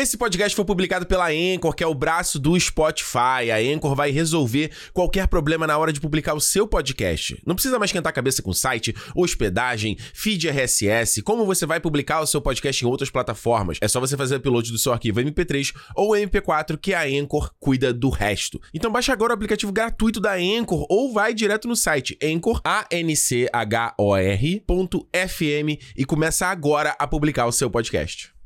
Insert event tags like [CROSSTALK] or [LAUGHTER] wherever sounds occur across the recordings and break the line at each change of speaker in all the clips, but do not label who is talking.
Esse podcast foi publicado pela Anchor, que é o braço do Spotify. A Anchor vai resolver qualquer problema na hora de publicar o seu podcast. Não precisa mais esquentar a cabeça com site, hospedagem, feed RSS, como você vai publicar o seu podcast em outras plataformas. É só você fazer o upload do seu arquivo MP3 ou MP4 que a Anchor cuida do resto. Então baixa agora o aplicativo gratuito da Anchor ou vai direto no site Anchor, A-N-C-H-O-R.fm e começa agora a publicar o seu podcast.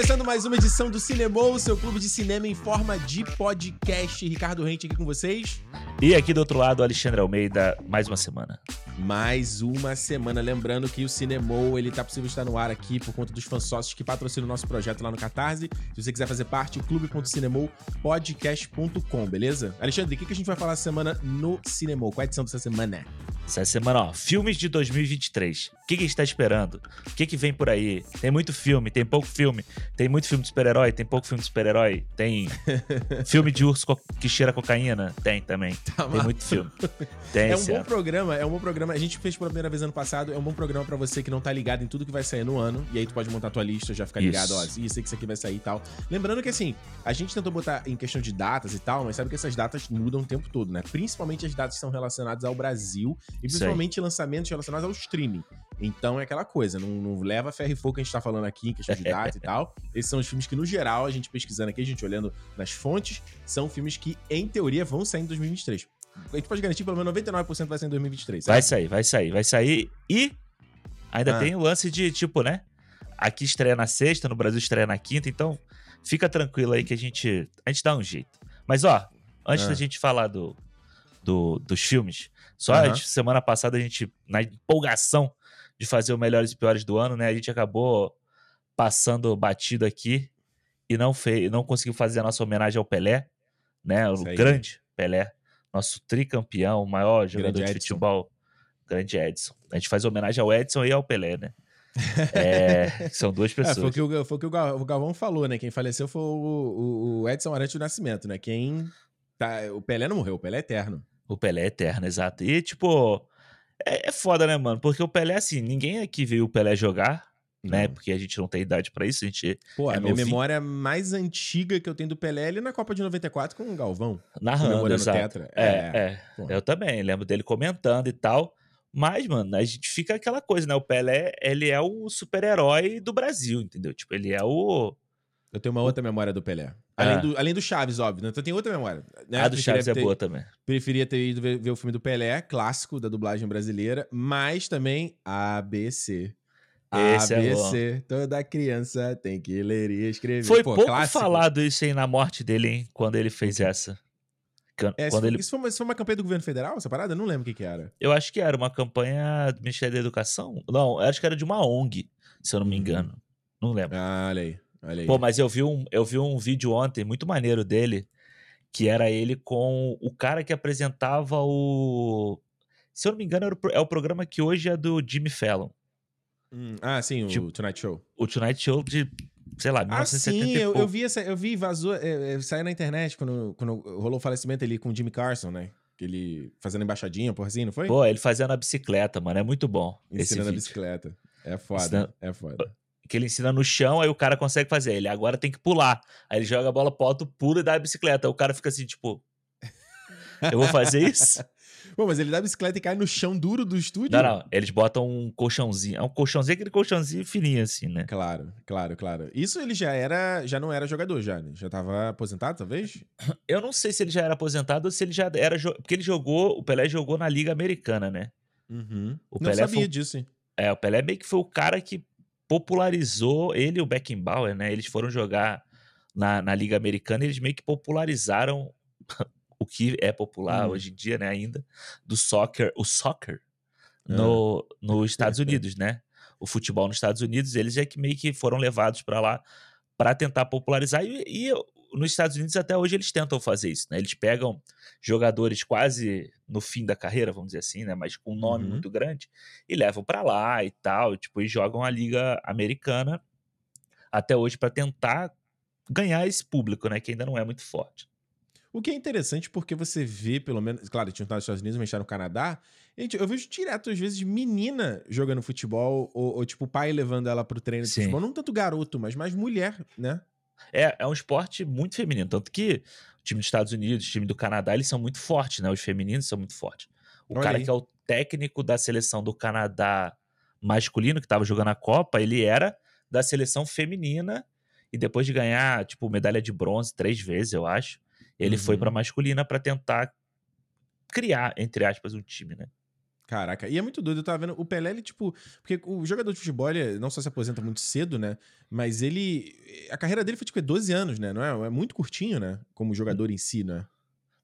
Começando mais uma edição do Cinema, o seu clube de cinema em forma de podcast. Ricardo Rente aqui com vocês.
E aqui do outro lado, Alexandre Almeida, mais uma semana.
Mais uma semana. Lembrando que o Cinemou, ele tá possível estar no ar aqui por conta dos fãs sócios que patrocinam o nosso projeto lá no Catarse. Se você quiser fazer parte, clube.cinemopodcast.com, beleza? Alexandre, o que, que a gente vai falar semana no Cinemou? Qual é a edição dessa semana?
Essa semana, ó, filmes de 2023. O que, que a gente tá esperando? O que, que vem por aí? Tem muito filme, tem pouco filme. Tem muito filme de super-herói, tem pouco filme de super-herói. Tem [LAUGHS] filme de urso que cheira cocaína? Tem também. Tá tem muito filme.
Tem, é um bom programa, é um bom programa. A gente fez pela primeira vez ano passado. É um bom programa para você que não tá ligado em tudo que vai sair no ano. E aí tu pode montar tua lista, já ficar ligado, ó, isso que isso aqui vai sair e tal. Lembrando que assim, a gente tentou botar em questão de datas e tal, mas sabe que essas datas mudam o tempo todo, né? Principalmente as datas que são relacionadas ao Brasil e principalmente lançamentos relacionados ao streaming. Então é aquela coisa, não, não leva ferro e fogo que a gente tá falando aqui em questão de data e [LAUGHS] tal. Esses são os filmes que, no geral, a gente pesquisando aqui, a gente olhando nas fontes, são filmes que, em teoria, vão sair em 2023. A gente pode garantir pelo menos 99% vai sair em 2023.
Sabe? Vai sair, vai sair, vai sair. E ainda ah. tem o lance de, tipo, né? Aqui estreia na sexta, no Brasil estreia na quinta, então fica tranquilo aí que a gente, a gente dá um jeito. Mas, ó, antes ah. da gente falar do, do, dos filmes, só uhum. gente, semana passada a gente, na empolgação de fazer o melhores e piores do ano, né? A gente acabou passando batido aqui e não fez, não conseguiu fazer a nossa homenagem ao Pelé, né? O grande Pelé, nosso tricampeão, o maior jogador grande de Edson. futebol, grande Edson. A gente faz homenagem ao Edson e ao Pelé, né? É, [LAUGHS] são duas pessoas. É,
foi o que, o, foi o, que o Galvão falou, né? Quem faleceu foi o, o Edson Arantes do Nascimento, né? Quem. Tá, o Pelé não morreu, o Pelé é eterno.
O Pelé é eterno, exato. E, tipo, é, é foda, né, mano? Porque o Pelé, assim, ninguém aqui viu o Pelé jogar, né? Porque a gente não tem idade para isso, a gente.
Pô, é a minha memória mais antiga que eu tenho do Pelé é ele na Copa de 94 com o Galvão.
Narrando, exato. Tetra. É, é. é. Eu também, lembro dele comentando e tal. Mas, mano, a gente fica aquela coisa, né? O Pelé, ele é o super-herói do Brasil, entendeu? Tipo, ele é o.
Eu tenho uma outra memória do Pelé. Além, ah. do, além do Chaves, óbvio. Né? Então tem outra memória.
Né? A do Chaves é ter, é boa também.
Preferia ter ido ver, ver, o filme do Pelé, clássico da dublagem brasileira, mas também ABC. Esse ABC, é toda criança tem que ler e escrever.
Foi Pô, pouco clássico. falado isso aí na morte dele, hein? Quando ele fez essa.
É, quando isso, ele... isso, foi uma, isso, foi uma, campanha do governo federal, essa parada? Eu não lembro o que, que, era.
Eu acho que era uma campanha do Ministério da Educação. Não, acho que era de uma ONG, se eu não me uhum. engano. Não lembro.
Ah, olha aí. Olha aí.
Pô, mas eu vi, um, eu vi um vídeo ontem muito maneiro dele, que era ele com o cara que apresentava o. Se eu não me engano, é o programa que hoje é do Jimmy Fallon.
Hum, ah, sim, tipo, o Tonight Show.
O Tonight Show de, sei lá, 1970
ah, sim, eu, eu, vi essa, eu vi, vazou, é, é, saiu na internet quando, quando rolou o falecimento ali com o Jimmy Carson, né? Ele fazendo embaixadinha, porra assim, não foi?
Pô, ele fazendo a bicicleta, mano, é muito bom.
Ensinando a bicicleta. É foda, Ensinando... é foda
que ele ensina no chão, aí o cara consegue fazer. Ele agora tem que pular. Aí ele joga a bola pro alto, pula e dá a bicicleta. Aí o cara fica assim, tipo. Eu vou fazer isso? [LAUGHS]
Pô, mas ele dá bicicleta e cai no chão duro do estúdio?
Não, não. Eles botam um colchãozinho. É um colchãozinho, aquele colchãozinho fininho, assim, né?
Claro, claro, claro. Isso ele já era. Já não era jogador, já, né? Já tava aposentado, talvez?
Eu não sei se ele já era aposentado ou se ele já era. Porque ele jogou. O Pelé jogou na Liga Americana, né?
Uhum. O não Pelé sabia foi, disso, hein?
É, o Pelé meio que foi o cara que popularizou, ele e o Beckenbauer, né? Eles foram jogar na, na Liga Americana e eles meio que popularizaram o que é popular hum. hoje em dia, né, ainda, do soccer, o soccer no, ah. nos Estados Unidos, né? O futebol nos Estados Unidos, eles é que meio que foram levados para lá para tentar popularizar. E, e, nos Estados Unidos até hoje eles tentam fazer isso, né? Eles pegam jogadores quase no fim da carreira, vamos dizer assim, né? Mas com um nome uhum. muito grande e levam para lá e tal, tipo, e jogam a liga americana até hoje para tentar ganhar esse público, né? Que ainda não é muito forte.
O que é interessante porque você vê, pelo menos, claro, tinha nos Estados Unidos, mas está no Canadá. Gente, eu vejo direto, às vezes, menina jogando futebol, ou, ou tipo, pai levando ela pro treino de Sim. futebol. Não tanto garoto, mas mais mulher, né?
É, é um esporte muito feminino. Tanto que o time dos Estados Unidos, o time do Canadá, eles são muito fortes, né? Os femininos são muito fortes. O Olha cara aí. que é o técnico da seleção do Canadá masculino, que estava jogando a Copa, ele era da seleção feminina. E depois de ganhar, tipo, medalha de bronze três vezes, eu acho, ele uhum. foi pra masculina para tentar criar, entre aspas, um time, né?
Caraca, e é muito doido, eu tava vendo. O Pelé, ele, tipo. Porque o jogador de futebol, ele não só se aposenta muito cedo, né? Mas ele. A carreira dele foi, tipo, 12 anos, né? Não é? É muito curtinho, né? Como jogador em si, né?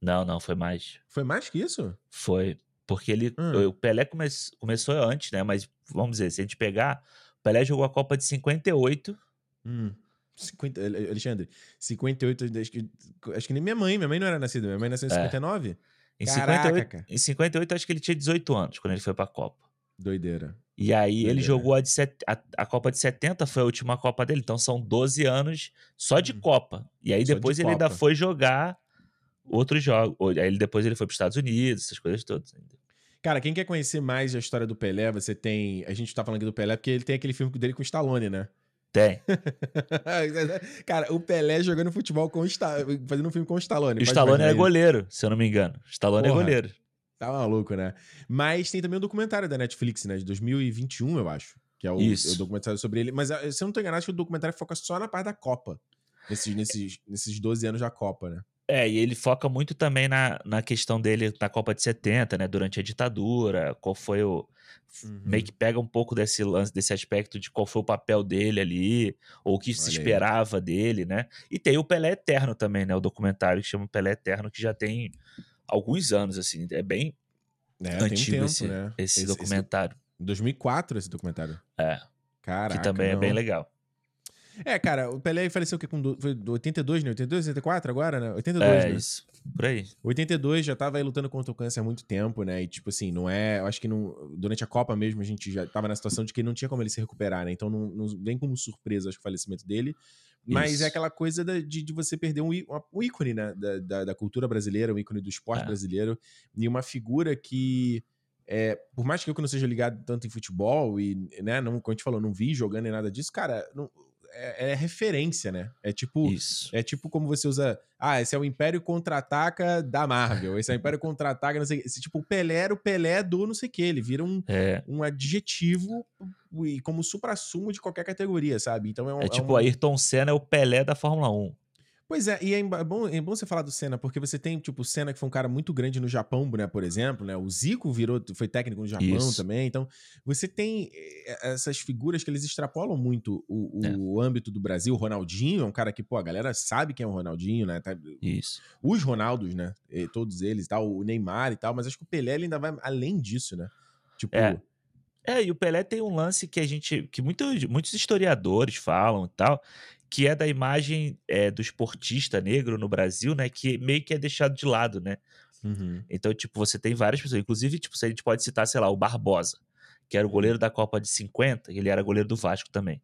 Não, não, foi mais.
Foi mais que isso?
Foi. Porque ele. Hum. O Pelé come, começou antes, né? Mas vamos dizer, se a gente pegar. O Pelé jogou a Copa de 58.
Hum. 50, Alexandre, 58, acho que, acho que nem minha mãe, minha mãe não era nascida, minha mãe nasceu em é. 59.
Em, Caraca, 58, em 58, acho que ele tinha 18 anos quando ele foi pra Copa.
Doideira.
E aí Doideira. ele jogou a, de set, a, a, Copa de 70, foi a última Copa dele. Então são 12 anos só de hum. Copa. E aí só depois de ele Copa. ainda foi jogar outros jogos. Aí ele, depois ele foi para os Estados Unidos, essas coisas todas.
Cara, quem quer conhecer mais a história do Pelé, você tem. A gente tá falando aqui do Pelé porque ele tem aquele filme dele com o Stallone, né?
Tem. [LAUGHS]
Cara, o Pelé jogando futebol com o fazendo um filme com o Stallone.
O Stallone é goleiro, se eu não me engano. O Stallone é Porra, é goleiro.
Tá maluco, né? Mas tem também um documentário da Netflix, né? De 2021, eu acho. Que é o, Isso. o documentário sobre ele. Mas se eu não tô enganado, acho que o documentário foca só na parte da Copa. Nesses, nesses, nesses 12 anos da Copa, né?
É, e ele foca muito também na, na questão dele na Copa de 70, né? Durante a ditadura, qual foi o. Uhum. Meio que pega um pouco desse lance, desse aspecto de qual foi o papel dele ali, ou o que Olha se esperava aí. dele, né? E tem o Pelé Eterno também, né? O documentário que chama Pelé Eterno, que já tem alguns anos, assim. É bem é, antigo um tempo, esse, né? esse, esse documentário.
Esse, 2004 esse documentário.
É. Caraca. Que também não. é bem legal.
É, cara, o Pelé faleceu o quê? Com do, foi 82, né? 82, 84 agora, né? 82, é, né?
isso. Por aí.
82 já tava aí lutando contra o câncer há muito tempo, né? E, tipo assim, não é. Eu acho que não, durante a Copa mesmo a gente já tava na situação de que não tinha como ele se recuperar, né? Então não, não vem como surpresa, acho, o falecimento dele. Mas Isso. é aquela coisa da, de, de, você perder um, um ícone, né? Da, da, da, cultura brasileira, um ícone do esporte é. brasileiro. E uma figura que. É, por mais que eu não seja ligado tanto em futebol e, né, não, como a gente falou, não vi jogando nem nada disso, cara, não, é, é, referência, né? É tipo, Isso. é tipo como você usa, ah, esse é o Império Contra-Ataca da Marvel, esse é o Império Contra-Ataca, não sei, esse tipo o Pelé era o Pelé do não sei o que, ele vira um, é. um adjetivo e como supra-sumo de qualquer categoria, sabe? Então é um,
é tipo um... Ayrton Senna é o Pelé da Fórmula 1.
Pois é, e é bom, é bom você falar do Senna, porque você tem, tipo, o Senna que foi um cara muito grande no Japão, né, por exemplo, né? O Zico virou, foi técnico no Japão Isso. também. Então, você tem eh, essas figuras que eles extrapolam muito o, o é. âmbito do Brasil. O Ronaldinho é um cara que, pô, a galera sabe quem é o Ronaldinho, né? Tá,
Isso.
Os Ronaldos, né? E todos eles, tal, o Neymar e tal, mas acho que o Pelé ainda vai além disso, né?
Tipo. É. É, e o Pelé tem um lance que a gente. que muito, muitos historiadores falam e tal, que é da imagem é, do esportista negro no Brasil, né? Que meio que é deixado de lado, né? Uhum. Então, tipo, você tem várias pessoas. Inclusive, tipo, a gente pode citar, sei lá, o Barbosa, que era o goleiro uhum. da Copa de 50, e ele era goleiro do Vasco também.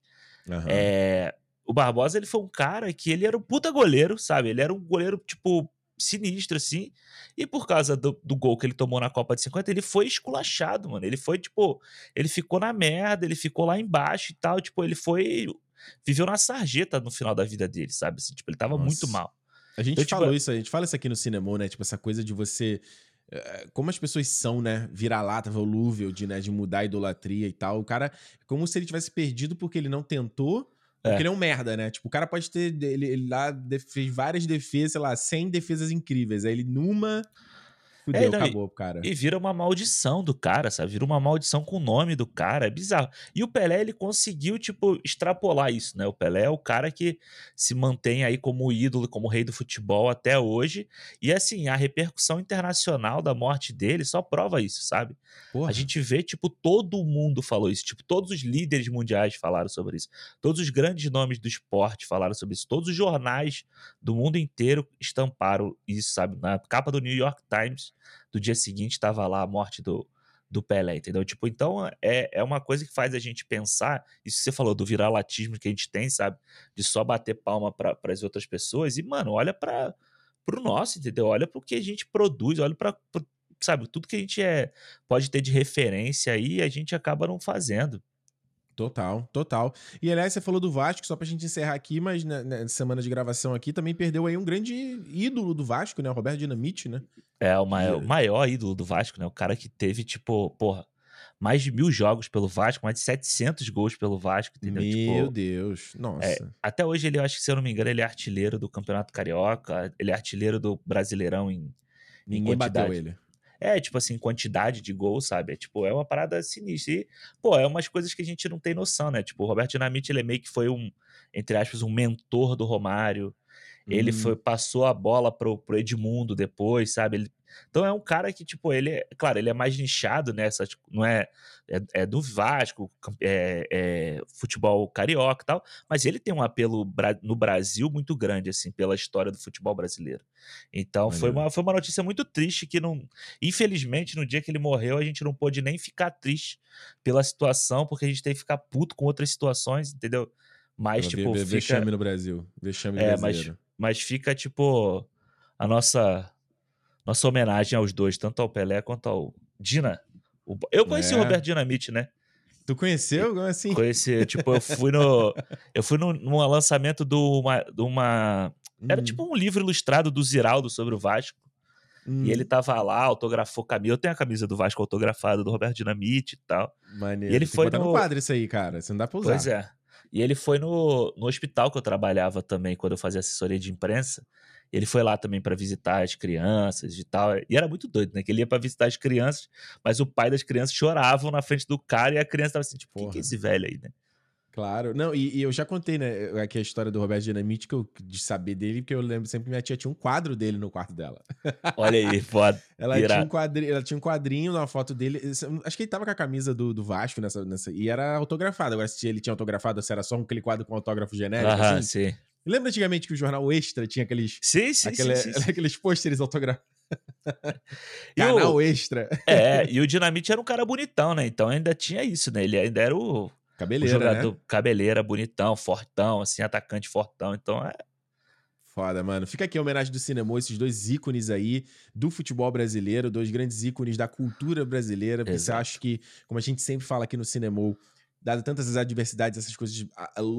Uhum. É, o Barbosa, ele foi um cara que ele era um puta goleiro, sabe? Ele era um goleiro, tipo, sinistro, assim. E por causa do, do, gol que ele tomou na Copa de 50, ele foi esculachado, mano. Ele foi, tipo, ele ficou na merda, ele ficou lá embaixo e tal. Tipo, ele foi viveu na sarjeta no final da vida dele, sabe? Assim, tipo, ele tava Nossa. muito mal.
A gente então, tipo, falou tipo, isso, a gente fala isso aqui no cinema, né? Tipo, essa coisa de você. Eh, como as pessoas são, né? Vira-lata, volúvel, de, né? de mudar a idolatria e tal. O cara, como se ele tivesse perdido porque ele não tentou. Porque é. ele é um merda, né? Tipo, o cara pode ter. Ele, ele lá fez várias defesas, sei lá, 100 defesas incríveis. Aí ele, numa. Fudeu, é, não, acabou, cara.
E vira uma maldição do cara, sabe? Vira uma maldição com o nome do cara, é bizarro. E o Pelé, ele conseguiu, tipo, extrapolar isso, né? O Pelé é o cara que se mantém aí como ídolo, como rei do futebol até hoje. E, assim, a repercussão internacional da morte dele só prova isso, sabe? Porra. A gente vê, tipo, todo mundo falou isso. Tipo, todos os líderes mundiais falaram sobre isso. Todos os grandes nomes do esporte falaram sobre isso. Todos os jornais do mundo inteiro estamparam isso, sabe? Na capa do New York Times do dia seguinte estava lá a morte do, do Pelé, entendeu? Tipo, então é, é uma coisa que faz a gente pensar, isso que você falou do viralatismo que a gente tem, sabe? De só bater palma para as outras pessoas. E, mano, olha para o nosso, entendeu? Olha para o que a gente produz, olha para sabe, tudo que a gente é, pode ter de referência aí, a gente acaba não fazendo.
Total, total. E aliás, você falou do Vasco, só pra gente encerrar aqui, mas na, na, semana de gravação aqui também perdeu aí um grande ídolo do Vasco, né? O Roberto Dinamite, né?
É, o maior, o maior ídolo do Vasco, né? O cara que teve, tipo, porra, mais de mil jogos pelo Vasco, mais de 700 gols pelo Vasco, entendeu?
Meu tipo, Deus, nossa.
É, até hoje ele, eu acho que, se eu não me engano, ele é artilheiro do Campeonato Carioca, ele é artilheiro do Brasileirão em,
Ninguém bateu ele.
É, tipo assim, quantidade de gols, sabe? É, tipo, é uma parada sinistra. E, pô, é umas coisas que a gente não tem noção, né? Tipo, o Roberto Dinamite, ele é meio que foi um, entre aspas, um mentor do Romário. Ele hum. foi, passou a bola pro, pro Edmundo depois, sabe? Ele então é um cara que, tipo, ele é, claro, ele é mais nichado nessa, tipo, não é, é, é do Vasco, é, é, futebol carioca e tal, mas ele tem um apelo no Brasil muito grande, assim, pela história do futebol brasileiro. Então foi uma, foi uma notícia muito triste que não, infelizmente, no dia que ele morreu, a gente não pôde nem ficar triste pela situação, porque a gente tem que ficar puto com outras situações, entendeu? Mas, tipo,
fica... Vexame no Brasil, vexame é,
mas, mas fica, tipo, a nossa nossa homenagem aos dois, tanto ao Pelé quanto ao Dina. Eu conheci é. o Roberto Dinamite, né?
Tu conheceu? Como assim?
Conheci, tipo, eu fui no. [LAUGHS] Eu fui no, no lançamento de uma. De uma era hum. tipo um livro ilustrado do Ziraldo sobre o Vasco. Hum. E ele tava lá, autografou camisa. Eu tenho a camisa do Vasco autografada do Roberto Dinamite e tal.
Maneiro. E ele Tem foi no... no quadro isso aí, cara. Você não dá pra usar.
Pois é. E ele foi no, no hospital que eu trabalhava também, quando eu fazia assessoria de imprensa. Ele foi lá também para visitar as crianças e tal. E era muito doido, né? Que ele ia para visitar as crianças, mas o pai das crianças choravam na frente do cara e a criança tava assim, tipo, quem que é esse velho aí, né?
Claro. Não, e, e, eu já contei, né, aqui a história do Roberto Dinamite, que eu, de saber dele, porque eu lembro sempre que minha tia tinha um quadro dele no quarto dela. [LAUGHS]
Olha aí, foda.
ela, tinha um quadrinho, ela tinha um quadrinho na foto dele. Acho que ele tava com a camisa do, do Vasco nessa, nessa. E era autografado. Agora, se ele tinha autografado, se era só aquele quadro com autógrafo genérico.
Aham, assim. sim.
Lembra antigamente que o jornal Extra tinha aqueles.
Sim, sim, aquele, sim, sim, [LAUGHS]
Aqueles pôsteres autografados. [LAUGHS] Canal o, Extra.
É, e o Dinamite era um cara bonitão, né? Então ainda tinha isso, né? Ele ainda era o,
cabeleira, o jogador
né? cabeleira, bonitão, fortão, assim, atacante fortão. Então é.
Foda, mano. Fica aqui a homenagem do cinema, esses dois ícones aí do futebol brasileiro, dois grandes ícones da cultura brasileira. Porque você acha que, como a gente sempre fala aqui no cinema, dado tantas adversidades, essas coisas,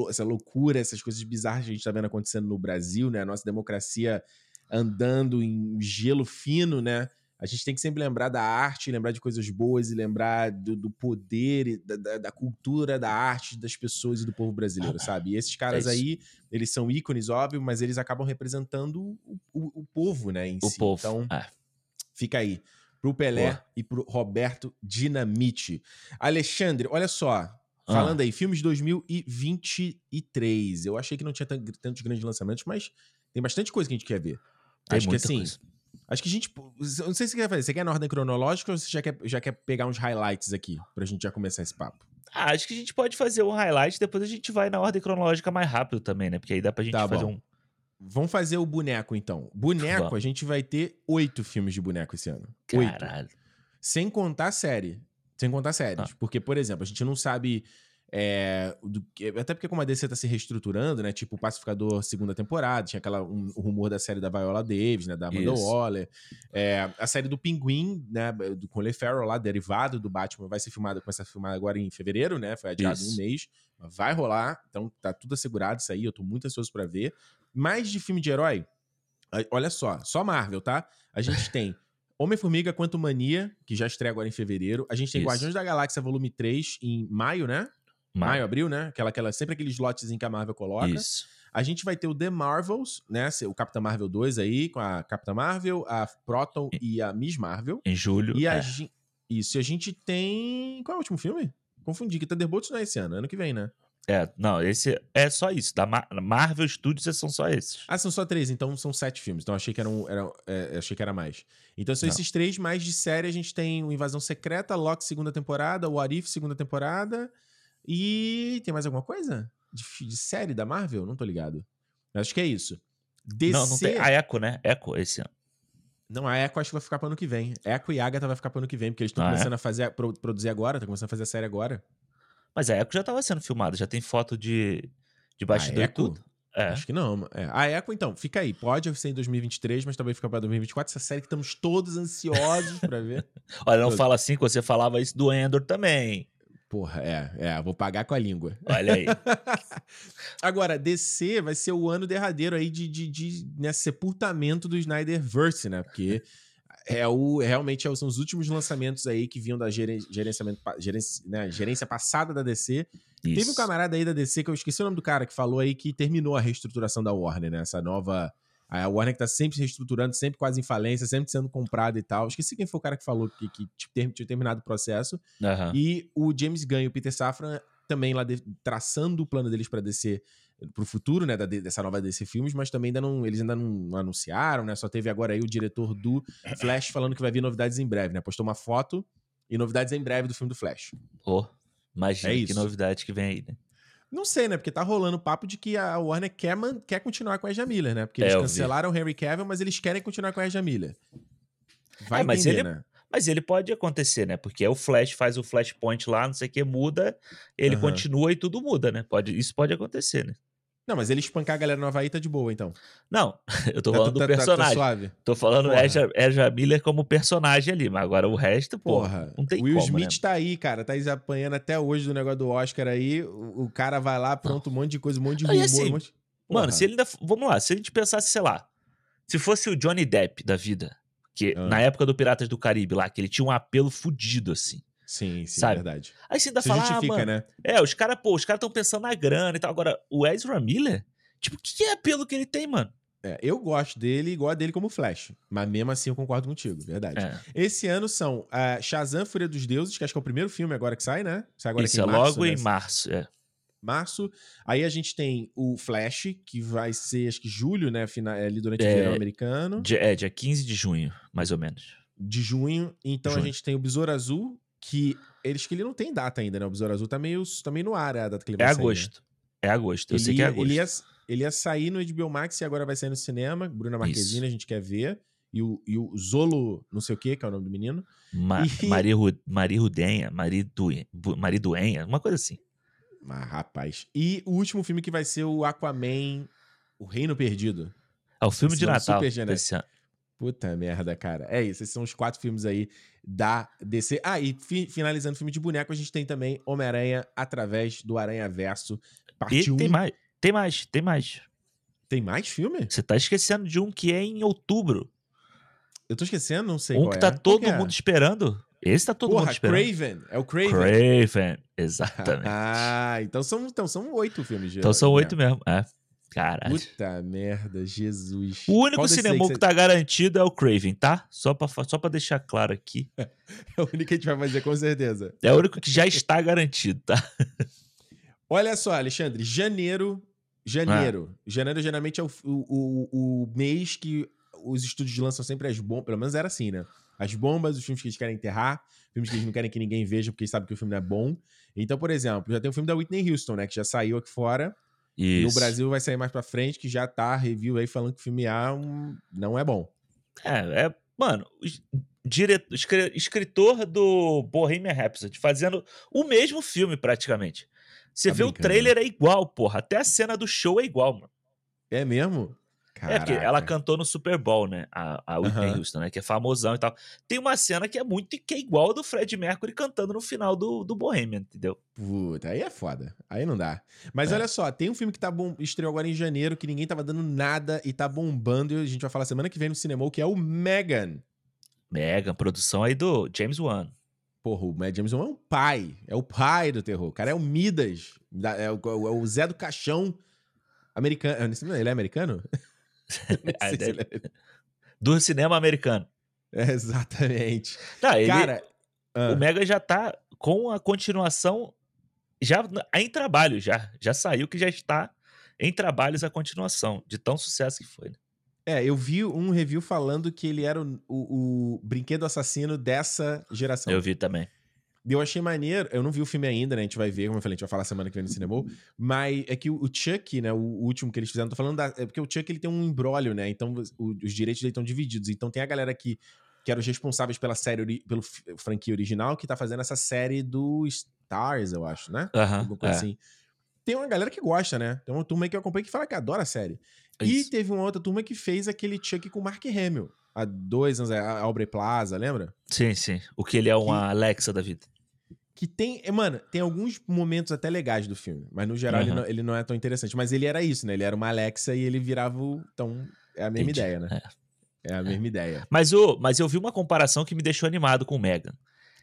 essa loucura, essas coisas bizarras que a gente tá vendo acontecendo no Brasil, né? A nossa democracia andando em gelo fino, né? A gente tem que sempre lembrar da arte, lembrar de coisas boas e lembrar do, do poder, da, da, da, cultura, da arte das pessoas e do povo brasileiro, [LAUGHS] sabe? E esses caras é aí, eles são ícones, óbvio, mas eles acabam representando o, o, o povo, né? Em
o
si.
povo.
Então, é. fica aí. Pro Pelé Boa. e pro Roberto Dinamite. Alexandre, olha só. Falando ah. aí, filmes de 2023. Eu achei que não tinha tantos grandes lançamentos, mas tem bastante coisa que a gente quer ver. Tem Acho que assim. Coisa. Acho que a gente. Não sei se você quer fazer. Você quer na ordem cronológica ou você já quer, já quer pegar uns highlights aqui pra gente já começar esse papo?
Ah, acho que a gente pode fazer um highlight, depois a gente vai na ordem cronológica mais rápido também, né? Porque aí dá pra gente tá fazer bom. um.
Vamos fazer o boneco, então. Boneco, Vamos. a gente vai ter oito filmes de boneco esse ano. Caralho. Oito. Sem contar série. Sem contar séries. Ah. Porque, por exemplo, a gente não sabe. É, do, até porque como a DC tá se reestruturando, né? Tipo, o Pacificador segunda temporada, tinha aquela um, o rumor da série da Viola Davis, né? Da Amanda Isso. Waller. É, a série do Pinguim, né? Do Colin Farrell lá, derivado do Batman, vai ser filmada, começa a filmar agora em fevereiro, né? Foi adiado Isso. um mês. Vai rolar, então tá tudo assegurado isso aí, eu tô muito ansioso para ver. Mais de filme de herói, olha só, só Marvel, tá? A gente tem Homem-Formiga Quanto Mania, que já estreia agora em fevereiro. A gente tem Isso. Guardiões da Galáxia Volume 3 em maio, né? Maio, maio abril, né? Aquela, aquela, sempre aqueles lotes em que a Marvel coloca. Isso. A gente vai ter o The Marvels, né? O Capitã Marvel 2 aí, com a Capitã Marvel, a Proton e a Miss Marvel.
Em julho.
E a
é.
Isso, e a gente tem. Qual é o último filme? Confundi, que Thunderbolts não é esse ano, é ano que vem, né?
É, não, esse é só isso. Da Mar- Marvel Studios são só esses.
Ah, são só três, então são sete filmes. Então achei que eram, eram é, achei que era mais. Então são
Não.
esses três, mais de série a gente tem o Invasão Secreta, Loki segunda temporada, o What If segunda temporada e tem mais alguma coisa de, de série da Marvel? Não tô ligado. Acho que é isso. DC...
Não, não tem. A Echo, né? Echo esse ano.
Não, a Echo acho que vai ficar pro ano que vem. Echo e Agatha vai ficar pro ano que vem, porque eles estão
Ah, é?
começando a fazer, pro- produzir agora, tá começando a fazer a série agora.
Mas a Echo já tava sendo filmada, já tem foto de, de bastidor e tudo. É.
Acho que não. É. A Echo, então, fica aí. Pode ser em 2023, mas também fica pra 2024. Essa série que estamos todos ansiosos pra ver. [LAUGHS]
Olha, não fala assim que você falava isso do Endor também.
Porra, é, é, vou pagar com a língua.
Olha aí. [LAUGHS]
Agora, DC vai ser o ano derradeiro aí de, de, de né, sepultamento do Snyderverse, né? Porque é o, realmente é- são os últimos lançamentos aí que vinham da geren- gerenciamento, gerência, né, gerência passada da DC. Teve um
Isso.
camarada aí da DC, que eu esqueci o nome do cara, que falou aí que terminou a reestruturação da Warner, né? Essa nova. A Warner que tá sempre se reestruturando, sempre quase em falência, sempre sendo comprada e tal. Esqueci quem foi o cara que falou que, que tinha terminado o processo.
Aham.
E o James Gunn e o Peter Safran também lá de- traçando o plano deles pra DC pro futuro, né, da- dessa nova DC Filmes, mas também ainda não, eles ainda não anunciaram, né? Só teve agora aí o diretor do Flash falando que vai vir novidades em breve, né? Postou uma foto e novidades em breve do filme do Flash.
Ô, imagina
É
que
isso.
novidade que vem aí, né?
Não sei, né? Porque tá rolando papo de que a Warner quer, man- quer continuar com a Ezra Miller, né? Porque eles
É,
cancelaram o Henry Cavill, mas eles querem continuar com a Ezra Miller. Vai
É, mas
entender,
ele-
né?
Mas ele pode acontecer, né? Porque é o Flash faz o Flashpoint lá, não sei o que, muda, ele
Aham.
continua e tudo muda, né? Pode, isso pode acontecer, né?
Não, mas ele espancar a galera no Havaí tá de boa, então.
Não, [LAUGHS] eu tô
Tá-
falando
tá-
do
tá- tá
personagem.
suave.
Tô falando. Ezra, Miller como personagem ali, mas agora o resto, porra,
Porra,
não tem
Will
como,
Smith
né?
tá aí, cara. Tá apanhando até hoje do negócio do Oscar aí. O, o cara vai lá, pronto, um monte de coisa, um monte de rumor.
assim,
um monte...
Mano, se ele ainda. Vamos lá, se a gente pensasse, sei lá, se fosse o Johnny Depp da vida, que
Ah.
na época do Piratas do Caribe lá, que ele tinha um apelo fudido, assim.
Sim, sim,
sabe?
verdade.
Aí você ainda
Se
fala, ah,
justifica,
mano,
né?
É, os caras, pô, os caras estão pensando na grana e tal. Agora, o Ezra Miller, tipo, o que, é apelo que ele tem, mano?
É, eu gosto dele igual a dele como Flash. Mas mesmo assim eu concordo contigo, verdade.
É,
Esse ano são ah, Shazam, Fúria dos Deuses, que acho que é o primeiro filme agora que sai, né? Sai agora
isso
aqui
é
em março,
logo
né?
em março. É.
março. Aí a gente tem o Flash, que vai ser, acho que julho, né? Fina, é, ali durante o
É,
verão americano.
Dia, é, dia 15 de junho, mais ou menos.
De junho. Então
Junho.
a gente tem o Besouro Azul, que eles que ele não tem data ainda, né? O Besouro Azul tá meio, tá meio no ar é a data que ele
É
vai sair, né?
agosto. É agosto. Eu
Ele,
sei que é agosto.
ele, ia, ele ia sair no HBO Max e agora vai sair no cinema. Bruna Marquezine, a gente quer ver. E o, e o Zolo, não sei o que, que é o nome do menino.
Ma
E- [LAUGHS]
Maria, Ru- Maria Rudenha, Maria, Duen- Bu- Maria Duenha, uma coisa assim.
Mas, rapaz. E o último filme que vai ser o Aquaman, O Reino Perdido.
É o filme
Esse
de Natal
super genérico. Puta merda, cara. É isso, esses são os quatro filmes aí da DC. Ah, e fi- finalizando o filme de boneco, a gente tem também Homem-Aranha através do Aranha Verso, parte
E
1.
tem mais, tem mais, tem mais.
Tem mais filme?
Você tá esquecendo de um que é em outubro.
Eu tô esquecendo, não sei
um que
é.
tá todo
é?
mundo esperando. Esse tá todo mundo
Porra,
esperando.
Craven. É o Craven.
Craven, exatamente. [LAUGHS]
Ah, então são, então são oito filmes. de-
então são oito mesmo. É. Caralho.
Puta merda, Jesus.
O único
Qual
cinema que,
você-
tá garantido é o Craven, tá? Só pra, só pra deixar claro aqui. [LAUGHS]
É o único que a gente vai fazer, com certeza.
É o único que já está garantido, tá? [LAUGHS]
Olha só, Alexandre, janeiro. Janeiro.
Ah.
Janeiro geralmente é o, o, o, o mês que os estúdios lançam sempre as bombas. Pelo menos era assim, né? As bombas, os filmes que eles querem enterrar, filmes que eles não querem que ninguém veja porque eles sabem que o filme não é bom. Então, por exemplo, já tem o filme da Whitney Houston, né? Que já saiu aqui fora. E
Isso.
no Brasil vai sair mais pra frente, que já tá review aí falando que o filme A um, não é bom.
É, é, mano, diretor, escri- escritor do Bohemian Rhapsody fazendo o mesmo filme praticamente. Você
Tá
vê o
brincando,
trailer é igual, porra. Até a cena do show é igual, mano.
É mesmo?
É porque ela cantou no Super Bowl, né? A, a Whitney
Aham.
Houston, né? Que é famosão e tal. Tem uma cena que é muito que é igual a do Fred Mercury cantando no final do, do Bohemian, entendeu?
Puta, aí é foda. Aí não dá. Mas
É.
olha só, tem um filme que tá bom, estreou agora em janeiro, que ninguém tava dando nada e tá bombando. E a gente vai falar semana que vem no cinema, que é o Megan.
Mega produção aí do James Wan.
Porra, o Matt Jameson é um pai. É o pai do terror. O cara é o Midas. da- É o, é o Zé do Caixão Americano. Ele é americano? [LAUGHS]
Ele é... Do cinema americano.
É, exatamente.
Tá, ele, Cara, o Mega já tá com a continuação já em trabalho, já. Já saiu que já está em trabalhos a continuação, de tão sucesso que foi. Né?
É, eu vi um review falando que ele era o, o, o, brinquedo assassino dessa geração.
Eu vi também.
Eu achei maneiro, eu não vi o filme ainda, né? A gente vai ver, como eu falei, a gente vai falar semana que vem no cinema. Mas é que o Chuck, né? O último que eles fizeram, tô falando da. É porque o Chuck ele tem um embrólio, né? Então o, os direitos dele estão divididos. Então tem a galera que, que eram os responsáveis pela série, pelo franquia original, que tá fazendo essa série do Stars, eu acho, né?
Aham. Uh -huh, é.
assim. Tem uma galera que gosta, né? Tem uma turma aí que eu acompanho que fala que adora a série. É e teve uma outra turma que fez aquele Chuck com o Mark Hamill. Há dois anos, a Aubrey Plaza, lembra?
Sim, sim. O que ele é uma que, Alexa da vida.
Que tem. É, mano, tem alguns momentos até legais do filme, mas no geral uhum. ele, não, ele, não, é tão interessante. Mas ele era isso, né? Ele era uma Alexa e ele virava o. Então, é a mesma Entendi. ideia, né? É. é a mesma é. ideia.
Mas, o, mas eu vi uma comparação que me deixou animado com o Megan.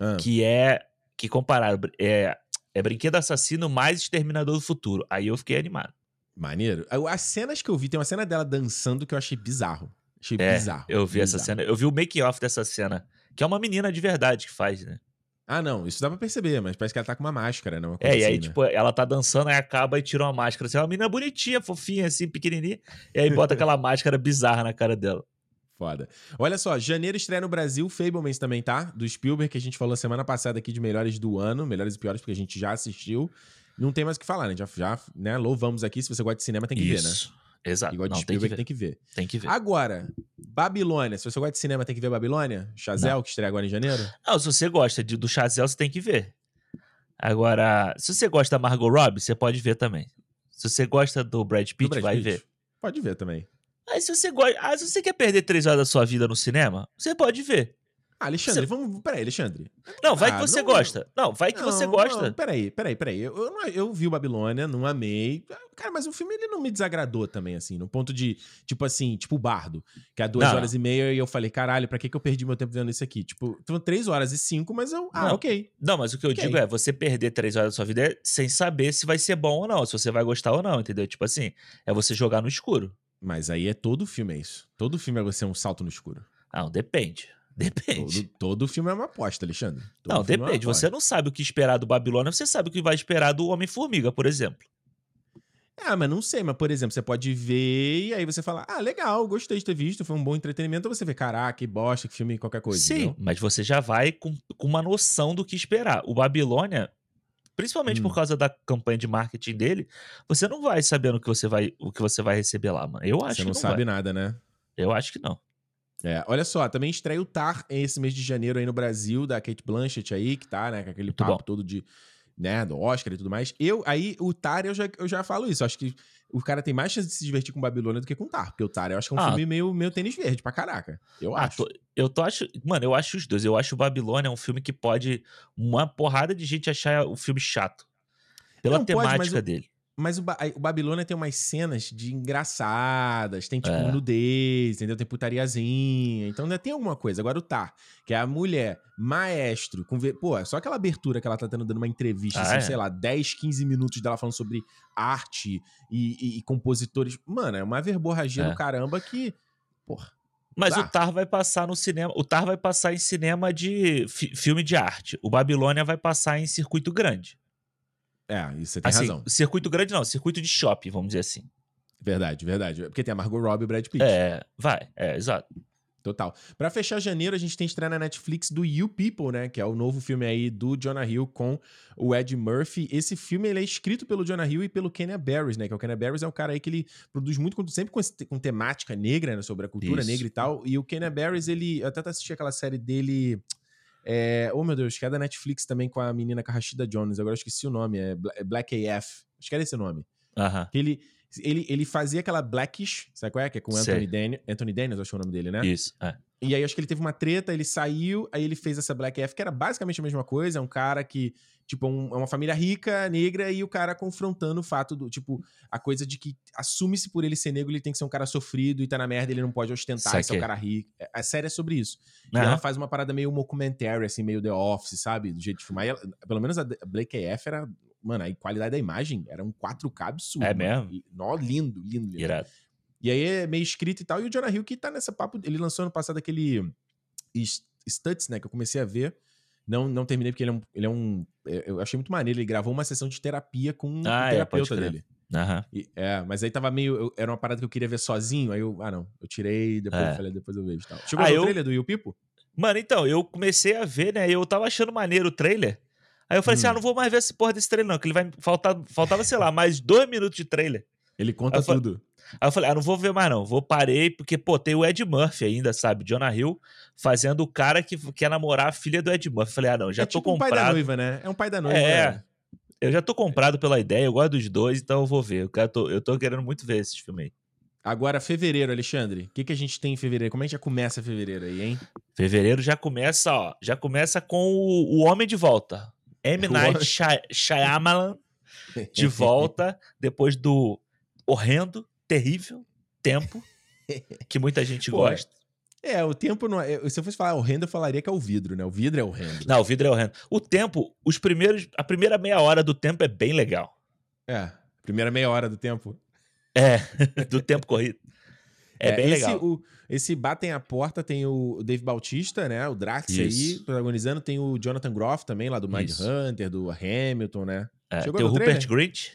Ah. Que é. Que compararam. É, é Brinquedo Assassino mais Exterminador do Futuro. Aí eu fiquei animado.
Maneiro. As cenas que eu vi, tem uma cena dela dançando que eu achei bizarro. Achei
é,
bizarro.
Eu vi
bizarro.
essa cena. Eu vi o make-off dessa cena. Que é uma menina de verdade que faz, né?
Ah, não, isso dá pra perceber, mas parece que ela tá com uma máscara, não? Né?
É,
e
aí,
assim,
tipo, né? ela tá dançando, aí acaba e tira uma máscara. Assim, é uma menina bonitinha, fofinha, assim, pequenininha. E aí bota aquela [LAUGHS] máscara bizarra na cara dela.
Foda. Olha só, janeiro estreia no Brasil, Fablemans também, tá? Do Spielberg, que a gente falou semana passada aqui de melhores do ano, melhores e piores, porque a gente já assistiu. Não tem mais o que falar, né? Já, já né? louvamos aqui. Se você gosta de cinema, tem que
Isso.
ver, né?
Exato.
Igual de Spielberg, tem que, ver.
tem que ver.
Agora, Babilônia. Se você gosta de cinema, tem que ver Babilônia? Chazel, Não. que estreia agora em janeiro?
Não, se você gosta de, do Chazel, você tem que ver. Agora, se você gosta da Margot Robbie, você pode ver também. Se você gosta do Brad Pitt, do Brad vai Pitt. ver.
Pode ver também.
Aí se você gosta. Ah, se você quer perder três horas da sua vida no cinema, você pode ver.
Ah, Alexandre, você... vamos. Peraí, Alexandre.
Não, vai ah, que você não... gosta. Não, vai que não, você gosta. Não,
peraí, peraí, peraí. Eu, eu, eu, vi o Babilônia, não amei. Cara, mas o filme ele não me desagradou também, assim, no ponto de, tipo assim, tipo o Bardo, que é duas horas e meia e eu falei, caralho, pra que, que eu perdi meu tempo vendo isso aqui? Tipo, foram três horas e cinco, mas eu. Ah, ok.
Não, mas o que eu okay. digo é, você perder três horas da sua vida sem saber se vai ser bom ou não, se você vai gostar ou não, entendeu? Tipo assim, é você jogar no escuro.
Mas aí é todo filme, é isso. Todo filme é você um salto no escuro.
Não, depende. Depende.
Todo, todo filme é uma aposta, Alexandre. Todo
não,
é
depende. É você não sabe o que esperar do Babilônia, você sabe o que vai esperar do Homem-Formiga, por exemplo.
Ah, mas não sei, mas por exemplo, você pode ver e aí você fala, ah, legal, gostei de ter visto, foi um bom entretenimento. Ou você vê, caraca, que bosta, que filme, qualquer coisa.
Sim, entendeu? mas você já vai com, com uma noção do que esperar. O Babilônia, principalmente hum. por causa da campanha de marketing dele, você não vai sabendo o que você vai, o que você vai receber lá, mano. Eu acho
você
não,
não sabe nada, né?
Eu acho que não.
É, olha só, também estreia o Tar esse mês de janeiro aí no Brasil, da Kate Blanchett aí, que tá, né, com aquele Muito papo bom. todo de, né, do Oscar e tudo mais. Eu, aí, o Tar, eu já, eu já falo isso, acho que o cara tem mais chance de se divertir com Babilônia do que com Tar, porque o Tar eu acho que é um ah. filme meio, meio tênis verde pra caraca, eu ah, acho.
Tô, eu tô acho, mano, eu acho os dois, eu acho o Babilônia um filme que pode uma porrada de gente achar o filme chato, pela Não temática pode, dele.
Mas o, ba o Babilônia tem umas cenas de engraçadas, tem tipo é. nudez, entendeu? Tem putariazinha. Então ainda tem alguma coisa. Agora o Tar, que é a mulher maestro, com. Pô, só aquela abertura que ela tá tendo dando uma entrevista, ah, assim, é? sei lá, 10, 15 minutos dela falando sobre arte e, e, e compositores. Mano, é uma verborragia é. do caramba que. Porra.
Mas o Tar vai passar no cinema. O Tar vai passar em cinema de filme de arte. O Babilônia vai passar em circuito grande.
É, isso você tem
assim,
razão.
Circuito grande não, circuito de shopping, vamos dizer assim.
Verdade, verdade. Porque tem a Margot Robbie e o Brad Pitt.
É, vai, é, exato.
Total. Para fechar janeiro, a gente tem estreia na Netflix do You People, né? Que é o novo filme aí do Jonah Hill com o Ed Murphy. Esse filme ele é escrito pelo Jonah Hill e pelo Kenya Barris, né? Que é o Kenya Barris é um cara aí que ele produz muito, sempre com, com temática negra, né? Sobre a cultura Isso. negra e tal. E o Kenya Barris, ele... Eu até assisti aquela série dele... É, oh, meu Deus, que é da Netflix também com a menina Carrachida Jones. Agora eu esqueci o nome. É, é Black AF. Acho que era esse o nome.
Uh -huh.
Ele, ele, ele fazia aquela Blackish, sabe qual é? Que é com Anthony, Dan Anthony Daniels, acho que é o nome dele, né?
Isso, é.
E aí acho que ele teve uma treta, ele saiu, aí ele fez essa Black F, que era basicamente a mesma coisa. É um cara que Tipo, um, é uma família rica, negra, e o cara confrontando o fato do, tipo, a coisa de que assume-se por ele ser negro, ele tem que ser um cara sofrido e tá na merda, ele não pode ostentar, esse é um cara rico. É, a série é sobre isso. Uhum. E ela faz uma parada meio documentary, assim, meio The Office, sabe? Do jeito de filmar. Ela, pelo menos a Blake AF era mano, a qualidade da imagem era um 4K absurdo.
É mesmo?
Nó, lindo, lindo, lindo.
Irado.
E aí é meio escrito e tal. E o Jonah Hill que tá nessa papo. Ele lançou ano passado aquele Stuts, né? Que eu comecei a ver. Não, não terminei porque ele é um. Ele é um é, eu achei muito maneiro. Ele gravou uma sessão de terapia com
Ah,
o
é,
terapeuta
crer.
dele.
Aham.
E- é, mas aí tava meio. eu- era uma parada que eu queria ver sozinho. Aí eu. Ah, não. Eu tirei, depois
É.
eu falei, depois eu vejo e tal. Chegou
Ah, eu-
trailer do Will Pipo?
Mano, então, eu comecei a ver, né? Eu tava achando maneiro o trailer. Aí eu falei assim:
Hum.
ah, não vou mais ver essa porra desse trailer, não. Que ele vai. Faltar, faltava, sei lá, mais dois minutos de trailer.
Ele conta tudo.
Aí eu falei, ah, não vou ver mais não, vou parei, porque, pô, tem o Ed Murphy ainda, sabe? Jonah Hill fazendo o cara que quer namorar a filha do Ed Murphy. Eu falei, ah, não, já
é
tô
tipo um pai da
comprado.
noiva, né? É um pai da noiva.
É.
né?
eu já tô comprado pela ideia, eu gosto dos dois, então eu vou ver. Eu, tô, eu tô querendo muito ver esses filmes aí.
Agora, fevereiro, Alexandre. O que, que a gente tem em fevereiro? Como é que já começa fevereiro aí, hein?
Fevereiro já começa, ó, já começa com o, o Homem de Volta. M. [LAUGHS]
O
Night Shy- Shyamalan de [LAUGHS] volta, depois do horrendo, terrível tempo, que muita gente
Pô,
gosta.
É, o tempo não é. Se eu fosse falar horrendo, eu falaria que é o vidro, né? O vidro é horrendo.
Não, o vidro é horrendo. O tempo, os primeiros, a primeira meia hora do tempo é bem legal.
É. Primeira meia hora do tempo.
É, [LAUGHS] do tempo corrido. É, bem
esse,
legal.
O, esse Batem a Porta tem o Dave Bautista, né? O Drax aí,
Isso.
protagonizando. Tem o Jonathan Groff também, lá do Mind
Isso.
Hunter, do Hamilton, né?
É,
chegou
tem o Rupert? Grint.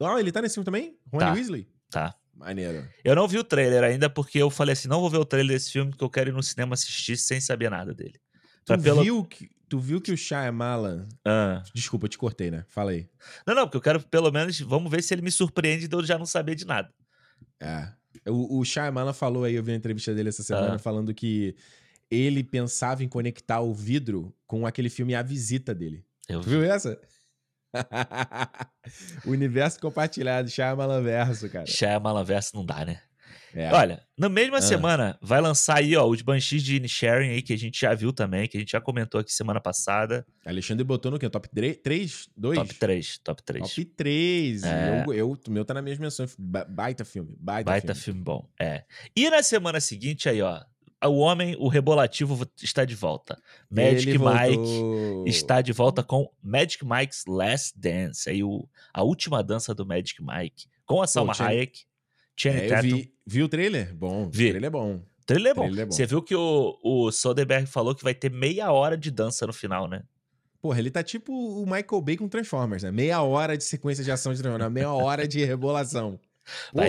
Ah, ele tá nesse filme também? Rony
Tá.
Weasley?
Tá.
Maneiro.
Eu não vi o trailer ainda porque eu falei assim: não vou ver o trailer desse filme porque eu quero ir no cinema assistir sem saber nada dele.
Tu
pelo-
viu, que, tu viu que o Shyamalan...
Ah.
Desculpa, eu te cortei, né? Fala aí.
Não, não, porque eu quero pelo menos. Vamos ver se ele me surpreende de eu já não saber de nada.
É. O, o Shyamalan falou aí, eu vi uma entrevista dele essa semana,
Ah.
falando que ele pensava em conectar o vidro com aquele filme A Visita dele.
Eu
Tu viu essa? [LAUGHS] universo compartilhado, Shyamalan verso, cara.
Shyamalan verso não dá, né?
É.
Olha, na mesma
Ah.
semana vai lançar aí, ó, os Banshees de Inisherin aí, que a gente já viu também, que a gente já comentou aqui semana passada.
Alexandre botou no quê? Top 3? 2?
Top 3, top 3.
Top 3.
É.
Eu, eu, o meu tá na mesma menção. Ba- Baita filme. Baita,
Baita
filme.
filme bom. É. E na semana seguinte aí, ó, o homem, o rebolativo está de volta. Magic
Ele
Mike
voltou.
está de volta com Magic Mike's Last Dance, aí o, a última dança do Magic Mike, com a Salma
Channing-
Hayek, Channing
É,
Tatum.
vi, vi o trailer? Bom.
Vi.
O trailer é bom.
O trailer é bom.
trailer é bom.
Você viu que o, o Soderbergh falou que vai ter meia hora de dança no final, né?
Porra, ele tá tipo o Michael Bay com Transformers, né? Meia hora de sequência de ação de Transformers, meia hora de [LAUGHS] rebolação.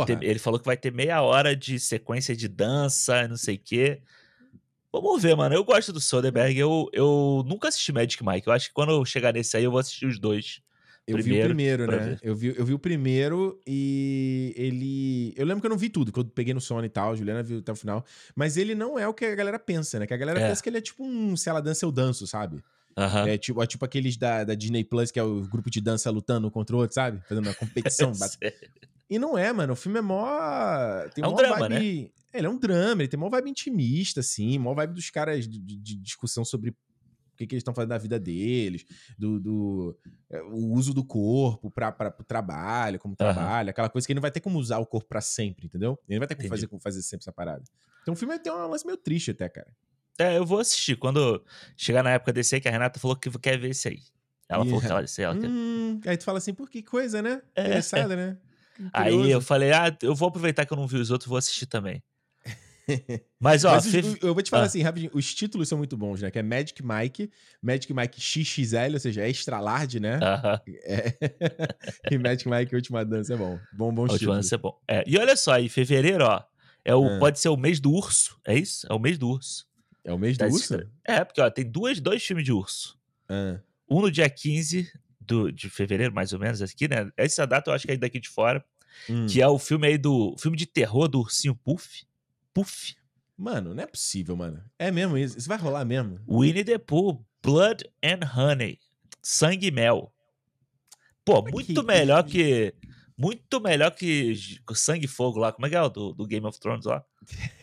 Ter- ele falou que vai ter meia hora de sequência de dança, não sei o quê. Vamos ver, mano. Eu gosto do Soderbergh. Eu, eu nunca assisti Magic Mike. Eu acho que quando eu chegar nesse aí, eu vou assistir os dois.
Eu vi o
primeiro
primeiro, né?
ver.
Eu vi, eu vi o primeiro e ele. Eu lembro que eu não vi tudo, que eu peguei no Sony e tal, a Juliana viu até o final. Mas ele não é o que a galera pensa, né? Que a galera
É.
pensa que ele é tipo um se ela dança, eu danço, sabe? É tipo, é tipo aqueles da, da Disney Plus, que é o grupo de dança lutando contra o outro, sabe? Fazendo uma [LAUGHS] competição. E não é, mano. O filme é mó. Tem
É um drama, né?
vibe... Ele é um drama, ele tem mó vibe intimista, assim, mó vibe dos caras de, de- discussão sobre o que, que eles estão fazendo na vida deles, do, do- é, o uso do corpo para o trabalho, como
Aham.
trabalho, aquela coisa que ele não vai ter como usar o corpo para sempre, entendeu? Ele não vai ter como
Entendi.
fazer, como fazer sempre essa parada. Então o filme tem um lance meio triste até, cara.
É, eu vou assistir. Quando chegar na época desse aí, que a Renata falou que quer ver esse aí. Ela
Ih,
falou que ela, esse aí ela quer.
Hum, aí tu fala assim, por que coisa, né?
É.
Interessada, né?
Aí eu falei, ah, eu vou aproveitar que eu não vi os outros, vou assistir também. [LAUGHS] Mas, ó,
Mas os-
fe-
eu vou te falar
Ah.
assim, rapidinho, os títulos são muito bons, né? Que é Magic Mike, Magic Mike XXL, ou seja, é extra large, né?
Aham, [LAUGHS]
É. e Magic Mike Última Dança é bom. Bom,
a última dança é bom. É, e olha só, em fevereiro, ó, é o,
Ah.
pode ser o mês do urso, é isso? É o mês do urso.
É o mês do
Das
urso?
É, porque ó, tem duas, dois filmes de urso.
Ah,
Um no dia 15 do, de fevereiro, mais ou menos, aqui, né? Essa data eu acho que é daqui de fora.
hum.
Que é o filme aí do. Filme de terror do ursinho Puff. Puff.
Mano, não é possível, mano. É mesmo isso? Isso vai rolar mesmo?
Winnie the Pooh. Blood and Honey. Sangue e Mel. Pô, muito
que-
melhor que. Muito melhor que Sangue e Fogo lá. Como é que é o do, do Game of Thrones lá? [LAUGHS]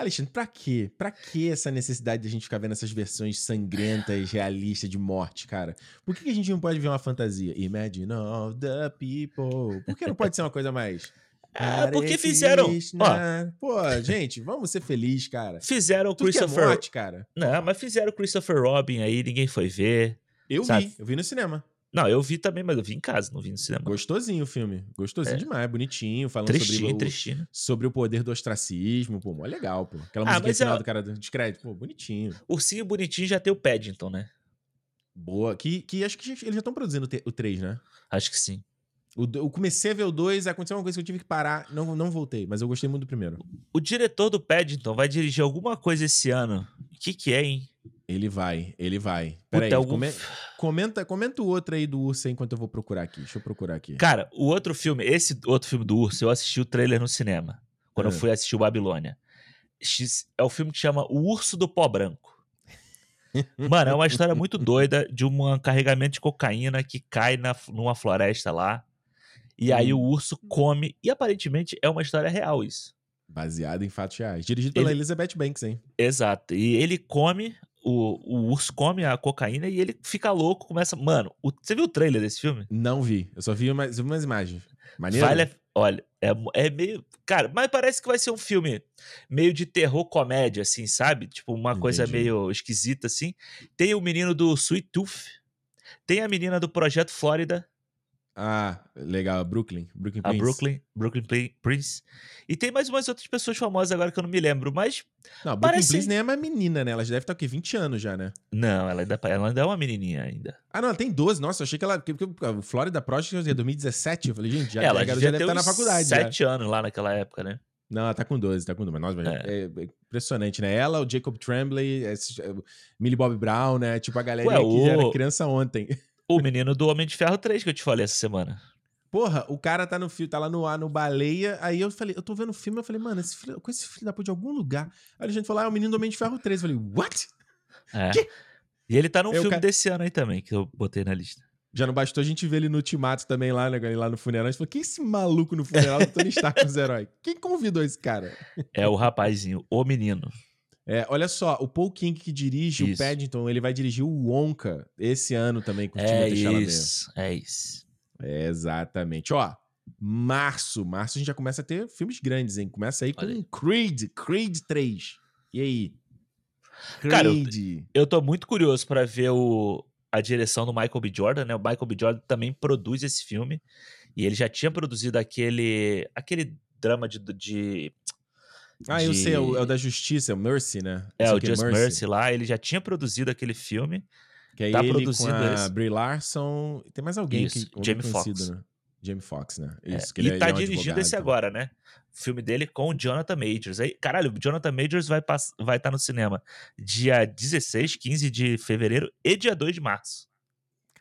Alexandre, pra quê? Pra que essa necessidade de a gente ficar vendo essas versões sangrentas, realistas de morte, cara? Por que que a gente não pode ver uma fantasia? Imagine all the people. Por que não pode ser uma coisa mais. [LAUGHS]
Ah, porque fizeram. Ó.
Pô, gente, vamos ser felizes, cara.
fizeram o
é
Christopher.
morte, cara.
Não, mas fizeram o Christopher Robin aí, ninguém foi ver.
Eu
Sabe?
vi, eu vi no cinema.
Não, eu vi também, mas eu vi em casa, não vi no cinema.
Gostosinho o filme. Gostosinho
É.
demais, bonitinho, falando
Tristinho,
sobre, o,
tristinho.
sobre o poder do ostracismo. Pô, mó legal, pô. Aquela
Ah,
musiquinha
mas
final
é-
do cara do descrédito. Pô, bonitinho.
Ursinho bonitinho já tem o Paddington, né?
Boa. Que, que acho que eles já estão produzindo o te- o 3, né?
Acho que sim.
O, do- eu comecei a ver o 2, aconteceu uma coisa que eu tive que parar. Não, não voltei, mas eu gostei muito do primeiro.
O diretor do Paddington vai dirigir alguma coisa esse ano. O que que é, hein?
Ele vai, ele vai. Peraí,
algum-
come- comenta, comenta o outro aí do urso aí enquanto eu vou procurar aqui. Deixa eu procurar aqui.
Cara, o outro filme, esse outro filme do Urso, eu assisti o trailer no cinema. Quando eu
Ah.
fui assistir o Babilônia. É o filme que chama O Urso do Pó Branco. [LAUGHS] Mano, é uma história muito doida de um carregamento de cocaína que cai na, numa floresta lá. E aí
Hum.
o urso come. E aparentemente é uma história real isso.
Baseado em fatos reais. Dirigido pela
Ele-
Elizabeth Banks, hein?
Exato. E ele come, o, o urso come a cocaína e ele fica louco, começa. Mano, o- você viu o trailer desse filme?
Não vi. Eu só vi umas, vi umas imagens. Maneiro?
Vale, olha, é, é meio. Cara, mas parece que vai ser um filme meio de terror comédia, assim, sabe? Tipo, uma coisa
Entendi.
meio esquisita, assim. Tem o menino do Sweet Tooth. Tem a menina do Projeto Flórida,
Ah, legal. Brooklyn. Brooklyn
a
Prince.
Brooklyn, Brooklyn Prin- Prince. E tem mais umas outras pessoas famosas agora que eu não me lembro, mas.
Não, Brooklyn
Parece-
Prince nem é mais menina, né? Ela já deve estar o quê? 20 anos já, né?
Não, ela ainda, ela ainda é uma menininha ainda.
Ah, não, ela tem 12. Nossa, eu achei que ela. Porque, o Florida Project é 2017. Eu falei, gente, já,
ela
a
devia
já deve estar na
uns
faculdade. já.
Sete anos lá naquela época, né?
Não, ela tá com 12, tá com 12. Mas, nossa, mas é. é impressionante, né? Ela, o Jacob Tremblay, esse, é, o Millie Bob Brown, né? Tipo, a galera
Ué,
que já era
o-
criança ontem. [LAUGHS]
O menino do Homem de Ferro 3 que eu te falei essa semana.
Porra, o cara tá no filme, tá lá no ar, no baleia. Aí eu falei, eu tô vendo o filme, eu falei, mano, esse filho, com esse filho da puta de algum lugar. Aí a gente falou, ah, é o menino do Homem de Ferro 3. Eu falei, what?
É.
Que?
E ele tá num
Eu
filme
ca-
desse ano aí também, que eu botei na lista.
Já não bastou a gente ver ele no Ultimato também lá, né? Lá no funeral. A gente falou, quem é esse maluco no funeral do Tony Stark com os heróis? Quem convidou esse cara?
É o rapazinho, o menino.
É, olha só, o Paul King que dirige
Isso.
o Paddington, ele vai dirigir o Wonka esse ano também com o
É
Timothée
isso, é isso.
É, exatamente. Ó, março. Março a gente já começa a ter filmes grandes, hein? Começa aí com
aí.
Creed, Creed 3. E aí? Creed.
Cara, eu Eu tô muito curioso pra ver o, a direção do Michael B. Jordan, né? O Michael B. Jordan também produz esse filme. E ele já tinha produzido aquele, aquele drama de, de
Ah, eu
de-
sei, é o, é o da Justiça, é o Mercy, né?
É, o
que,
Just Mercy. lá, ele já tinha produzido aquele filme.
Que é
tá
ele
produzindo
com a
esse.
Brie Larson. Tem mais alguém
Isso,
que
Jamie Foxx.
né? Jamie Foxx, né?
É,
Isso, que
e
ele é-
tá
ele é um
dirigindo
advogado,
esse agora, né? O filme dele com o Jonathan Majors. Aí, caralho, o Jonathan Majors vai estar vai tá no cinema dia 16, 15 de fevereiro e dia 2 de março.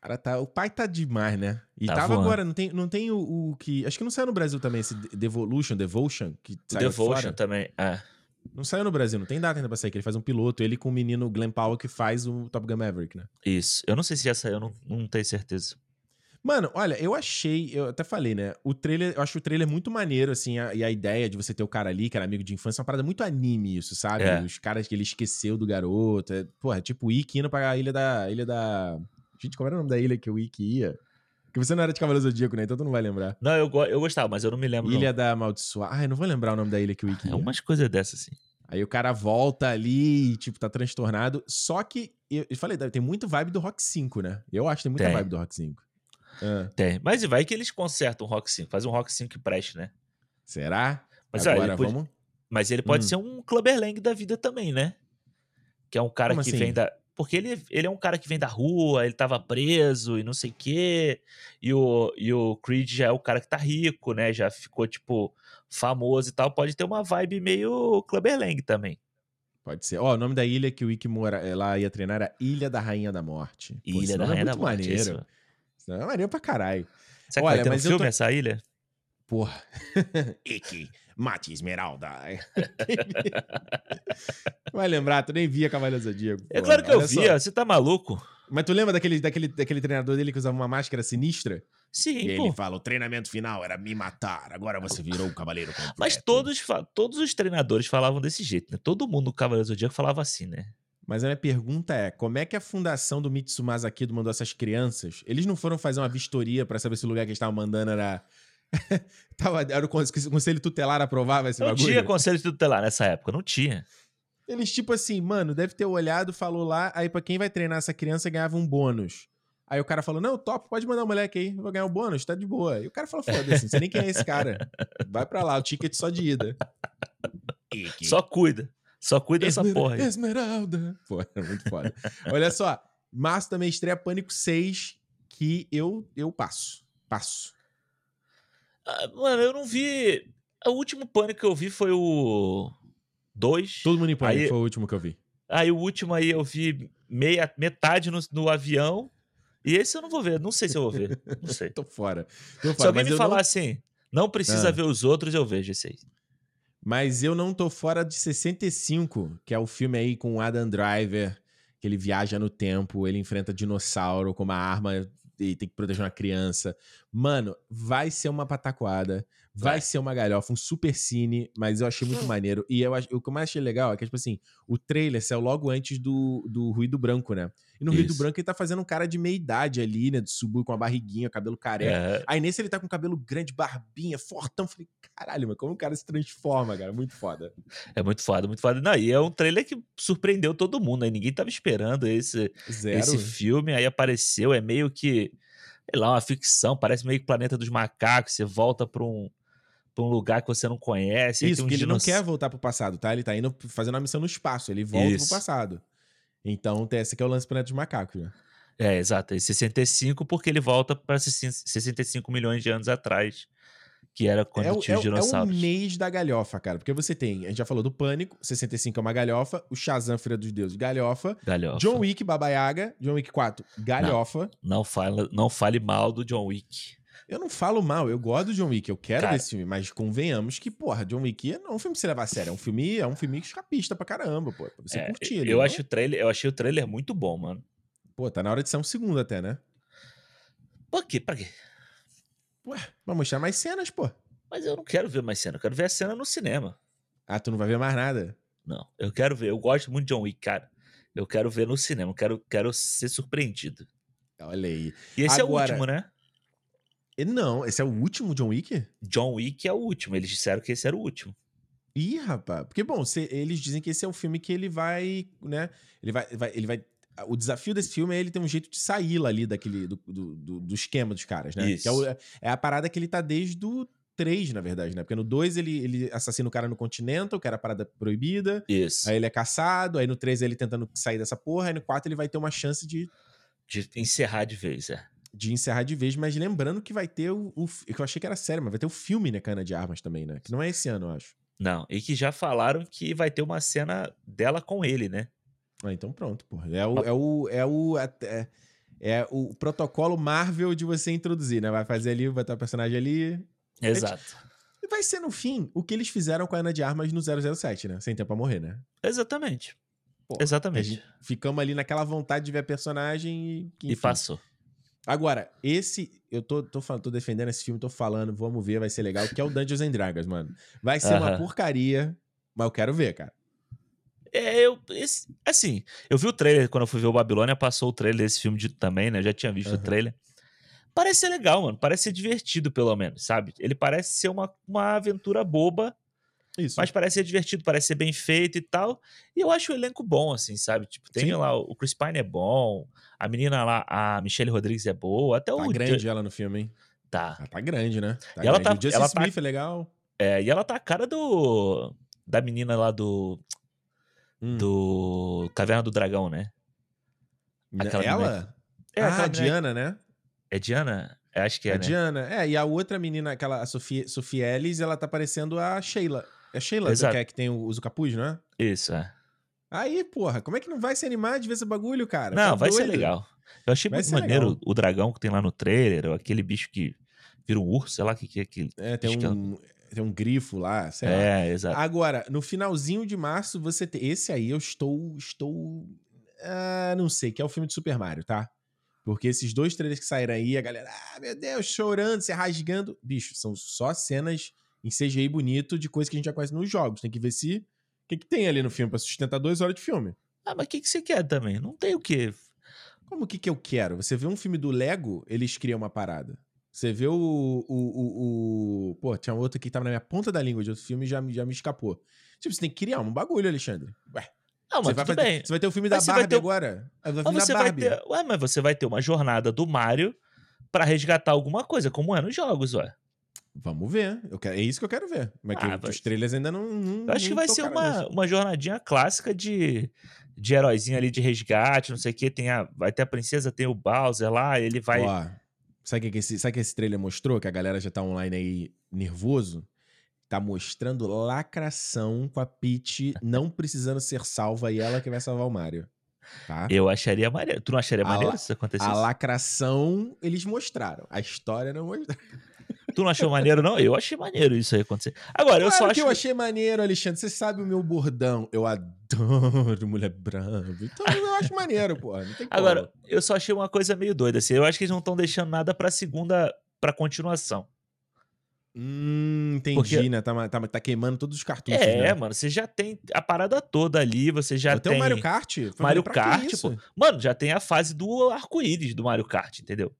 Cara, tá, o pai tá demais, né? E
Tá
tava
voando.
agora, não tem, não tem o, o que. Acho que não saiu no Brasil também, esse De- Devolution, Devotion, que
Devotion
fora.
também. É.
Não saiu no Brasil, não tem data ainda pra sair, que ele faz um piloto, ele com o menino Glenn Powell que faz o Top Gun Maverick, né?
Isso. Eu não sei se já saiu, não, não tenho certeza.
Mano, olha, eu achei, eu até falei, né? O trailer, eu acho o trailer muito maneiro, assim, a- e a ideia de você ter o cara ali, que era amigo de infância, é uma parada muito anime, isso, sabe?
É.
Os caras que ele esqueceu do garoto. É, porra, é tipo o Ikki indo pra ilha da. ilha da. Gente, qual era o nome da ilha que o Ikki ia? Que você não era de Cavaleiro Zodíaco, né? Então tu não vai lembrar.
Não, eu, eu gostava, mas eu não me lembro.
Ilha
não.
da Amaldiçoada. Ah, eu não vou lembrar o nome da ilha que o Ikki
É
ia.
umas coisas dessas, assim.
Aí o cara volta ali e, tipo, tá transtornado. Só que, eu, eu falei, tem muito vibe do Rock 5, né? Eu acho que tem muita
Tem.
vibe do Rock 5. Ah,
Tem. Mas e vai que eles consertam o Rock 5. Faz um Rock 5 que preste, né?
será?
Mas, olha,
Agora
pode-
vamos.
Mas ele pode
Hum.
ser um Clubberlang da vida também, né? Que é um cara
Como
que
assim?
vem da. Porque ele, ele é um cara que vem da rua, ele tava preso e não sei o quê. E o, e o Creed já é o cara que tá rico, né? Já ficou, tipo, famoso e tal. Pode ter uma vibe meio Clubberlang também.
Pode ser. Ó, o nome da ilha que o Ikki mora, eh, lá ia treinar era Ilha da Rainha da Morte. Pô,
Ilha da
nome
Rainha
é
da Morte.
maneiro.
Isso.
Isso é maneiro pra caralho.
Será que
Olha,
vai ter um filme
tô-
essa ilha?
Porra. [LAUGHS] Ikki, mate Esmeralda. [LAUGHS] Vai lembrar, tu nem via Cavaleiro Zodíaco.
É claro que eu
Olha só.
via, você tá maluco?
Mas tu lembra daquele, daquele, daquele treinador dele que usava uma máscara sinistra?
Sim,
E
pô.
ele fala: o treinamento final era me matar, agora você virou um cavaleiro [LAUGHS] completo.
Mas todos, todos os treinadores falavam desse jeito, né? Todo mundo do Cavaleiro Zodíaco falava assim, né?
Mas a minha pergunta é: como é que a fundação do Mitsumasa Kido mandou essas crianças? Eles não foram fazer uma vistoria pra saber se o lugar que eles estavam mandando era. [LAUGHS] Tava, era o cons- conselho tutelar aprovava esse
Não
bagulho?
tinha conselho tutelar nessa época, não tinha.
Eles, tipo assim, mano, deve ter olhado, falou lá, aí pra quem vai treinar essa criança ganhava um bônus. Aí o cara falou: Não, top, pode mandar o moleque aí, eu vou ganhar o bônus, tá de boa. E o cara falou: Foda-se, não sei nem quem é esse cara. Vai pra lá, o ticket só de ida.
Só cuida. Só cuida dessa
Esmer
porra aí.
Esmeralda. Pô, é muito foda. Olha só, março também estreia Pânico 6, que eu, eu passo. Passo.
Ah, mano, eu não vi. O último pânico que eu vi foi o 2.
Todo mundo em Pânico
Aí-
foi o último que eu vi.
Aí o último aí eu vi meia, metade no, no avião. E esse eu não vou ver. Não sei se eu vou ver. Não [LAUGHS] sei.
Tô fora. Tô
Se
fora.
alguém
Mas
me falar
não,
assim, não precisa
Ah.
ver os outros, eu vejo esse aí.
mas eu não tô fora de 65, que é o filme aí com o Adam Driver, que ele viaja no tempo, ele enfrenta dinossauro com uma arma e tem que proteger uma criança. Mano, vai ser uma pataquada. Vai,
Vai.
ser uma galhofa, um super cine, mas eu achei muito maneiro. E eu, o que eu mais achei legal é que, tipo assim, o trailer saiu logo antes do, do Ruído Branco, né? E no Ruído
Isso.
Branco ele tá fazendo um cara de meia idade ali, né? De subu com a barriguinha, cabelo careca.
É,
Aí nesse ele tá com cabelo grande, barbinha, fortão. Falei, caralho, mas como o cara se transforma, cara? Muito foda.
é muito foda, muito foda. Não, e é um trailer que surpreendeu todo mundo, né? Ninguém tava esperando esse,
Zero.
esse filme, aí apareceu, é meio que, sei lá, uma ficção, parece meio que Planeta dos Macacos, você volta pra um, pra um lugar que você não conhece.
Isso, porque ele não quer voltar pro passado, tá? Ele tá indo fazendo uma missão no espaço, ele volta
Isso.
pro passado. Então, esse aqui é o lance do Planeta dos Macacos, né?
É, exato, e 65 porque ele volta pra 65 milhões de anos atrás, que era quando
É o,
tinha
é,
os
o- é o
dinossauros.
mês da galhofa, cara. Porque você tem, a gente já falou do Pânico, 65 é uma galhofa, o Shazam, Filha dos Deuses, galhofa,
Galhofa.
John Wick, Baba Yaga, John Wick 4, galhofa.
Não, fala, não fale mal do John Wick.
Eu não falo mal, eu gosto do John Wick, eu quero
Cara.
desse filme, mas convenhamos que, porra, John Wick não é um filme pra você levar a sério, é um filme, é um filme escapista pra caramba, pô, pra você
É,
curtir ele.
eu,
não?
acho o trailer, eu achei o trailer muito bom, mano.
Pô, tá na hora de ser um segundo até, né?
Por quê? Pra quê?
Ué, pra mostrar mais cenas, pô.
Mas eu não quero ver mais cena, eu quero ver a cena no cinema.
Ah, tu não vai ver mais nada.
Não, eu quero ver, eu gosto muito de John Wick, cara. Eu quero ver no cinema, eu quero, quero ser surpreendido.
Olha aí.
E esse
Agora-
é o último, né?
Não, esse é o último John Wick?
John Wick é o último, eles disseram que esse era o último.
Ih, rapaz. Porque, bom, cê- eles dizem que esse é o filme que ele vai, né? Ele vai, vai- ele vai. O desafio desse filme é ele ter um jeito de sair lá ali daquele, do, do, do- esquema dos caras, né?
Isso.
Que é, o- é a parada que ele tá desde o 3, na verdade, né? Porque no 2 ele, ele assassina o cara no Continental, que era a parada proibida.
Isso.
Aí ele é caçado, aí no 3 ele tentando sair dessa porra, aí no 4 ele vai ter uma chance de,
De encerrar de vez, é.
de encerrar de vez, mas lembrando que vai ter o, o. Que eu achei que era sério, mas vai ter o filme, né, Cana de Armas também, né? Que não é esse ano, eu acho.
Não, e que já falaram que vai ter uma cena dela com ele, né?
Ah, então pronto, porra. É o. É o, é o, é, é o protocolo Marvel de você introduzir, né? Vai fazer ali, vai ter o personagem ali.
Exato.
E vai ser, no fim, o que eles fizeram com a Ana de Armas no 007, né? Sem tempo pra morrer, né?
Exatamente.
Pô,
Exatamente.
ficamos ali naquela vontade de ver a personagem e.
E
enfim.
passou.
Agora, esse. Eu tô, tô, falando, tô defendendo esse filme, tô falando, vamos ver, vai ser legal, que é o Dungeons and Dragons, mano. Vai ser uma
Aham.
porcaria, mas eu quero ver, cara.
É, eu. esse- assim, eu vi o trailer quando eu fui ver o Babilônia, passou o trailer desse filme de, também, né? Eu já tinha visto o
Aham.
trailer. Parece ser legal, mano. Parece ser divertido, pelo menos, sabe? Ele parece ser uma, uma aventura boba,
Isso.
mas parece ser divertido, parece ser bem feito e tal. E eu acho o elenco bom, assim, sabe? Tipo, tem
Sim.
lá, o Chris Pine é bom, a menina lá, a Michelle Rodrigues é boa, até
tá
o.
grande ela no filme, hein?
Tá.
Ah, tá grande, né? Tá
E ela
grande.
tá-
O Justin
ela tá-
Smith é legal.
É, e ela tá a cara do. Da menina lá do.
Hum.
Do. Caverna do Dragão, né? aquela
ela?
É,
ah, a
menina-
Diana, né?
É Diana? Eu acho que é,
a
né?
Diana. É, e a outra menina, aquela a Sofia, Sofia Ellis, ela tá parecendo a Sheila. É a Sheila
Exato.
que, é, que tem o, usa o capuz, não é?
Isso, é.
Aí, porra, como é que não vai se animar de ver esse bagulho, cara?
Não,
Tá
vai ser
doido?
legal. Eu achei
Vai
muito
ser
maneiro
legal.
o dragão que tem lá no trailer, ou aquele bicho que vira um urso, sei lá o que, que é.
É, tem
Acho que é
um, tem um grifo lá, sei lá.
É, exato.
Agora, no finalzinho de março, você tem. Esse aí eu estou. Estou. Ah, não sei, que é o filme de Super Mario, tá? Porque esses dois trailers que saíram aí, a galera, ah, meu Deus, chorando, se rasgando. Bicho, são só cenas em CGI bonito de coisa que a gente já conhece nos jogos. Tem que ver se. O que, que tem ali no filme pra sustentar duas horas de filme?
Ah, mas o que, que você quer também? Não tem o quê.
Como que que eu quero? Você vê um filme do Lego, eles criam uma parada. Você vê o. o, o, o- Pô, tinha outro que tava na minha ponta da língua de outro filme e já, me- já me escapou. Tipo, você tem que criar um bagulho, Alexandre. Ué,
Não, mas
Você vai,
tudo
fazer-
bem.
você vai ter o filme da
Mas vai
Barbie
ter
agora. Vai
Mas
filme
você
da
vai ter. Ué, mas você vai ter uma jornada do Mario pra resgatar alguma coisa, como é nos jogos, ué.
Vamos ver. Eu quero, é isso que eu quero ver. Mas que
Ah,
os
vai-
trailers ainda não. não
Eu acho que vai ser uma,
nisso.
uma jornadinha clássica de, de heróizinho ali de resgate, não sei o que. Tem a, vai ter a princesa, tem o Bowser lá, ele vai.
Ó, sabe o que, esse, sabe que esse trailer mostrou? Que a galera já tá online aí nervoso? Tá mostrando lacração com a Peach não precisando ser salva e ela que vai salvar o Mario. Tá?
Eu acharia maneiro. Tu não acharia maneiro se acontecesse?
A lacração eles mostraram. A história não mostrou.
Tu não achou maneiro, não? Eu achei maneiro isso aí acontecer. Agora, eu
Claro
só
que
acho.
eu achei maneiro, Alexandre. Você sabe o meu bordão. Eu adoro mulher branca. Então eu acho maneiro. Não tem como.
Agora, eu só achei uma coisa meio doida. Assim. Eu acho que eles não estão deixando nada pra segunda. pra continuação.
Hum, entendi,
Porque-
né? Tá, tá, tá queimando todos os cartuchos,
É,
né?
mano, você já tem a parada toda ali, você já
Até
tem.
o Mario Kart. Foi
Mario Kart, pô. Mano, já tem a fase do arco-íris do Mario Kart, entendeu?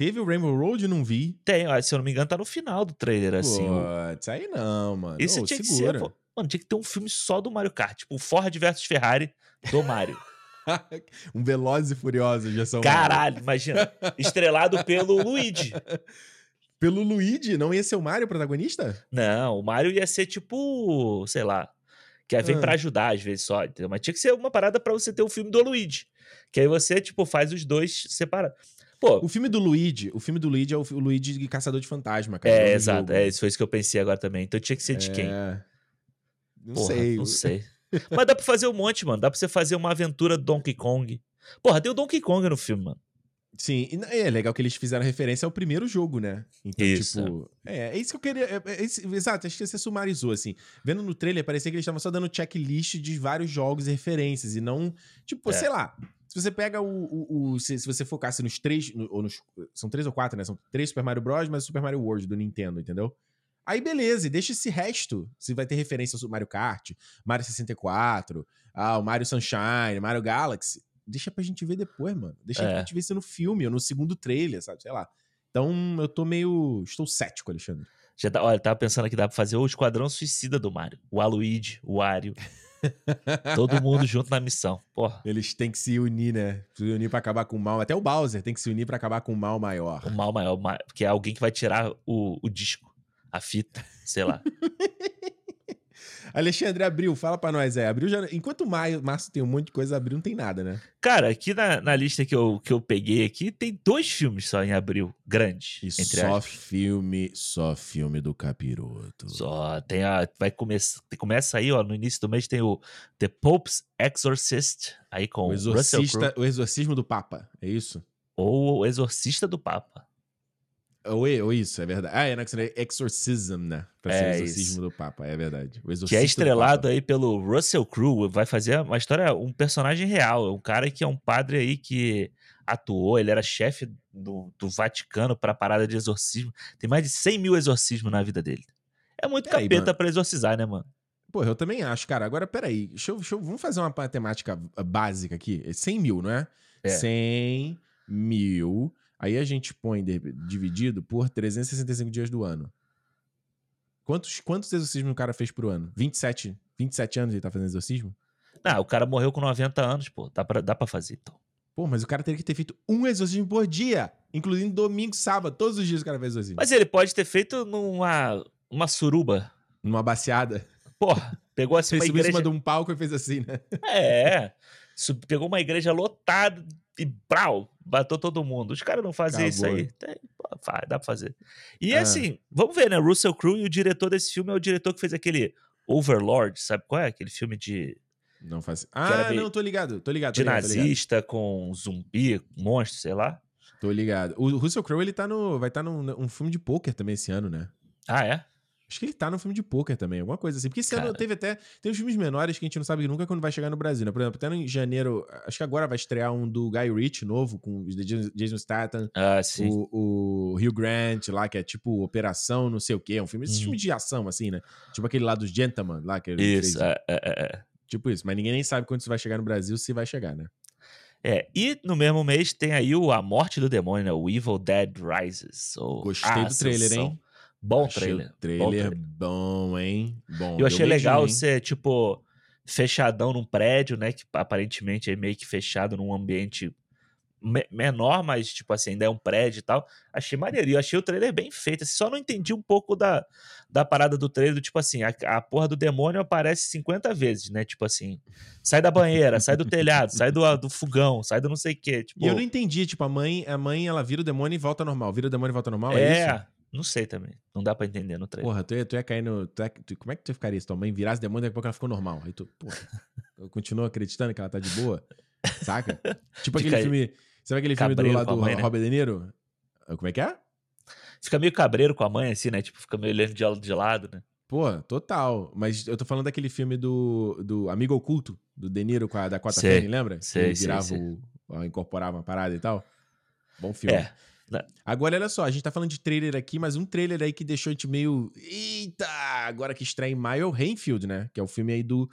Teve o Rainbow Road? Não vi.
Tem, se eu não me engano, tá no final do trailer, assim.
Putz, aí não, mano.
Isso
Ô,
tinha que
segura.
ser, pô. Mano, tinha que ter um filme só do Mario Kart. Tipo, Ford versus Ferrari do Mario. [LAUGHS]
um Velozes e Furiosos já são...
Caralho, imagina. Estrelado pelo Luigi.
Pelo Luigi, não ia ser o Mario o protagonista?
Não, o Mario ia ser tipo, sei lá, que vem
Ah.
pra ajudar às vezes só, entendeu? Mas tinha que ser uma parada pra você ter o filme do Luigi. Que aí você, tipo, faz os dois separados. Pô,
O filme do Luigi, o filme do Luigi é o, o Luigi de Caçador de Fantasma, cara.
é, exato.
jogo.
É, isso foi isso que eu pensei agora também. Então tinha que ser de quem?
É. Não
Porra,
sei.
Não sei. Mas dá pra fazer um monte, mano. Dá pra você fazer uma aventura do Donkey Kong. Porra, tem o Donkey Kong no filme, mano.
Sim, e é legal que eles fizeram referência ao primeiro jogo, né? Então,
Isso.
tipo. É, é isso que eu queria. é- é esse- exato, acho que você sumarizou, assim. Vendo no trailer, parecia que eles estavam só dando checklist de vários jogos e referências, e não. Tipo,
É.
sei lá. Se você pega o. o, o- se, se você focasse nos três. no- ou nos, são três ou quatro, né? São três Super Mario Bros., mas o Super Mario World do Nintendo, entendeu? Aí beleza, e deixa esse resto. Se vai ter referência ao Mario Kart, Mario 64, ah, o Mario Sunshine, Mario Galaxy. Deixa pra gente ver depois, mano. Deixa
É.
pra gente ver isso no filme ou no segundo trailer, sabe? Sei lá. Então eu tô meio. Estou cético, Alexandre.
Já tá, olha, tava pensando que dá pra fazer o Esquadrão Suicida do Mario. O Aluigi, o Wario. [LAUGHS] todo mundo junto na missão. Porra,
Eles têm que se unir, né? Se unir pra acabar com o mal. Até o Bowser tem que se unir pra acabar com o mal maior.
o mal maior. Porque é alguém que vai tirar o, o disco, a fita, sei lá. [LAUGHS]
Alexandre, Abril, fala pra nós, é. Abril já. Enquanto maio, março tem um monte de coisa, Abril não tem nada, né?
Cara, aqui na, na lista que eu, que eu peguei aqui, tem dois filmes só em abril, grandes.
E só
aspas.
filme, só filme do capiroto.
Só tem a. Vai começar. Começa aí, ó. No início do mês tem o The Pope's Exorcist, aí com
O
o Russell
exorcista,
Crowe.
o exorcismo do Papa, é isso?
Ou o Exorcista do Papa.
Ou, ou isso, é verdade. Ah, é, que seria exorcism, né? Pra ser
É,
o exorcismo do Papa, é verdade. O
Que é
do
estrelado aí pelo Russell Crowe. Vai fazer uma história, um personagem real. É um cara que é um padre aí que atuou, ele era chefe do, do Vaticano pra parada de exorcismo. Tem mais de 100 mil exorcismos na vida dele. É muito
aí,
capeta
mano?
pra exorcizar, né, mano?
Pô, eu também acho, cara. Agora, peraí. Deixa eu, deixa eu- vamos fazer uma matemática básica aqui. É 100 mil, não é?
É.
100 mil. Aí a gente põe de- dividido por 365 dias do ano. Quantos, quantos exorcismos o cara fez por ano? 27, 27 anos ele tá fazendo exorcismo?
Ah, o cara morreu com 90 anos, pô. Dá pra, dá pra fazer, então.
Pô, mas o cara teria que ter feito um exorcismo por dia. Incluindo domingo, sábado. Todos os dias o cara fez exorcismo.
Mas ele pode ter feito numa uma suruba.
Numa baseada.
Porra, pegou assim
Fez
uma
subir em
igreja...
cima de um palco e fez assim, né?
É. Pegou uma igreja lotada e brau, bateu todo mundo. Os caras não fazem isso aí. Tem, faz, dá pra fazer. E
Ah.
assim, vamos ver, né? Russell Crowe e o diretor desse filme é o diretor que fez aquele Overlord, sabe qual é? Aquele filme de,
Não faz. Ah, não, tô ligado. Tô ligado.
de
Tô ligado, tô ligado.
nazista com zumbi, monstro, sei lá.
Tô ligado. O Russell Crowe, ele tá no. Vai estar tá num um filme de pôquer também esse ano, né?
Ah, é?
Acho que ele tá no filme de pôquer também, alguma coisa assim. Porque esse ano
Cara.
teve até. Tem uns filmes menores que a gente não sabe nunca quando vai chegar no Brasil, né? Por exemplo, até em janeiro. Acho que agora vai estrear um do Guy Ritchie novo, com o Jason- Statham,
Ah, sim.
o, o Hugh Grant lá, que é tipo Operação não sei o quê. É um filme. Esse
Hum.
filme de ação, assim, né? Tipo aquele lá dos Gentleman lá, que
Isso, é, é, é, é.
Tipo isso. Mas ninguém nem sabe quando isso vai chegar no Brasil, se vai chegar, né?
É, e no mesmo mês tem aí o A Morte do Demônio, né? O Evil Dead Rises.
Gostei do trailer,
Ascensão.
hein?
Bom
Achei
trailer.
o
bom
trailer
trailer.
bom, hein? Bom.
Eu achei legal
hein?
ser, tipo, fechadão num prédio, né? Que aparentemente é meio que fechado num ambiente me menor, mas, tipo assim, ainda é um prédio e tal. Achei maneiro. E eu achei o trailer bem feito. Assim, só não entendi um pouco da, da parada do trailer, tipo assim, a, a porra do demônio aparece 50 vezes, né? Tipo assim, sai da banheira, sai do telhado, sai do, do fogão, sai do não sei o quê. Tipo,
e eu não entendi, tipo, a mãe, a mãe, ela vira o demônio e volta normal. Vira o demônio e volta normal, é, é isso?
Não sei também. Não dá pra entender no trailer.
Porra, tu ia, tu ia cair no. Tu ia, tu, como é que tu ficaria se tua mãe virasse demônio e daqui a pouco ela ficou normal? Aí tu, porra, eu continuo acreditando que ela tá de boa. Saca? [LAUGHS] Tipo aquele cair. filme. Sabe aquele filme do lado do mãe, né? Robert De Niro? Ah, como é que é?
Fica meio cabreiro com a mãe, assim, né? Tipo, fica meio olhando de, de lado, né?
Pô, total. Mas eu tô falando daquele filme do, do Amigo Oculto, do De Niro com a Dakota Fanning, lembra?
Sei,
Ele virava
sei,
o. incorporava uma parada e tal. Bom filme. É. Agora, olha só, a gente tá falando de trailer aqui, mas um trailer aí que deixou a gente meio. Eita! Agora que estreia em maio é o Rainfield, né? Que é o filme aí do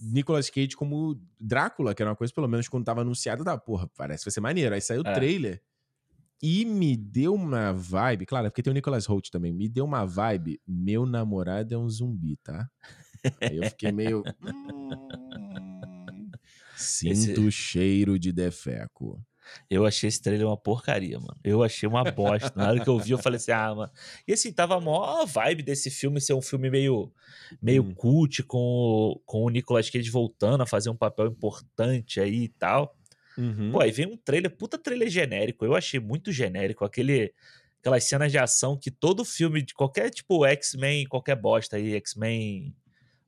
Nicolas Cage como Drácula, que era uma coisa, pelo menos, quando tava anunciado, tá, porra, parece que vai ser maneiro. Aí saiu o é. trailer e me deu uma vibe, claro, é porque tem o Nicolas Holt também, me deu uma vibe, meu namorado é um zumbi, tá? Aí eu fiquei meio. Hum, sinto Esse... cheiro de defeco.
Eu achei esse trailer uma porcaria, mano. Eu achei uma bosta. Na hora que eu vi, eu falei assim, ah, mano. E assim, tava a maior vibe desse filme ser um filme meio, meio hum. cult, com, com o Nicolas Cage voltando a fazer um papel importante aí e tal. Uhum. Pô, aí vem um trailer, puta trailer genérico. Eu achei muito genérico. Aquele, aquelas cenas de ação que todo filme, de qualquer tipo X-Men, qualquer bosta aí, X-Men,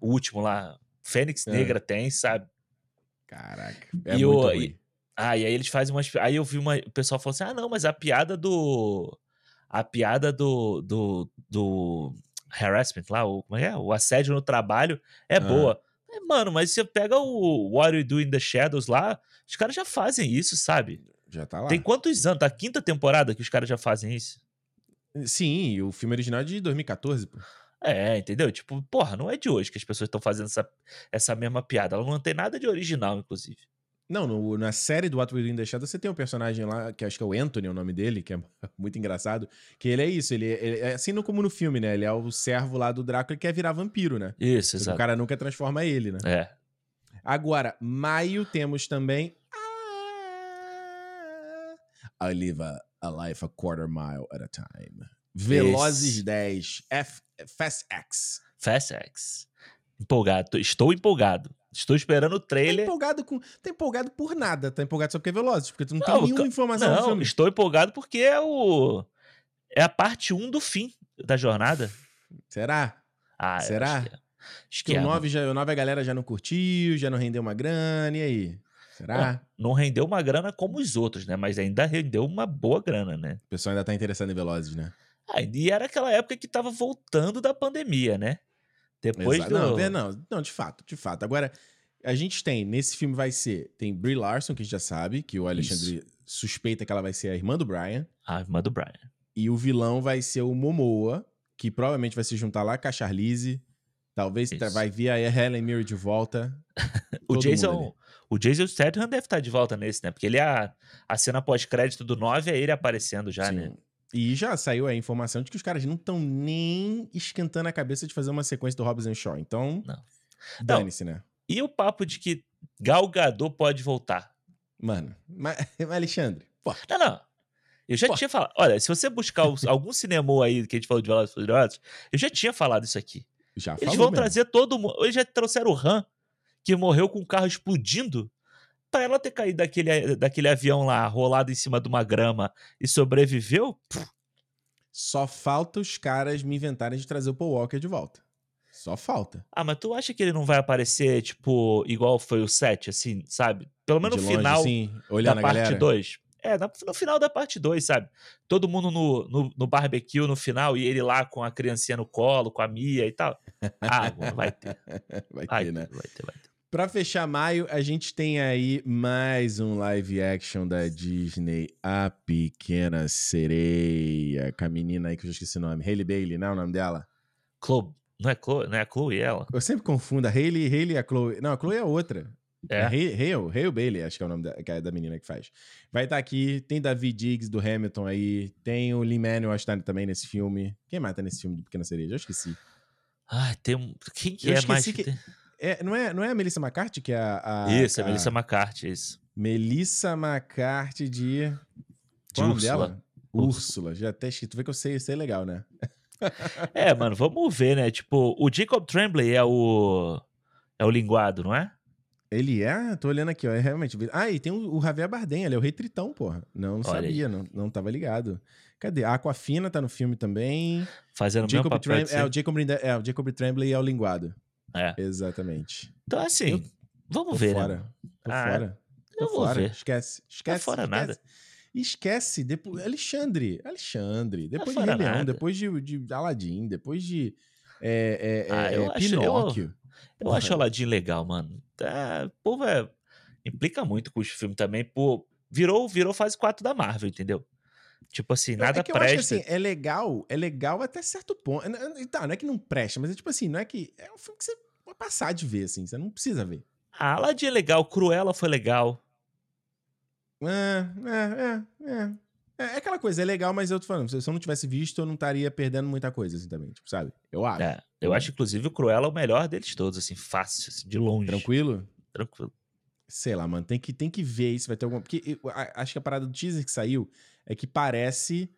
o último lá, Fênix é. Negra tem, sabe?
Caraca. É e muito ruim.
Ah, e aí eles fazem umas. Aí eu vi uma. O pessoal falou assim: ah, não, mas a piada do. A piada do. do, do harassment lá, o, como é? O assédio no trabalho é ah. boa. Mano, mas você pega o What You Do in the Shadows lá, os caras já fazem isso, sabe?
Já tá lá.
Tem quantos anos? Tá a quinta temporada que os caras já fazem isso?
Sim, o filme original é de 2014, pô.
É, entendeu? Tipo, porra, não é de hoje que as pessoas estão fazendo essa, essa mesma piada. Ela não tem nada de original, inclusive.
Não, no, na série do What We Do in the Shadows, você tem um personagem lá, que acho que é o Anthony, o nome dele, que é [LAUGHS] muito engraçado, que ele é isso, ele, ele é assim como no filme, né? Ele é o servo lá do Drácula que quer virar vampiro, né?
Isso, exato.
O cara nunca transforma ele, né?
É.
Agora, maio temos também... I live a, a life a quarter mile at a time. Velozes Esse... 10, F, Fast X.
Fast X. Empolgado, estou empolgado. Estou esperando o trailer.
Tá empolgado, com, tá empolgado por nada. Tá empolgado só porque é Velozes, porque tu não, não tem nenhuma informação
não. Estou empolgado porque é o. É a parte 1 do fim da jornada.
Será?
Ah,
Será?
Acho que, é.
acho que o, 9 já, o 9 a galera já não curtiu, já não rendeu uma grana, e aí? Será?
Não, não, rendeu uma grana como os outros, né? Mas ainda rendeu uma boa grana, né?
O pessoal ainda tá interessado em Velozes, né?
Ah, e era aquela época que tava voltando da pandemia, né? Depois do...
Não, não, não, de fato, de fato. Agora, a gente tem, nesse filme vai ser, tem Brie Larson, que a gente já sabe, que o Alexandre Isso. suspeita que ela vai ser a irmã do Brian.
A irmã do Brian.
E o vilão vai ser o Momoa, que provavelmente vai se juntar lá com a Charlize. Talvez Isso. vai vir a
Helen
Mirren de volta. [LAUGHS]
o Jason... O Jason Statham deve estar de volta nesse, né? Porque ele é a, a cena pós-crédito do 9 é ele aparecendo já, Sim. né?
E já saiu a informação de que os caras não estão nem esquentando a cabeça de fazer uma sequência do Hobbs and Shaw. Então, dane-se, né?
E o papo de que Gal Gadot pode voltar?
Mano, [LAUGHS] mas, Alexandre, pô.
Não, não. Eu já pô. tinha falado. Olha, se você buscar [LAUGHS] algum cinema aí que a gente falou de Velozes Furiosos, eu já tinha falado isso aqui.
Já
Eles vão mesmo. trazer todo mundo. Eles já trouxeram o Han, que morreu com o carro explodindo para ela ter caído daquele, daquele avião lá, rolado em cima de uma grama e sobreviveu.
Só falta os caras me inventarem de trazer o Paul Walker de volta. Só falta.
Ah, mas tu acha que ele não vai aparecer, tipo, igual foi o 7, assim, sabe? Pelo menos no final assim, da parte 2. É, no final da parte 2, sabe? Todo mundo no, no, no, barbecue no final e ele lá com a criancinha no colo, com a Mia e tal. Ah, vai ter. [LAUGHS]
vai ter, vai, né? Vai ter, vai ter. Pra fechar maio, a gente tem aí mais um live action da Disney, A Pequena Sereia, com a menina aí que eu já esqueci o nome, Hailey Bailey, não é o nome dela?
Chloe, não é Chloe, não é a Chloe ela?
Eu sempre confundo a Hailey, Hailey e a Chloe. Não, a Chloe é outra. É? Hale, Hale Bailey, acho que é o nome da, é da menina que faz. Vai estar tá aqui, tem David Diggs do Hamilton aí, tem o Lee Manuel estar também nesse filme. Quem mais tá nesse filme do Pequena Sereia? Já esqueci.
Ah, tem um... Quem que eu é mais? Que...
é, não, é, não é a Melissa McCarthy que é a. a
isso,
a,
é Melissa McCarthy, isso.
Melissa McCarthy de.
De
Qual
Úrsula.
dela? Úrsula. Já até escrito. Tu vê que eu sei, sei legal, né? [LAUGHS]
É, mano, vamos ver, né? Tipo, o Jacob Tremblay é o. É o linguado, não é?
Ele é? Tô olhando aqui, ó. É realmente. Ah, e tem o, o Javier Bardem, ele é o Rei Tritão, porra. Não, não sabia, não, não tava ligado. Cadê? A Aquafina tá no filme também.
Fazendo o mesmo
Jacob
papel
Trem
de
é, o. Jacob, é, o Jacob Tremblay é o linguado.
É.
Exatamente.
Então, assim,
Eu-
vamos
Tô
ver,
fora.
né?
Tô
Ah,
fora. Tô
eu vou
fora.
ver.
Esquece. Esquece.
fora
esquece.
nada.
Esquece. Depois, Alexandre. Alexandre. Depois de Rei Leão, depois de, de Aladdin, depois de. É, é,
Ah,
é,
eu
é,
acho-
Pinóquio.
Eu
Porra.
acho Aladdin legal, mano. O povo é, implica muito com os filmes também. Pô, virou, virou fase 4 da Marvel, entendeu? Tipo assim,
Não,
nada
é que eu acho que,
presta.
assim, é legal, é legal até certo ponto. Tá, não é que não presta, mas é tipo assim, não é que. É um filme que você pode passar de ver, assim, você não precisa ver.
Ah, Aladdin é legal, Cruella foi legal.
É, é, é, é. É é aquela coisa, é legal, mas eu tô falando, se eu não tivesse visto, eu não estaria perdendo muita coisa, assim, também, tipo, sabe? Eu acho.
É, eu acho, inclusive, o Cruella o melhor deles todos, assim, fácil, assim, de longe.
Tranquilo?
Tranquilo.
Sei lá, mano, tem que, tem que ver se vai ter alguma. Porque eu a- acho que a parada do teaser que saiu é que parece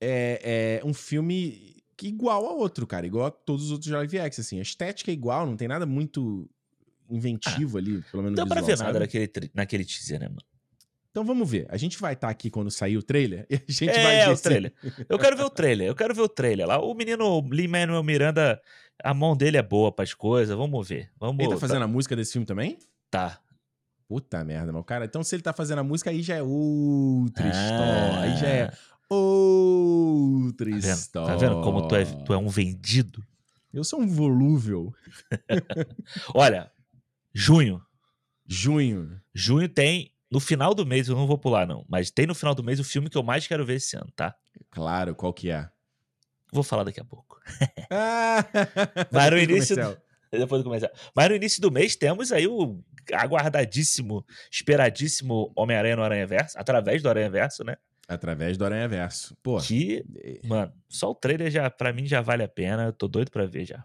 é, é, um filme que igual a outro, cara. Igual a todos os outros live action, assim. A estética é igual, não tem nada muito inventivo ali, pelo menos
Não
no
pra ver nada
sabe?
naquele, tri- naquele teaser, né, mano?
Então vamos ver. A gente vai estar aqui quando sair o trailer [LAUGHS] e a gente
é,
vai ver
o
se-
trailer. Eu quero ver o trailer, eu quero ver o trailer. Lá, o menino Lin-Manuel Miranda, a mão dele é boa pras coisas, vamos ver. Vamos
Ele tá fazendo a música desse filme também?
Tá.
Puta merda, meu cara. Então, se ele tá fazendo a música, aí já é outra
Ah,
história. Aí já é outra
Tá vendo?
história.
Tá vendo como tu é, tu é um vendido?
Eu sou um volúvel. [LAUGHS]
Olha, junho.
Junho.
Junho tem. No final do mês, eu não vou pular, não. Mas tem no final do mês o filme que eu mais quero ver esse ano, tá?
Claro, qual que é?
Vou falar daqui a pouco.
Ah, [LAUGHS]
Mas no
do
início-
comercial.
Depois do começar. Mas no início do mês temos aí o aguardadíssimo, esperadíssimo Homem-Aranha no Aranha Verso, através do Aranha Verso, né?
Através do Aranha Verso. Pô,
Que, mano, só o trailer já, pra mim, já vale a pena. Eu tô doido pra ver já.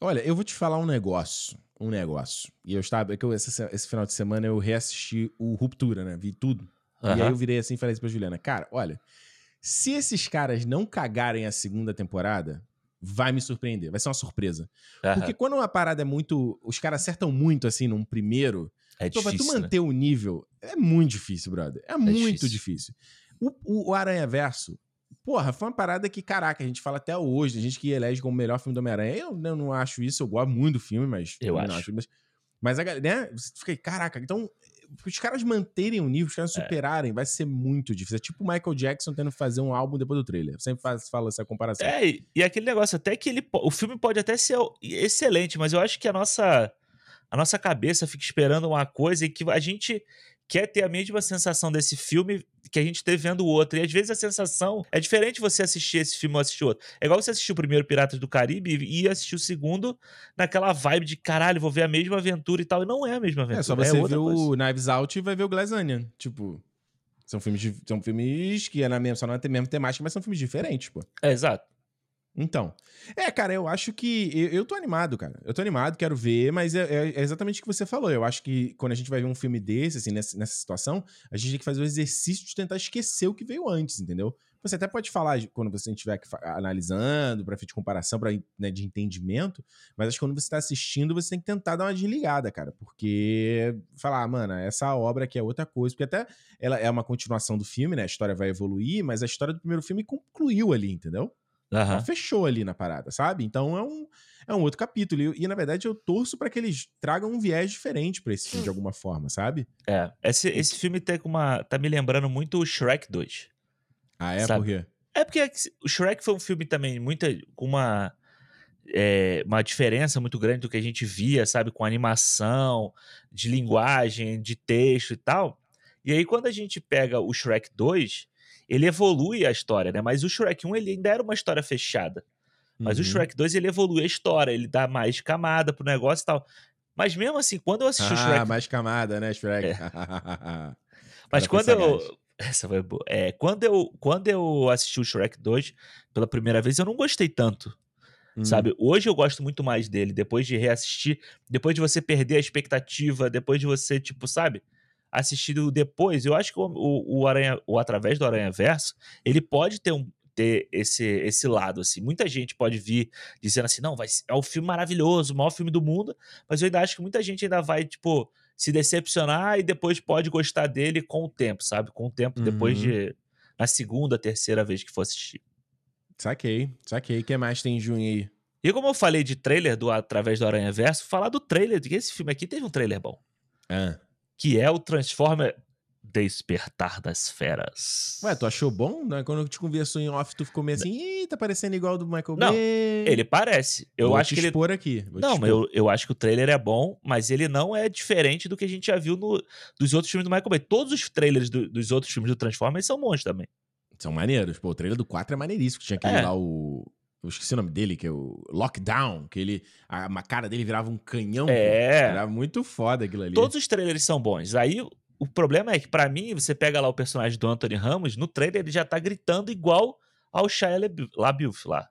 olha, eu vou te falar um negócio. Um negócio. E eu estava. É que eu, esse, esse final de semana eu reassisti o Ruptura, né? Vi tudo. E aí eu virei assim e falei assim pra Juliana: Cara, olha, se esses caras não cagarem a segunda temporada, vai me surpreender. Vai ser uma surpresa.
Aham.
Porque quando uma parada é muito. Os caras acertam muito assim num primeiro.
é
Então, pra tu
difícil, né?
manter o nível, é muito difícil, brother. É, muito
difícil.
difícil. O, o, Aranha Verso, porra, foi uma parada que, caraca, a gente fala até hoje, tem gente que elege como o melhor filme do Homem-Aranha. Eu, eu não acho isso, eu gosto muito do filme, mas.
Eu
também não
acho.
mas, mas a galera, né? Você fica aí, caraca, então. Os caras manterem o nível, os caras
É.
superarem, vai ser muito difícil. É tipo o Michael Jackson tendo que fazer um álbum depois do trailer. Eu sempre faz, falo essa comparação.
É, e- e aquele negócio, até que ele, o filme pode até ser excelente, mas eu acho que a nossa, a nossa cabeça fica esperando uma coisa e que a gente quer ter a mesma sensação desse filme que a gente teve vendo o outro. E às vezes a sensação é diferente você assistir esse filme ou assistir outro. É igual você assistir o primeiro Piratas do Caribe e assistir o segundo naquela vibe de caralho, vou ver a mesma aventura e tal. E não é a mesma aventura.
É só você ver
outra coisa.
o Knives Out e vai ver o Glass Onion. Tipo, são filmes, de- são filmes que é na mesma, só não é a mesma temática, mas são filmes diferentes, pô.
É, exato.
Então. É, cara, eu acho que. Eu, eu tô animado, cara. Eu tô animado, quero ver, mas é, é- é exatamente o que você falou. Eu acho que quando a gente vai ver um filme desse, assim, nessa, nessa situação, a gente tem que fazer o exercício de tentar esquecer o que veio antes, entendeu? Você até pode falar quando você estiver analisando, fim de comparação, pra, né, de entendimento, mas acho que quando você tá assistindo, você tem que tentar dar uma desligada, cara. Porque falar, ah, mano, essa obra aqui é outra coisa. Porque até ela é uma continuação do filme, né? A história vai evoluir, mas a história do primeiro filme concluiu ali, entendeu? Ela fechou ali na parada, sabe? Então é um, é um outro capítulo. E, e, na verdade, eu torço pra que eles tragam um viés diferente pra esse filme de alguma forma, sabe?
É. Esse, esse filme tem uma, tá me lembrando muito o Shrek 2.
Ah, é?
Sabe?
Por quê?
É porque o Shrek foi um filme também muita, com uma, é, uma diferença muito grande do que a gente via, sabe? Com animação, de linguagem, de texto e tal. E aí, quando a gente pega o Shrek 2, ele evolui a história, né? Mas o Shrek 1, ele ainda era uma história fechada. Mas o
Uhum.
Shrek 2, ele evolui a história, ele dá mais camada pro negócio e tal. Mas mesmo assim, quando eu assisti o
Ah,
Shrek
mais camada, né, Shrek?
É. [LAUGHS] Mas quando eu. [LAUGHS] Essa foi boa. É, quando eu, quando eu assisti o Shrek 2 pela primeira vez, eu não gostei tanto. Hum. Sabe? Hoje eu gosto muito mais dele, depois de reassistir, depois de você perder a expectativa, depois de você, tipo, sabe? Assistido depois, eu acho que o, o, o Aranha, o Através do Aranha Verso, ele pode ter um, ter esse, esse lado, assim. Muita gente pode vir dizendo assim, não, vai, é um filme maravilhoso, o maior filme do mundo, mas eu ainda acho que muita gente ainda vai, tipo, se decepcionar e depois pode gostar dele com o tempo, sabe? Com o tempo, uhum. depois de. na segunda, terceira vez que for assistir.
Saquei, saquei. O que mais tem em junho aí?
E como eu falei de trailer do Através do Aranha Verso, falar do trailer, que esse filme aqui teve um trailer bom.
Ah.
Que é o Transformer Despertar das Feras.
Ué, tu achou bom? Né? Quando te conversou em off, tu ficou meio assim, Ih, tá parecendo igual do Michael
Não,
Bay.
ele parece. Eu
Vou
acho
te
que ele.
expor aqui. Vou
Não, eu, eu acho que o trailer é bom, mas ele não é diferente do que a gente já viu no, dos outros filmes do Michael Bay. Todos os trailers do- dos outros filmes do Transformers são bons também.
São maneiros. Pô, o trailer do 4 é maneiríssimo. Tinha aquele
É.
lá, o... Eu esqueci o nome dele, que é o Lockdown. Que ele... A, a cara dele virava um canhão.
É.
Era muito foda aquilo ali.
Todos os trailers são bons. Aí o problema é que, pra mim, você pega lá o personagem do Anthony Ramos, no trailer ele já tá gritando igual ao Shia LaBeouf- lá.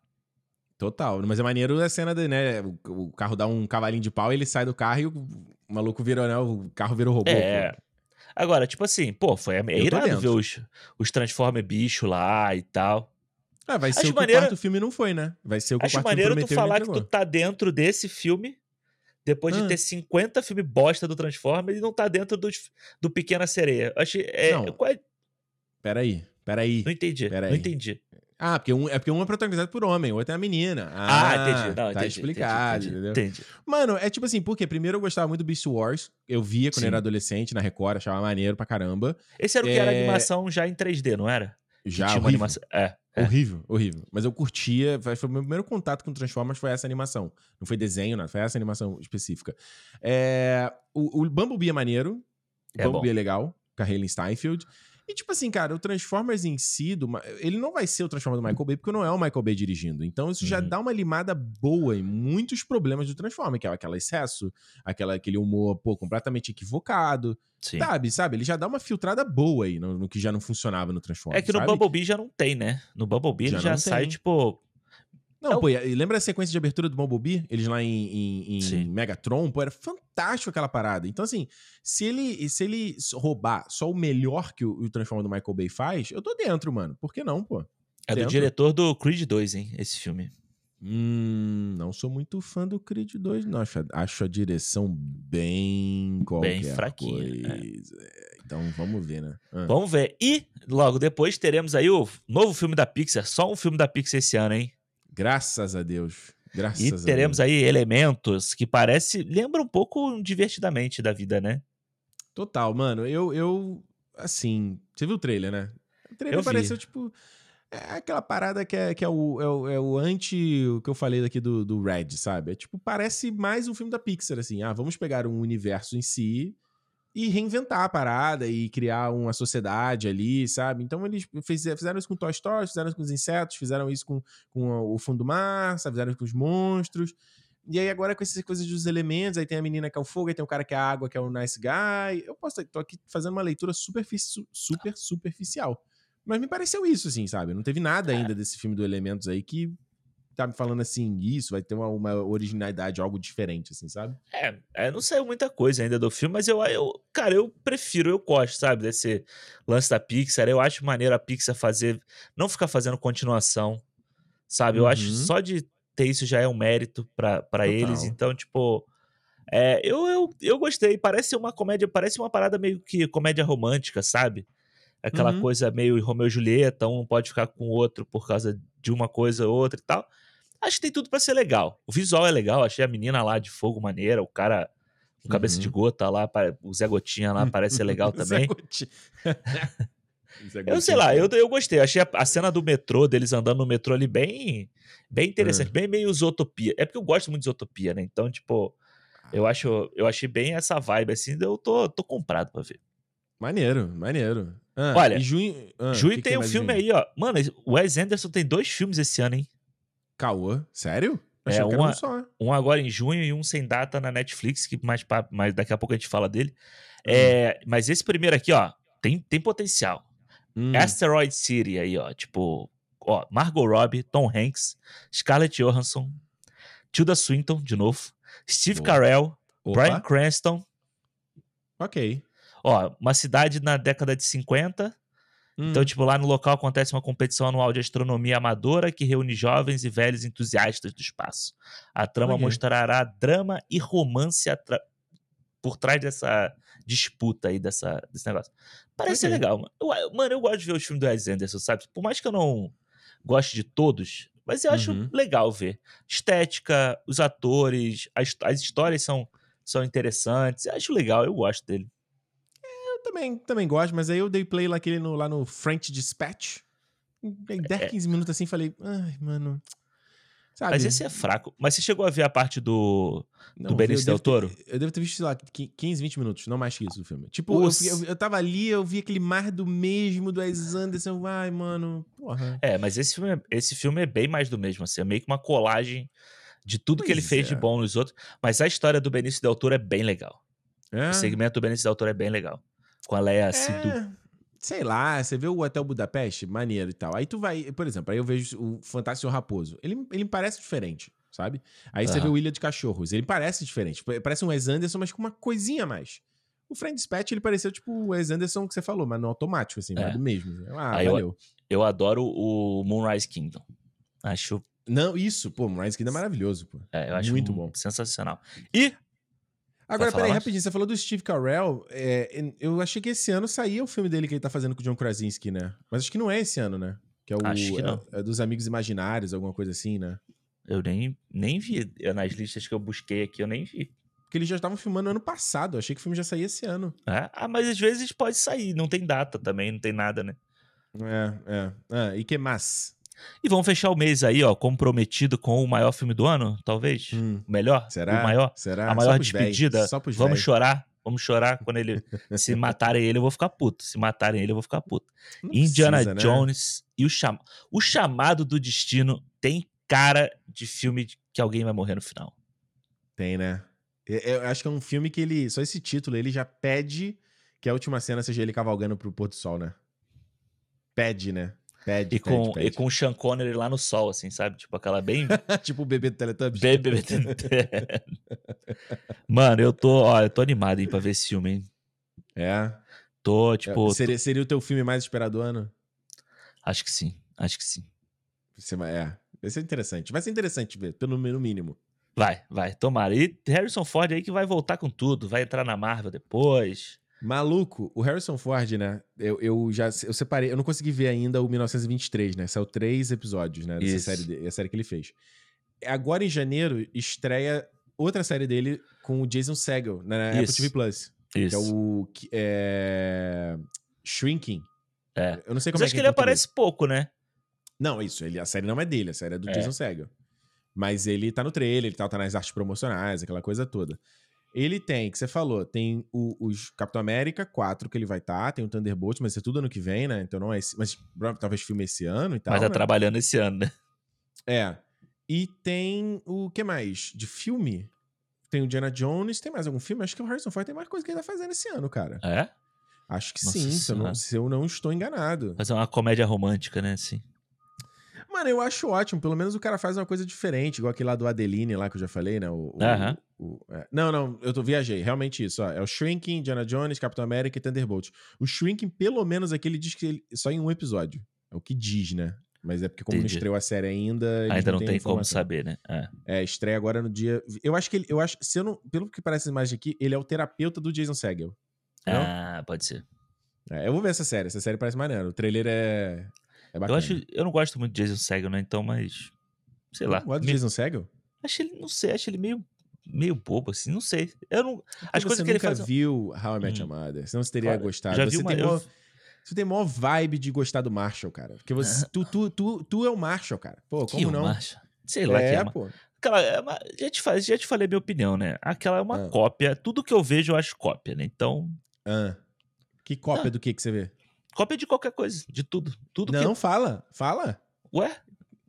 Total. Mas é maneiro a cena dele, né? O, o carro dá um cavalinho de pau, ele sai do carro e o maluco vira, né? O carro vira o robô.
É.
pô.
Agora, tipo assim, pô, foi é irado ver os, os Transformer bicho lá e tal.
Ah, vai ser
Acho
o que
maneiro-
o quarto filme não foi, né? Vai ser o que
Acho
o quarto filme
maneiro tu falar que tu tá dentro desse filme depois de
Ah.
ter 50 filmes bosta do Transformer e não tá dentro do, do Pequena Sereia. Achei. É,
Não.
qual é-
Peraí, peraí.
não entendi.
Pera
não entendi.
Ah, porque um, é porque um é protagonizado por homem, o outro é a menina.
Ah,
Ah,
entendi. Não,
tá
entendi,
explicado,
entendi,
entendeu?
entendi.
Mano, é tipo assim, porque primeiro eu gostava muito do Beast Wars. Eu via quando
Sim.
eu era adolescente na Record, achava maneiro pra caramba.
Esse era o que era
É.
animação já em 3D, não era?
Já
tinha uma
horrível,
animação. É. é.
horrível, horrível. Mas eu curtia, foi foi o meu primeiro contato com Transformers foi essa animação. Não foi desenho, nada, foi essa animação específica. É, o, o Bumblebee é maneiro, o
É
Bumblebee
bom.
é legal, com a Hayley Steinfeld. E tipo assim, cara, o Transformers em si, do ele não vai ser o Transformers do Michael Bay, porque não é o Michael Bay dirigindo. Então isso já
Uhum.
dá uma limada boa em muitos problemas do Transformers, que é aquele excesso, aquela, aquele humor, pô, completamente equivocado.
Sim.
Sabe, sabe? Ele já dá uma filtrada boa aí no, no que já não funcionava no Transformers.
É que no
sabe?
Bumblebee já não tem, né? No Bumblebee
Já
ele já sai,
tem.
tipo.
Não,
É o-
pô, e lembra a sequência de abertura do Bumblebee? Eles lá em, em, em. Megatron, pô, era fantástico aquela parada. Então, assim, se ele, se ele roubar só o melhor que o, o Transformer do Michael Bay faz, eu tô dentro, mano. Por que não, pô?
É do
Dentro.
diretor do Creed 2, hein? Esse filme.
Hum, não sou muito fã do Creed 2, não. Acho, a- acho a direção bem qualquer
fraquinha, é.
coisa. É, Então, vamos ver, né? Ah.
Vamos ver. E logo depois teremos aí o novo filme da Pixar. Só um filme da Pixar esse ano, hein?
Graças a Deus. Graças
E teremos aí elementos que parece. Lembra um pouco divertidamente da vida, né?
Total, mano. Eu, eu, assim, você viu o trailer, né? O trailer
Eu vi.
pareceu, tipo, é aquela parada que é, que é, o, é, o, é o anti, o que eu falei daqui do, do Red, sabe? É tipo, parece mais um filme da Pixar, assim. Ah, vamos pegar um universo em si e reinventar a parada e criar uma sociedade ali, sabe? Então eles fiz- fizeram isso com Toy Story, fizeram isso com os insetos, fizeram isso com, com o fundo do mar, sabe? fizeram isso com os monstros. E aí agora com essas coisas dos elementos, aí tem a menina que é o fogo, aí tem o cara que é a água, que é o nice guy. Eu posso tô aqui fazendo uma leitura superfici- super superficial. Mas me pareceu isso, assim, sabe? Não teve nada ainda desse filme do Elementos aí que tá me falando assim, isso, vai ter uma, uma originalidade, algo diferente, assim, sabe?
É, é, não saiu muita coisa ainda do filme, mas eu, eu, cara, eu prefiro, eu gosto, sabe, desse lance da Pixar. Eu acho maneiro a Pixar fazer, não ficar fazendo continuação, sabe? Eu acho
Uhum.
só de ter isso já é um mérito pra pra eles. Então, tipo, é, eu, eu, eu gostei. Parece uma comédia, parece uma parada meio que comédia romântica, sabe? Aquela
Uhum.
coisa meio Romeu e Julieta, um pode ficar com o outro por causa de uma coisa ou outra e tal. Acho que tem tudo pra ser legal. O visual é legal, achei a menina lá de fogo maneira, o cara com cabeça de
Uhum.
gota lá, o Zé Gotinha lá parece ser legal [LAUGHS] também. [LAUGHS] Eu sei lá,
é
eu, eu gostei. Achei a, a cena do metrô, deles andando no metrô ali bem, bem interessante,
Hum.
bem meio Zootopia. É porque eu gosto muito de Zootopia, né? Então, tipo, eu acho, eu achei bem essa vibe assim, eu tô, tô comprado pra ver.
Maneiro, maneiro. Ah,
Olha,
junho, ah,
tem um filme aí, ó. Mano, o Wes Anderson tem dois filmes esse ano, hein?
Caô, sério?
É,
Achei que era
uma-
um só.
Um agora em junho e um sem data na Netflix, que mais, mais daqui a pouco a gente fala dele.
Hum.
É, mas esse primeiro aqui, ó, tem, tem potencial.
Hum.
Asteroid City aí, ó. Tipo, ó, Margot Robbie, Tom Hanks, Scarlett Johansson, Tilda Swinton, de novo. Steve
Boa.
Carell,
Opa,
Bryan Cranston.
ok.
Ó, uma cidade na década de 50.
Hum,
Então, tipo, lá no local acontece uma competição anual de astronomia amadora que reúne jovens e velhos entusiastas do espaço. A trama
Ok.
mostrará drama e romance atra- por trás dessa disputa aí, dessa, desse negócio. Parece ser
Ok.
legal, mano. Eu, mano, eu gosto de ver os filmes do Wes Anderson, sabe? Por mais que eu não goste de todos, mas eu acho
Uhum.
legal ver. Estética, os atores, as, as histórias são, são interessantes. Eu acho legal, eu gosto dele.
Eu também, também gosto, mas aí eu dei play lá, aquele no, lá no French Dispatch. Em 10, 15 minutos assim, falei, ai, mano. Sabe?
Mas esse é fraco. Mas você chegou a ver a parte do.
Não,
do Benício Del Toro?
ter- eu devo ter visto, sei lá, qui- 15, 20 minutos, não mais que isso do filme. Tipo, eu,
Os-
eu, eu tava ali, eu vi aquele mar do mesmo do Wes Anderson. Ai, mano, porra.
É, mas esse filme, é- esse filme é bem mais do mesmo, assim. É meio que uma colagem de tudo que ele
Pois
fez de
é.
bom nos outros. Mas a história do Benício Del Toro é bem legal.
É,
O segmento do Benício Del Toro é bem legal. Com a Leia Seydoux.
é, sei lá, você vê o Hotel Budapeste, maneiro e tal. Aí tu vai, por exemplo, aí eu vejo o Fantástico Raposo. Ele, ele me parece diferente, sabe? Aí você
Aham.
vê o Ilha de Cachorros. Ele parece diferente. Parece um Wes Anderson, mas com uma coisinha a mais. O Friend Dispatch, ele pareceu tipo o Wes Anderson que você falou, mas no automático, assim,
É.
mesmo. Ah,
Aí eu-
valeu.
Eu adoro o Moonrise Kingdom. Acho,
Não, isso, pô, Moonrise Kingdom é maravilhoso, pô.
é, eu acho
Muito
um-
bom.
sensacional. E
Agora, peraí, rapidinho, você falou do Steve Carell. é, eu achei que esse ano saía o filme dele que ele tá fazendo com o John Krasinski, né? Mas acho que não é esse ano, né? Que é o
Acho que não.
É, é dos Amigos Imaginários, alguma coisa assim, né?
eu nem, nem vi. Eu, nas listas que eu busquei aqui, eu nem vi.
Porque eles já estavam filmando ano passado. Eu achei que o filme já saía esse ano.
É? Ah, mas às vezes pode sair. Não tem data também, não tem nada, né?
É, é. Ah, e que mais?
E vamos fechar o mês aí, ó, comprometido com o maior filme do ano, talvez?
Hum,
O melhor?
será?
O maior?
Será?
a maior despedida. Vamos
véis.
chorar. Vamos chorar quando ele. [LAUGHS] se matarem ele, eu vou ficar puto. Se matarem ele, eu vou ficar puto.
Não
Indiana
precisa, né?
Jones e o, cham... o chamado do destino tem cara de filme que alguém vai morrer no final.
Tem, né? Eu, eu acho que é um filme que ele. Só esse título, ele já pede que a última cena seja ele cavalgando pro pôr do sol, né? Pede, né? Pede,
E com,
pede.
e com o Sean Connery lá no sol, assim, sabe? Tipo aquela bem. [LAUGHS]
tipo o bebê do Teletubbies.
bem, bem- [LAUGHS] Mano, eu tô, ó, eu tô animado hein, pra ver esse filme, hein?
É.
Tô, tipo.
seria, seria o teu filme mais esperado do ano?
Acho que sim, acho que sim.
É. Vai ser interessante. Vai ser interessante ver, pelo mínimo.
Vai, vai, tomara. E Harrison Ford aí que vai voltar com tudo, vai entrar na Marvel depois.
Maluco, o Harrison Ford, né? Eu, eu já eu separei, eu não consegui ver ainda o 1923, né? Saiu três episódios, né? Dessa
Isso.
série, a série que ele fez. Agora em janeiro estreia outra série dele com o Jason Segel na Apple
Isso.
TV Plus,
Isso.
que é o é, Shrinking.
É.
Eu não sei
Mas
como é
acho
que
que
é
ele aparece pouco, né?
Não, isso, ele, a série não é dele, a série é do
É.
Jason Segel. Mas ele tá no trailer, ele tá, tá nas artes promocionais, aquela coisa toda. Ele tem, que você falou, tem o, os Capitão América 4 que ele vai estar, tem o Thunderbolt, mas isso é tudo ano que vem, né? Então não é esse, mas talvez filme esse ano e tal.
Mas tá
né?
trabalhando esse ano, né?
É. E tem o que mais? De filme? Tem o Diana Jones, tem mais algum filme? Acho que o Harrison Ford tem mais coisa que ele tá fazendo esse ano, cara.
É?
Acho que
Nossa
sim, se eu, não, se eu não estou enganado.
Fazer uma comédia romântica, né? Assim.
Mano, eu acho ótimo. Pelo menos o cara faz uma coisa diferente, igual aquele lá do Adeline lá que eu já falei, né? O, o-
Aham.
O- é. Não, não, eu tô, viajei. Realmente isso, ó. É o Shrinking, Indiana Jones, Capitão América e Thunderbolt. O Shrinking, pelo menos aqui, ele diz que ele, só em um episódio. É o que diz, né? Mas é porque como
Entendi.
não estreou a série ainda...
Ainda não
têm
tem como saber, né? É.
É, estreia agora no dia... Eu acho que ele... Eu acho, se eu não... Pelo que parece a imagem aqui, ele é o terapeuta do Jason Segel. Não?
Ah, pode ser.
É, eu vou ver essa série. Essa série parece maneiro. O trailer é... É bacana.
Eu acho. Eu não gosto muito de Jason Segel, né? Então, mas. Sei lá.
Não gosta do
Me-
Jason Segel?
Acho ele, não sei, acho ele meio. Meio bobo, assim, não sei. Eu não. As
Porque
coisas
você
que ele
nunca
faz.
viu How I Met
Hum.
Your Mother. Senão você teria
Cara,
gostado.
já
você,
uma-
tem
eu-
mó, você tem maior vibe de gostar do Marshall, cara. Porque você, tu, tu, tu, tu é o Marshall, cara. Pô,
Que
como não?
marcha? Sei lá que
é,
é. ma-
pô.
Aquela, é uma- já, te falei, já te falei a minha opinião, né? Aquela é uma
Ah.
cópia. Tudo que eu vejo eu acho cópia, né? Então.
Ah. Que cópia
Ah.
do que que você vê?
Cópia de qualquer coisa, de tudo. Tudo
não,
que.
fala. Fala.
Ué?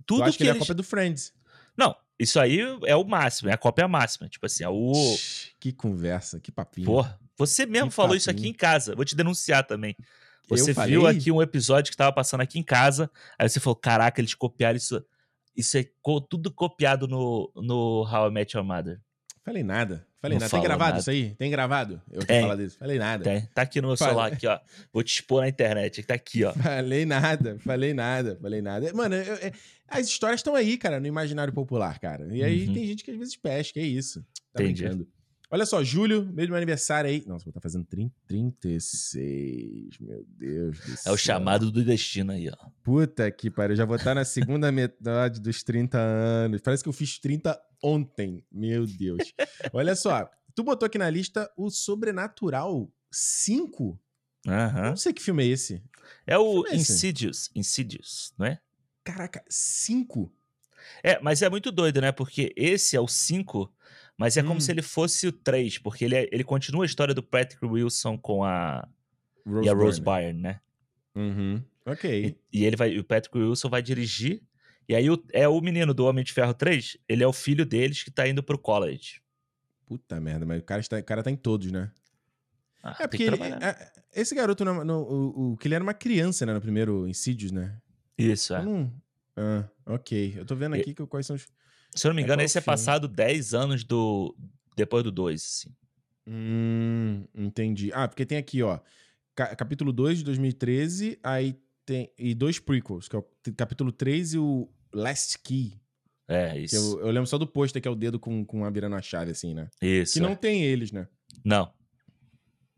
Tu
Tudo
acha que,
que
ele é
eles.
cópia do Friends.
Não, isso aí é o máximo, é a cópia máxima. Tipo assim, é o.
Que conversa, que papinho.
Porra, você mesmo
Que
falou isso aqui
papinho.
em casa. Vou te denunciar também.
Eu
Você
falei?
viu aqui um episódio que tava passando aqui em casa. Aí você falou: caraca, eles copiaram isso. Isso é tudo copiado no, no How I Met Your Mother.
Falei nada. Falei
Não
nada. Tem gravado
nada.
isso aí? Tem gravado? Eu
Tem.
tenho falado isso. Falei nada.
Tem. Tá aqui no meu
Fala.
celular, aqui, ó. Vou te expor na internet. Tá aqui, ó.
Falei nada, falei nada, falei nada. Mano, eu- eu- as histórias estão aí, cara, no imaginário popular, cara. E aí
Uhum.
tem gente que às vezes pesca, é isso. Tá
Entendi.
brincando. Olha só, julho, mesmo aniversário aí. Nossa, vou estar fazendo 30, 36. Meu Deus do
É
céu.
o chamado do destino aí, ó.
Puta que pariu, já vou estar na segunda [LAUGHS] metade dos 30 anos. Parece que eu fiz 30 ontem. Meu Deus. Olha só, tu botou aqui na lista o Sobrenatural 5?
Aham.
Não sei que filme é esse.
É o
é?
Insidious. Insidious, não é?
Caraca, 5?
É, mas é muito doido, né? Porque esse é o 5, mas é como
Hum.
se ele fosse o 3, porque ele, é- ele continua a história do Patrick Wilson com a, e a Rose Byrne, né?
Uhum. Ok.
E, e ele vai, o Patrick Wilson vai dirigir. E aí o- é o menino do Homem de Ferro 3, ele é o filho deles que tá indo pro college.
Puta merda, mas o cara, está, o cara tá em todos, né?
Ah,
É porque
que
ele- é- esse garoto, no, no- o, o- que ele era uma criança, né? No primeiro Insidious, né?
Isso, é.
Não- Ah, ok. Eu tô vendo
E-
aqui que- quais são os.
Se eu não me
É,
engano,
qual
esse é passado 10 anos do depois do 2, assim.
Hum, entendi. Ah, porque tem aqui, ó. ca- capítulo 2 de 2013, aí tem. E dois prequels, que é o capítulo 3 e o Last Key.
É, isso.
eu, eu lembro só do pôster, que é o dedo com, com uma virando a chave, assim, né?
Isso.
Que
é.
não tem eles, né?
Não.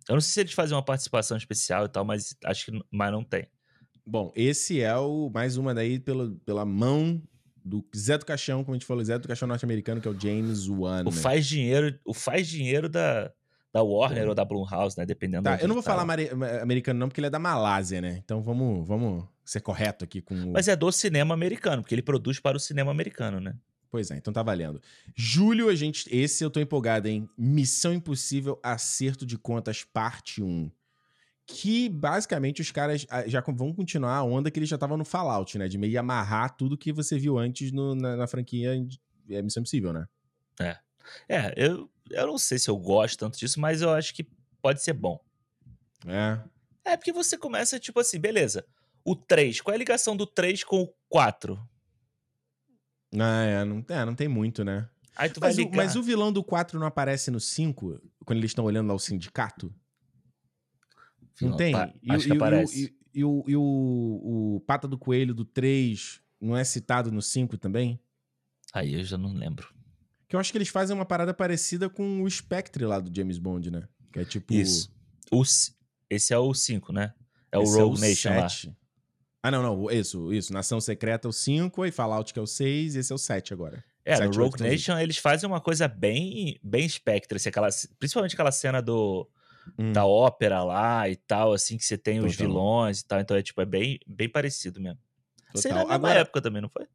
Eu não sei se eles fazem uma participação especial e tal, mas acho que mas não tem.
Bom, esse é o mais uma daí pelo, pela mão do Zé do Caixão, como a gente falou, Zé do Caixão norte-americano, que é o James Wan.
O
né?
faz dinheiro, o faz dinheiro da, da Warner
Pô.
ou da Blumhouse, né? Dependendo
Tá, eu não vou falar
tá.
americano não, porque ele é da Malásia, né? Então vamos, vamos ser correto aqui com o...
Mas é do cinema americano, porque ele produz para o cinema americano, né?
Pois é, então tá valendo. Julho, a gente... Esse eu tô empolgado, hein? Missão Impossível Acerto de Contas, parte 1. Que, basicamente, os caras ah, já vão continuar a onda que eles já estavam no Fallout, né? De meio amarrar tudo que você viu antes no- na, na franquia é Missão Impossível, né?
É, eu, eu não sei se eu gosto tanto disso, mas eu acho que pode ser bom.
É.
É, porque você começa, tipo assim, beleza. O 3, qual é a ligação do 3 com o 4?
Ah, é, não, é, não tem muito, né?
Aí tu vai
Mas o,
ligar.
mas o vilão do 4 não aparece no 5, quando eles estão olhando lá o sindicato? Não
Vilão,
tem?
pa-
E,
acho
o-
que
e o-
aparece.
E, e o, e o, o Pata do Coelho do 3 não é citado no 5 também?
Aí eu já não lembro.
Que eu acho que eles fazem uma parada parecida com o Spectre lá do James Bond, né? Que é tipo.
Isso. O, esse é o 5, né? É o
esse
Rogue Nation lá.
7. Ah, não, não. Isso, isso. Nação Secreta é o 5, aí Fallout que é o 6, esse é o 7 agora.
É,
Sete,
no
oito,
Rogue. Nation eles fazem uma coisa bem, bem Spectre, assim, aquela, principalmente aquela cena do,
Hum.
da ópera lá e tal, assim, que você tem os
Total.
vilões e tal, então é tipo, é bem, bem parecido mesmo. Sei na
Total.
mesma
Agora-
época também, não foi?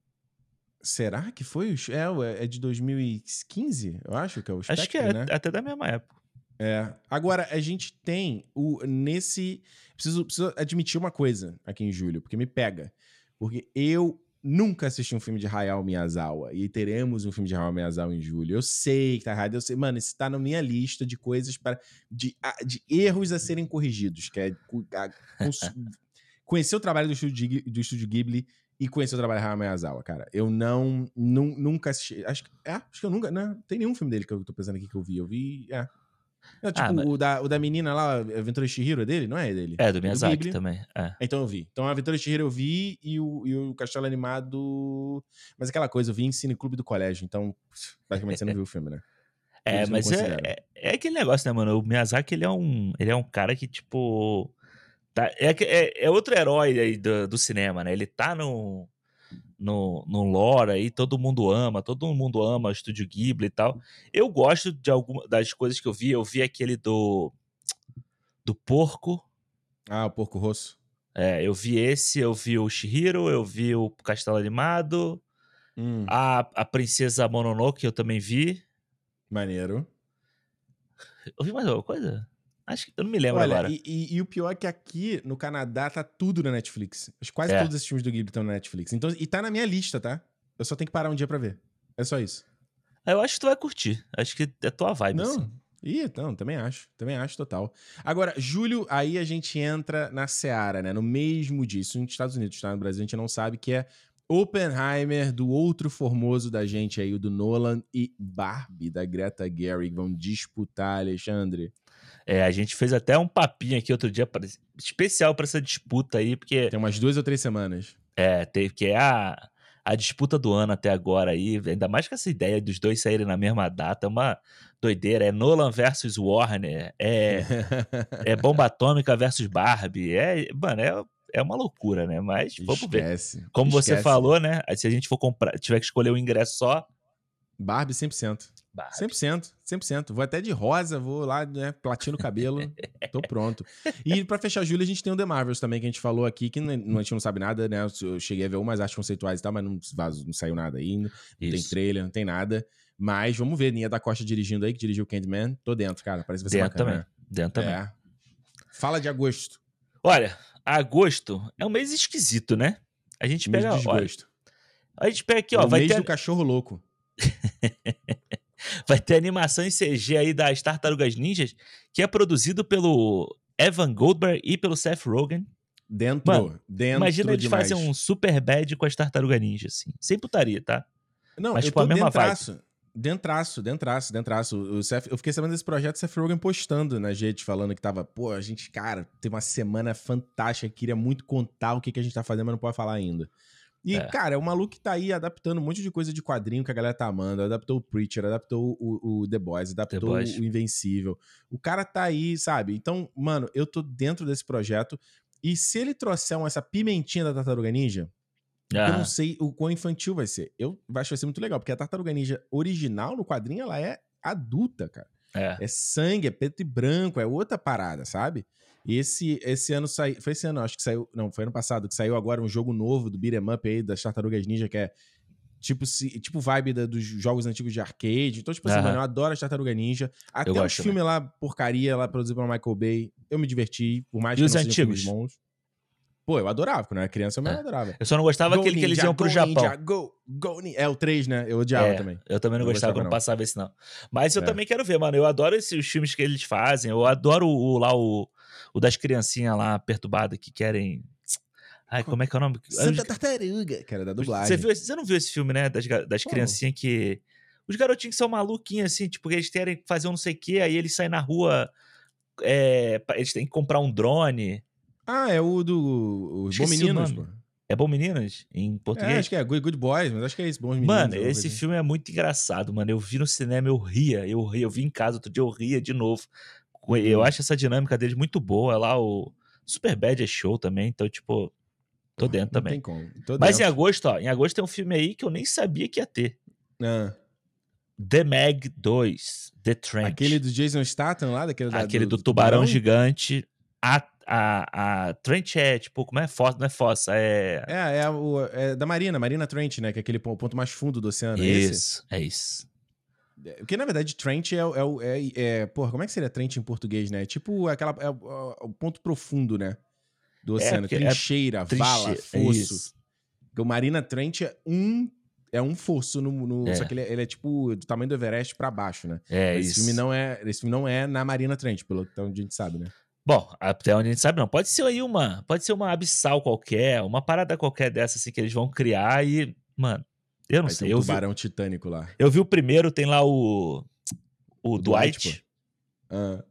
Será que foi? o- É, é de 2015, eu acho que é o Spectre,
Acho que é
né?
até da mesma época.
É. Agora, a gente tem o nesse. Preciso, preciso admitir uma coisa aqui em julho, porque me pega. Porque eu nunca assisti um filme de Hayao Miyazawa. E teremos um filme de Hayao Miyazawa em julho. Eu sei que tá errado, eu sei. Mano, isso tá na minha lista de coisas para. de, de erros a serem corrigidos. Que é a- cons- [LAUGHS] conhecer o trabalho do estúdio, do estúdio Ghibli e conhecer o trabalho de Hayao Miyazawa, cara. Eu não, nun- nunca assisti. Acho, que- é, acho que eu nunca. Não, tem nenhum filme dele que eu tô pensando aqui que eu vi. Eu vi. É. Não, tipo,
Ah, mas-
o, da, o da menina lá, Aventura de Chihiro, é dele? Não é dele?
É, do Miyazaki
Ghibli.
também. É.
Então eu vi. Então a Aventura de Chihiro eu vi e o, e o Castelo Animado. Mas aquela coisa, eu vi em Cineclube do colégio. Então, basicamente você não viu o filme, né? [LAUGHS]
É,
Eles
mas é, é, é aquele negócio, né, mano? O Miyazaki, ele é um, ele é um cara que, tipo... Tá, é, é, é outro herói aí do, do cinema, né? Ele tá no, no, no lore aí, todo mundo ama, todo mundo ama o Estúdio Ghibli e tal. Eu gosto de algumas das coisas que eu vi. Eu vi aquele do... Do porco.
Ah, o Porco Rosso.
É, eu vi esse, eu vi o Shihiro, eu vi o Castelo Animado.
Hum,
A, a Princesa Mononoke eu também vi.
maneiro.
Eu vi mais alguma coisa? Acho que eu não me lembro
Olha,
agora.
e, e- e o pior é que aqui no Canadá tá tudo na Netflix. Quase
É.
todos esses filmes do Ghibli estão na Netflix. Então, e tá na minha lista, tá? Eu só tenho que parar um dia pra ver. É só isso.
Ah, Eu acho que tu vai curtir. Acho que é tua vibe,
Não.
assim.
Ih, não, também acho. Também acho total. Agora, julho, aí a gente entra na Seara, né? No mesmo dia. Isso nos Estados Unidos, tá? No Brasil a gente não sabe, que é Oppenheimer, do outro formoso da gente aí, o do Nolan, e Barbie, da Greta Gerwig, vão disputar, Alexandre.
É, a gente fez até um papinho aqui outro dia pra, especial para essa disputa aí, porque.
Tem umas duas ou três semanas.
É, teve que é a, a disputa do ano até agora aí, ainda mais com essa ideia dos dois saírem na mesma data, é uma doideira. É Nolan versus Warner, é, [LAUGHS] é Bomba Atômica versus Barbie, é, mano, é, é uma loucura, né? Mas vamos
Esquece.
ver. Como
Esquece.
você falou, né? Se a gente for comprar, tiver que escolher um ingresso só,
Barbie 100%.
Barbie.
100%, 100%. Vou até de rosa, vou lá, né, platino o cabelo, [LAUGHS] tô pronto. E pra fechar julho, a gente tem o The Marvels também, que a gente falou aqui, que não- a gente não sabe nada, né? Eu cheguei a ver umas artes conceituais e tal, mas não, não saiu nada ainda. Não tem trailer, não tem nada. Mas vamos ver, Nia da Costa dirigindo aí, que dirigiu o Candyman. Tô dentro, cara. Parece que vai ser
Dentro
bacana.
também. Dentro também.
É. Fala de agosto.
Olha, agosto é um mês esquisito, né? A gente
Mês
pega,
de
olha,
desgosto.
a gente pega aqui,
É
ó,
o
vai
mês
ter,
do cachorro louco. [LAUGHS] [LAUGHS]
vai ter animação em CG aí das Tartarugas Ninjas, que é produzido pelo Evan Goldberg e pelo Seth Rogen.
Dentro,
Mano,
dentro
Imagina eles
demais.
fazem um super bad com as Tartarugas Ninjas, assim. Sem putaria, tá?
Não,
mas,
eu
tipo, a
tô
mesma vibe.
dentraço. Dentraço, dentraço, dentraço. O Seth, eu fiquei sabendo desse projeto, o Seth Rogen postando na gente, falando que tava, pô, a gente, cara, teve uma semana fantástica, queria muito contar o que, que a gente tá fazendo, mas não pode falar ainda. E,
É.
cara, é um maluco que tá aí adaptando um monte de coisa de quadrinho que a galera tá amando. Adaptou o Preacher, adaptou o, o The Boys, adaptou
Boys.
o Invencível. O cara tá aí, sabe? Então, mano, eu tô dentro desse projeto. E se ele trouxer uma- essa pimentinha da Tartaruga Ninja, eu
Ah,
não sei o quão infantil vai ser. Eu acho que vai ser muito legal, porque a Tartaruga Ninja original no quadrinho, ela é adulta, cara.
é.
É sangue, é preto e branco, é outra parada, sabe? E esse, esse ano saiu. Foi esse ano, acho que saiu. Não, foi ano passado, que saiu agora um jogo novo do Beat'em Up aí, das Tartarugas Ninja, que é tipo, se- tipo vibe da- dos jogos antigos de arcade. Então, tipo assim, mano, eu adoro as Tartaruga Ninja. Até os filmes lá, porcaria, lá produzido pelo Michael Bay. Eu me diverti, por mais
E
que
os
não
antigos?
bons. Pô, eu adorava. Quando eu era criança, eu mesmo
É.
adorava.
Eu só não gostava
Go
aquele que eles
Ninja,
iam pro Japão.
Ninja, go, go Ninja. É o 3, né? Eu odiava
É,
também.
Eu também não,
Não
gostava
gostava,
quando
não.
passava esse, não. Mas eu
É.
também quero ver, mano. Eu adoro esses filmes que eles fazem. Eu adoro o lá o, o das criancinhas lá perturbadas que querem. Ai, como é que é o nome?
Santa Tartaruga, cara, da dublagem.
Você, viu, você não viu esse filme, né? Das, das criancinhas que. Os garotinhos que são maluquinhos, assim, tipo, que eles querem fazer um não sei o quê, aí eles saem na rua. é, eles têm que comprar um drone.
Ah, é o do. Os Bom Meninos, pô.
É Bom Meninas? Em
É,
português?
acho que é Good, Good Boys, mas acho que é isso, Bons Meninos.
Mano, esse
assim.
filme é muito engraçado, mano. Eu vi no cinema, eu ria, eu ria. Eu vi em casa outro dia, eu ria de novo. Eu
Hum.
acho essa dinâmica deles muito boa. Lá o Super Bad é show também, então, tipo, tô dentro
Não
também.
tem como. Tô
Mas em
dentro.
agosto, ó, em agosto tem um filme aí que eu nem sabia que ia ter.
Ah,
The Meg 2, The Trench.
aquele do Jason Statham lá, daquele da-
Aquele do, tubarão, gigante. A, a, a Trench é, tipo, como é? Fossa, não é fossa, é...
É, é, o, é da Marina, Marina Trench, né? Que é aquele po- ponto mais fundo do oceano. é
isso, é isso.
É, Porque, na verdade, Trench é, o- é, é, é- Porra, como é que seria Trench em português, né? Tipo aquela. É, o- o ponto profundo, né? Do oceano.
porque é
Trincheira, vala,
é
fosso. Porque o Marina Trench é um. É um fosso no. no-
É.
Só que ele é, ele é, tipo do tamanho do Everest pra baixo, né?
É
esse
isso.
filme não é. Esse filme não é na Marina Trench, pelo que a gente sabe, né?
Bom, até onde a gente sabe, não. Pode ser aí uma. Pode ser uma abissal qualquer, uma parada qualquer dessa, assim, que eles vão criar e. Mano, eu não
ter
sei.
um
Eu vi,
tubarão titânico lá.
eu vi o primeiro, tem lá o. O,
O
Dwight.
Dwight, Ah,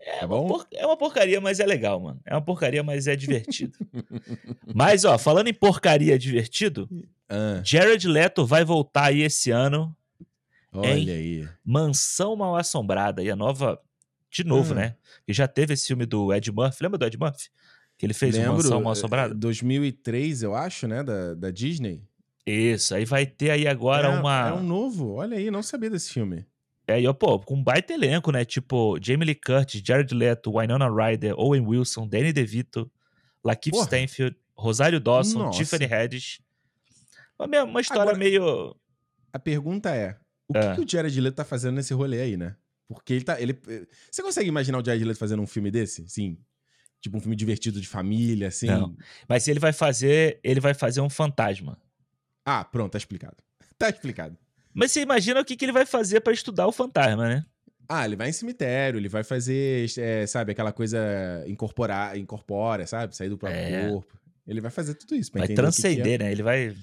É,
É
uma por- é uma porcaria, mas é legal, mano. É uma porcaria, mas é divertido. [LAUGHS] mas, ó, falando em porcaria divertido,
ah,
Jared Leto vai voltar aí esse ano.
olha aí.
Mansão Mal Assombrada. E a nova. De novo,
Ah.
né? E já teve esse filme do Ed Murphy. Lembra do Ed Murphy? Que ele fez
Lembro,
Mansão Mal Assombrada?
2003, eu acho, né? Da, da Disney.
Isso, aí vai ter aí agora
é,
uma.
É um novo. Olha aí, não sabia desse filme.
É, e, pô, com um baita elenco, né? Tipo, Jamie Lee Curtis, Jared Leto, Winona Ryder, Owen Wilson, Danny DeVito, Lakeith. Stanfield, Rosário Dawson,
Nossa.
Tiffany Haddish. Uma, uma história
Agora-
meio.
A pergunta é: o que,
É.
que o Jared Leto tá fazendo nesse rolê aí, né? Porque ele tá. Ele, eh, você consegue imaginar o Jared Leto fazendo um filme desse? Sim. Tipo um filme divertido de família, assim.
Não. Mas ele vai fazer. Ele vai fazer um fantasma.
Ah, pronto, tá explicado. [LAUGHS] Tá explicado.
Mas você imagina o que, que ele vai fazer pra estudar o fantasma, né?
Ah, ele vai em cemitério, ele vai fazer, eh, sabe, aquela coisa incorporar, incorpora, sabe? Sair do próprio
É.
corpo. Ele vai fazer tudo isso. pra
Vai
entender o que que é.
transcender, né? Ele vai.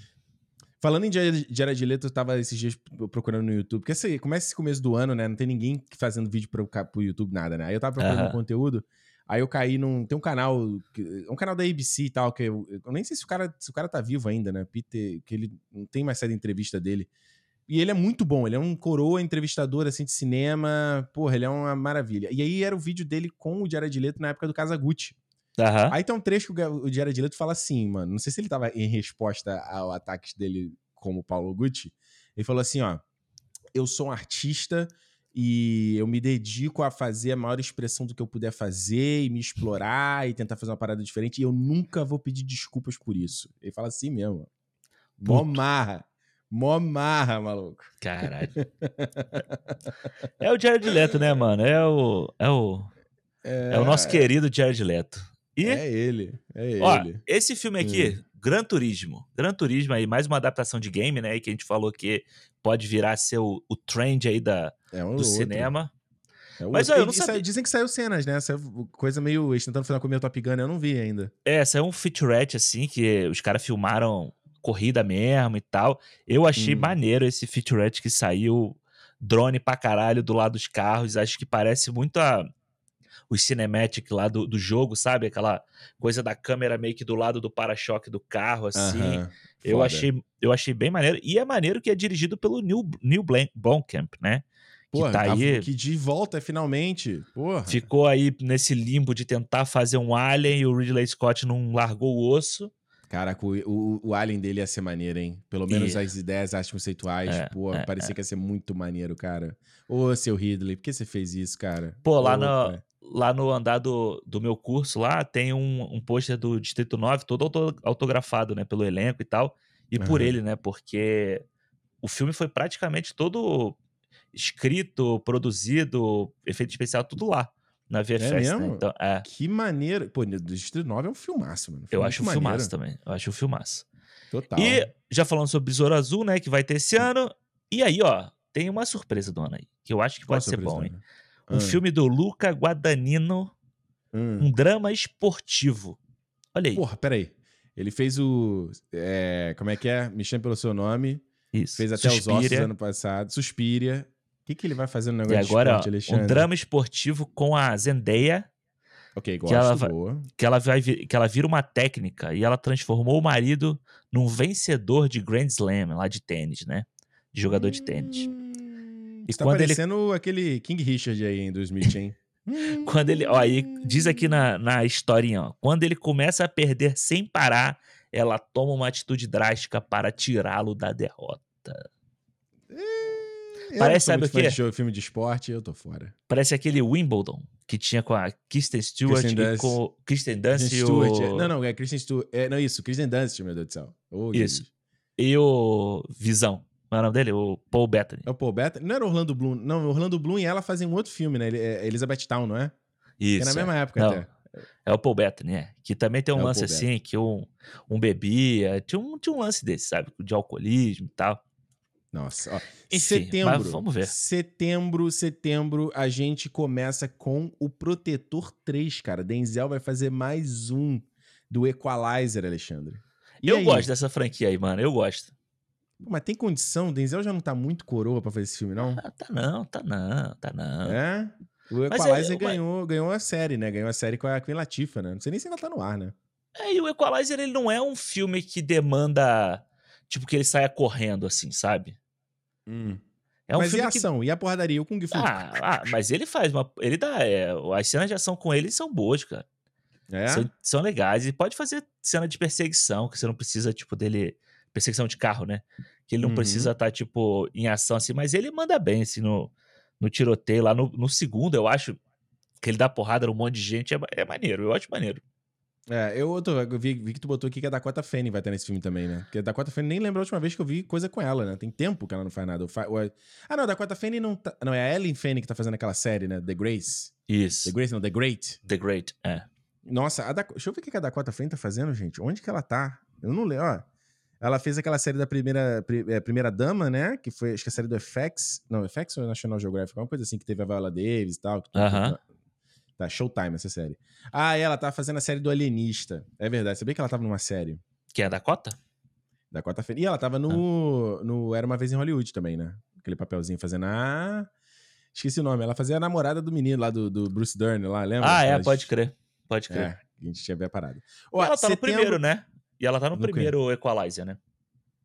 Falando em Jared Leto, eu tava esses dias procurando no YouTube, porque assim, começa esse começo do ano, né? Não tem ninguém fazendo vídeo pro, pro YouTube, nada, né? Aí eu tava procurando uhum. conteúdo, aí eu caí num. Tem um canal, um canal da ABC e tal, que eu, eu, nem sei se o, cara, se o cara tá vivo ainda, né? Peter, que ele não tem mais saída entrevista dele. E ele é muito bom, ele é um coroa entrevistador, assim, de cinema. Porra, ele é uma maravilha. E aí era o vídeo dele com o Jared Leto na época do Kazaguchi.
Uhum.
Aí tem um trecho que o Jared Leto fala assim, mano. Não sei se ele tava em resposta ao ataque dele como Paulo Gucci. Ele falou assim, ó. Eu sou um artista e eu me dedico a fazer a maior expressão do que eu puder fazer e me explorar e tentar fazer uma parada diferente. E eu nunca vou pedir desculpas por isso. Ele fala assim mesmo. Mó marra. Mó marra, maluco.
Caralho. [LAUGHS] é o Jared Leto, né, mano? É o. É o. É, é o nosso querido Jared Leto.
E, é ele, é
ó,
ele.
Esse filme aqui, hum. Gran Turismo. Gran Turismo aí, mais uma adaptação de game, né? Que a gente falou que pode virar ser o, o trend aí da, é um do outro. cinema.
É Mas ó, eu não sabia. Dizem que saiu cenas, né? Essa coisa meio. Eles tentando falar com o Top Gun, eu não vi ainda.
É, saiu um featurette, assim, que os caras filmaram corrida mesmo e tal. Eu achei hum. maneiro esse featurette que saiu. Drone pra caralho do lado dos carros. Acho que parece muito a os cinematic lá do, do jogo, sabe? Aquela coisa da câmera meio que do lado do para-choque do carro, assim. eu, achei, eu achei bem maneiro. E é maneiro que é dirigido pelo Neil, Neil Blomkamp, né?
Porra, que tá aí. Que de volta finalmente. Porra.
Ficou aí nesse limbo de tentar fazer um Alien e o Ridley Scott não largou o osso.
Cara, o, o, o Alien dele ia ser maneiro, hein? Pelo menos e... as ideias, as conceituais. É, pô, é, parecia é. que ia ser muito maneiro, cara. Ô, seu Ridley, por que você fez isso, cara?
Pô, lá, no, lá no andar do, do meu curso, lá tem um, um pôster do Distrito 9, todo autografado, né? Pelo elenco e tal. E uhum. por ele, né? Porque o filme foi praticamente todo escrito, produzido, efeito especial, tudo lá na VFX, é né? mesmo? Né? Então, é.
Que maneiro. Pô, Distrito 9 é um filmaço, mano.
Eu acho um maneiro. filmaço também. Eu acho um filmaço. Total. E já falando sobre Besouro Azul, né? Que vai ter esse ano. E aí, ó, tem uma surpresa do ano aí. Que eu acho que pode ser bom, hein? Um hum. filme do Luca Guadagnino. Hum. Um drama esportivo. Olha aí.
Porra, peraí. Ele fez o. É, como é que é? Me chame pelo seu nome.
Isso.
Fez até Suspiria. os ossos ano passado. Suspiria que, que ele vai fazer no negócio
e agora, de esporte, Alexandre? Um drama esportivo com a Zendaya.
Ok, gosto,
que ela vai. Que ela, vai, que ela vira uma técnica e ela transformou o marido num vencedor de Grand Slam, lá de tênis, né? De jogador hum, de tênis.
Hum, e tá quando parecendo ele... aquele King Richard aí em 2000, hein? [LAUGHS]
quando ele, ó, aí diz aqui na, na historinha, ó, quando ele começa a perder sem parar, ela toma uma atitude drástica para tirá-lo da derrota. Parece, sabe o quê?
De filme de esporte, eu tô fora.
Parece aquele Wimbledon que tinha com a Kristen Stewart Kristen e com Kristen Dunst e o...
É. Não, não, é Kristen Stewart. É, não, isso, Kristen Dunst, meu Deus do céu.
Oh, isso. E o Visão. É o nome dele? O Paul Bettany.
É o Paul Bettany? Não era Orlando Bloom. Não, Orlando Bloom e ela fazem um outro filme, né? É Elizabeth Town, não é?
Isso.
é na mesma
é.
época
não.
até.
É o Paul Bettany, é. Que também tem um é lance assim, que um, um bebia. Tinha um, tinha um lance desse, sabe? De alcoolismo e tal.
Nossa, ó. Enfim, setembro.
vamos ver.
Setembro, setembro, a gente começa com o Protetor 3, cara. Denzel vai fazer mais um do Equalizer, Alexandre.
E eu aí? gosto dessa franquia aí, mano. Eu gosto.
Pô, mas tem condição? Denzel já não tá muito coroa pra fazer esse filme, não?
Ah, tá não, tá não, tá não.
É? O Equalizer é, ganhou, mas... ganhou a série, né? Ganhou a série com a Queen Latifah, né? Não sei nem se ainda tá no ar, né?
É, e o Equalizer, ele não é um filme que demanda tipo, que ele saia correndo, assim, sabe?
Hum. É um mas e a ação? Que... E a porradaria? O Kung Fu?
Ah, ah, mas ele faz uma... Ele dá... É, as cenas de ação com ele são boas, cara.
É?
São, são legais. E pode fazer cena de perseguição, que você não precisa, tipo, dele... Perseguição de carro, né? Que ele não uhum. precisa estar, tá, tipo, em ação, assim. Mas ele manda bem, assim, no, no tiroteio. Lá no, no segundo, eu acho que ele dá porrada num monte de gente. É, é maneiro. Eu acho maneiro.
É, eu, tô, eu vi, vi, que tu botou aqui que a Dakota Fanning vai estar nesse filme também, né? Porque a Dakota Fanning nem lembra a última vez que eu vi coisa com ela, né? Tem tempo que ela não faz nada. Fa... Ah, não, a Dakota Fanning não tá... Não, é a Ellen Fanning que tá fazendo aquela série, né? The Grace.
Isso.
The Grace, não, The Great.
The Great, é.
Nossa, a deixa eu ver o que a Dakota Fanning tá fazendo, gente. Onde que ela tá? Eu não lembro, ó. Ela fez aquela série da primeira, é, primeira Dama, né? Que foi, acho que a série do FX. Não, FX ou National Geographic? Uma coisa assim que teve a Viola Davis e tal.
Aham. Uh -huh.
Tá, Showtime essa série. Ah, ela tá fazendo a série do Alienista. É verdade. Sabia que ela tava numa série?
Que é a Dakota?
Dakota Fanning. E ela tava no, ah. no Era Uma Vez em Hollywood também, né? Aquele papelzinho fazendo a... Esqueci o nome. Ela fazia a namorada do menino lá, do, do Bruce Dern lá, lembra?
Ah, é, pode crer. Pode crer. É,
a gente tinha ver a parada.
Ó, ela tá setembro... no primeiro, né? E ela tá no Nunca... primeiro Equalizer, né?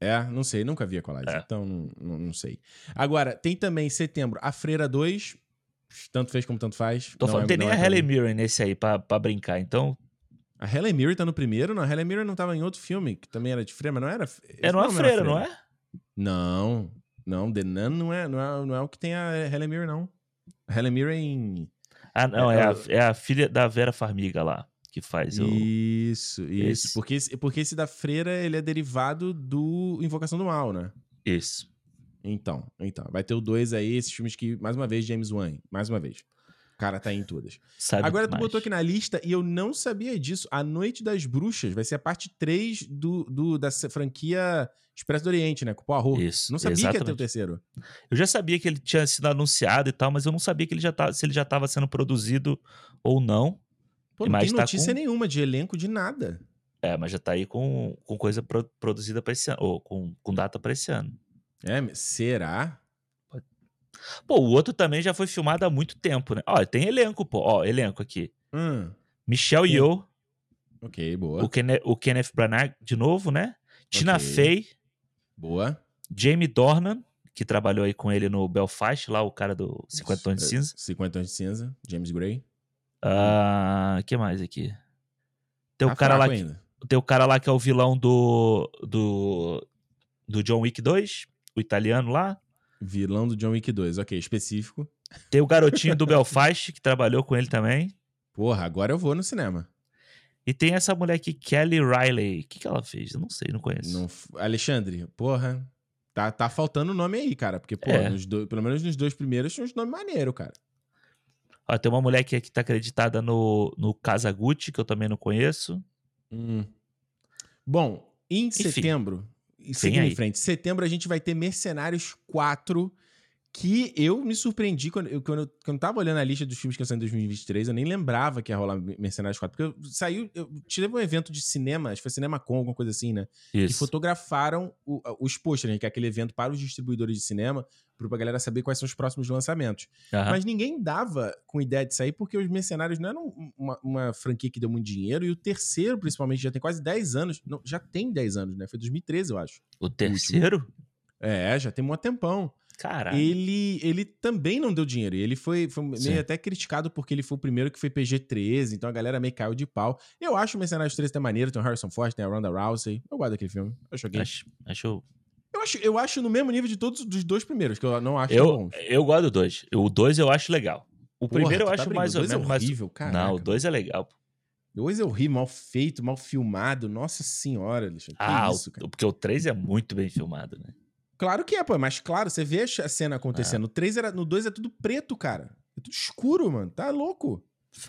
É, não sei, nunca vi Equalizer, é. então não, não, não, sei. Agora, tem também setembro a Freira 2, tanto fez como tanto faz.
Tô falando, é, tem nem é a Helen Mirren nesse aí pra, pra brincar, então
a Helen Mirren tá no primeiro? Não, a Helen Mirren não tava em outro filme, que também era de freira, mas não era...
Era uma freira, freira, não é?
Não, não, The Nun não é, não é, não é o que tem a Helen Mirren, não. A Helen Mirren...
Ah, não, é, é, a, é a filha da Vera Farmiga lá, que faz o...
Isso, isso. Esse. Porque, esse, porque esse da freira, ele é derivado do Invocação do Mal, né?
Isso.
Então, então. Vai ter o dois aí, esses filmes que, mais uma vez, James Wan, mais uma vez. O cara tá em todas. Sabe Agora, tu botou aqui na lista e eu não sabia disso. A Noite das Bruxas vai ser a parte 3 do, do, da franquia Expresso do Oriente, né? Com o Poirot. Isso. Não sabia exatamente. que ia ter o terceiro.
Eu já sabia que ele tinha sido anunciado e tal, mas eu não sabia que ele já tá, se ele já estava sendo produzido ou não.
Pô, não tem tá notícia com... nenhuma de elenco de nada.
É, mas já tá aí com, com coisa pro, produzida para esse ano, ou com, com data para esse ano.
É, será?
Pô, o outro também já foi filmado há muito tempo, né? Ó, tem elenco, pô. Ó, elenco aqui.
Hum.
Michelle Yeoh.
Ok, boa.
O, Ken o Kenneth Branagh de novo, né? Okay. Tina Fey.
Boa.
Jamie Dornan, que trabalhou aí com ele no Belfast, lá o cara do 50 Tons de Cinza.
50 Tons de Cinza, James Gray.
Ah, uh, que mais aqui? Tem o tá cara lá que, tem o cara lá que é o vilão do do do John Wick 2, o italiano lá.
Vilão do John Wick 2, ok, específico.
Tem o garotinho do [LAUGHS] Belfast, que trabalhou com ele também.
Porra, agora eu vou no cinema.
E tem essa mulher aqui, Kelly Riley. O que, que ela fez? Eu não sei, não conheço.
Não, Alexandre, porra. Tá, tá faltando nome aí, cara. Porque, pô, é. do, pelo menos nos dois primeiros tinha uns nomes maneiros, cara.
Ó, tem uma mulher aqui que tá acreditada no, no Kazaguchi, que eu também não conheço.
Hum. Bom, em Enfim. setembro, seguindo em frente, setembro a gente vai ter Mercenários 4 que eu me surpreendi quando eu, quando, eu, quando eu tava olhando a lista dos filmes que eu saí em 2023, eu nem lembrava que ia rolar Mercenários 4, porque eu, saiu, eu tive um evento de cinema, acho que foi Cinema Com, alguma coisa assim, né? Isso. Que fotografaram o, os posters, né? Que é aquele evento para os distribuidores de cinema, pra galera saber quais são os próximos lançamentos. Uhum. Mas ninguém dava com ideia de sair, porque os Mercenários não eram uma, uma, franquia que deu muito dinheiro, e o terceiro, principalmente, já tem quase 10 anos, não, já tem 10 anos, né? Foi 2013, eu acho.
O terceiro?
O é, já tem um tempão.
Caralho.
Ele, ele também não deu dinheiro. Ele foi, foi meio até criticado porque ele foi o primeiro que foi PG-13, então a galera meio caiu de pau. Eu acho o Mercenários 13 até maneiro, tem o Harrison Ford, tem a Ronda Rousey. Eu guardo aquele filme. Eu joguei.
Acho, acho...
Eu acho, eu acho no mesmo nível de todos os dois primeiros, que eu não acho
eu, bons. Eu gosto do dois. O dois eu acho legal. O Porra, primeiro eu tá acho tá mais ou menos.
É horrível,
mais... Não, o dois é legal.
O dois é horrível, mal feito, mal filmado. Nossa senhora, Alexandre.
Ah, isso, o, porque o três é muito bem filmado, né?
Claro que é, pô, mas claro, você vê a cena acontecendo. É. No 3 era, no 2 é tudo preto, cara. É tudo escuro, mano. Tá louco.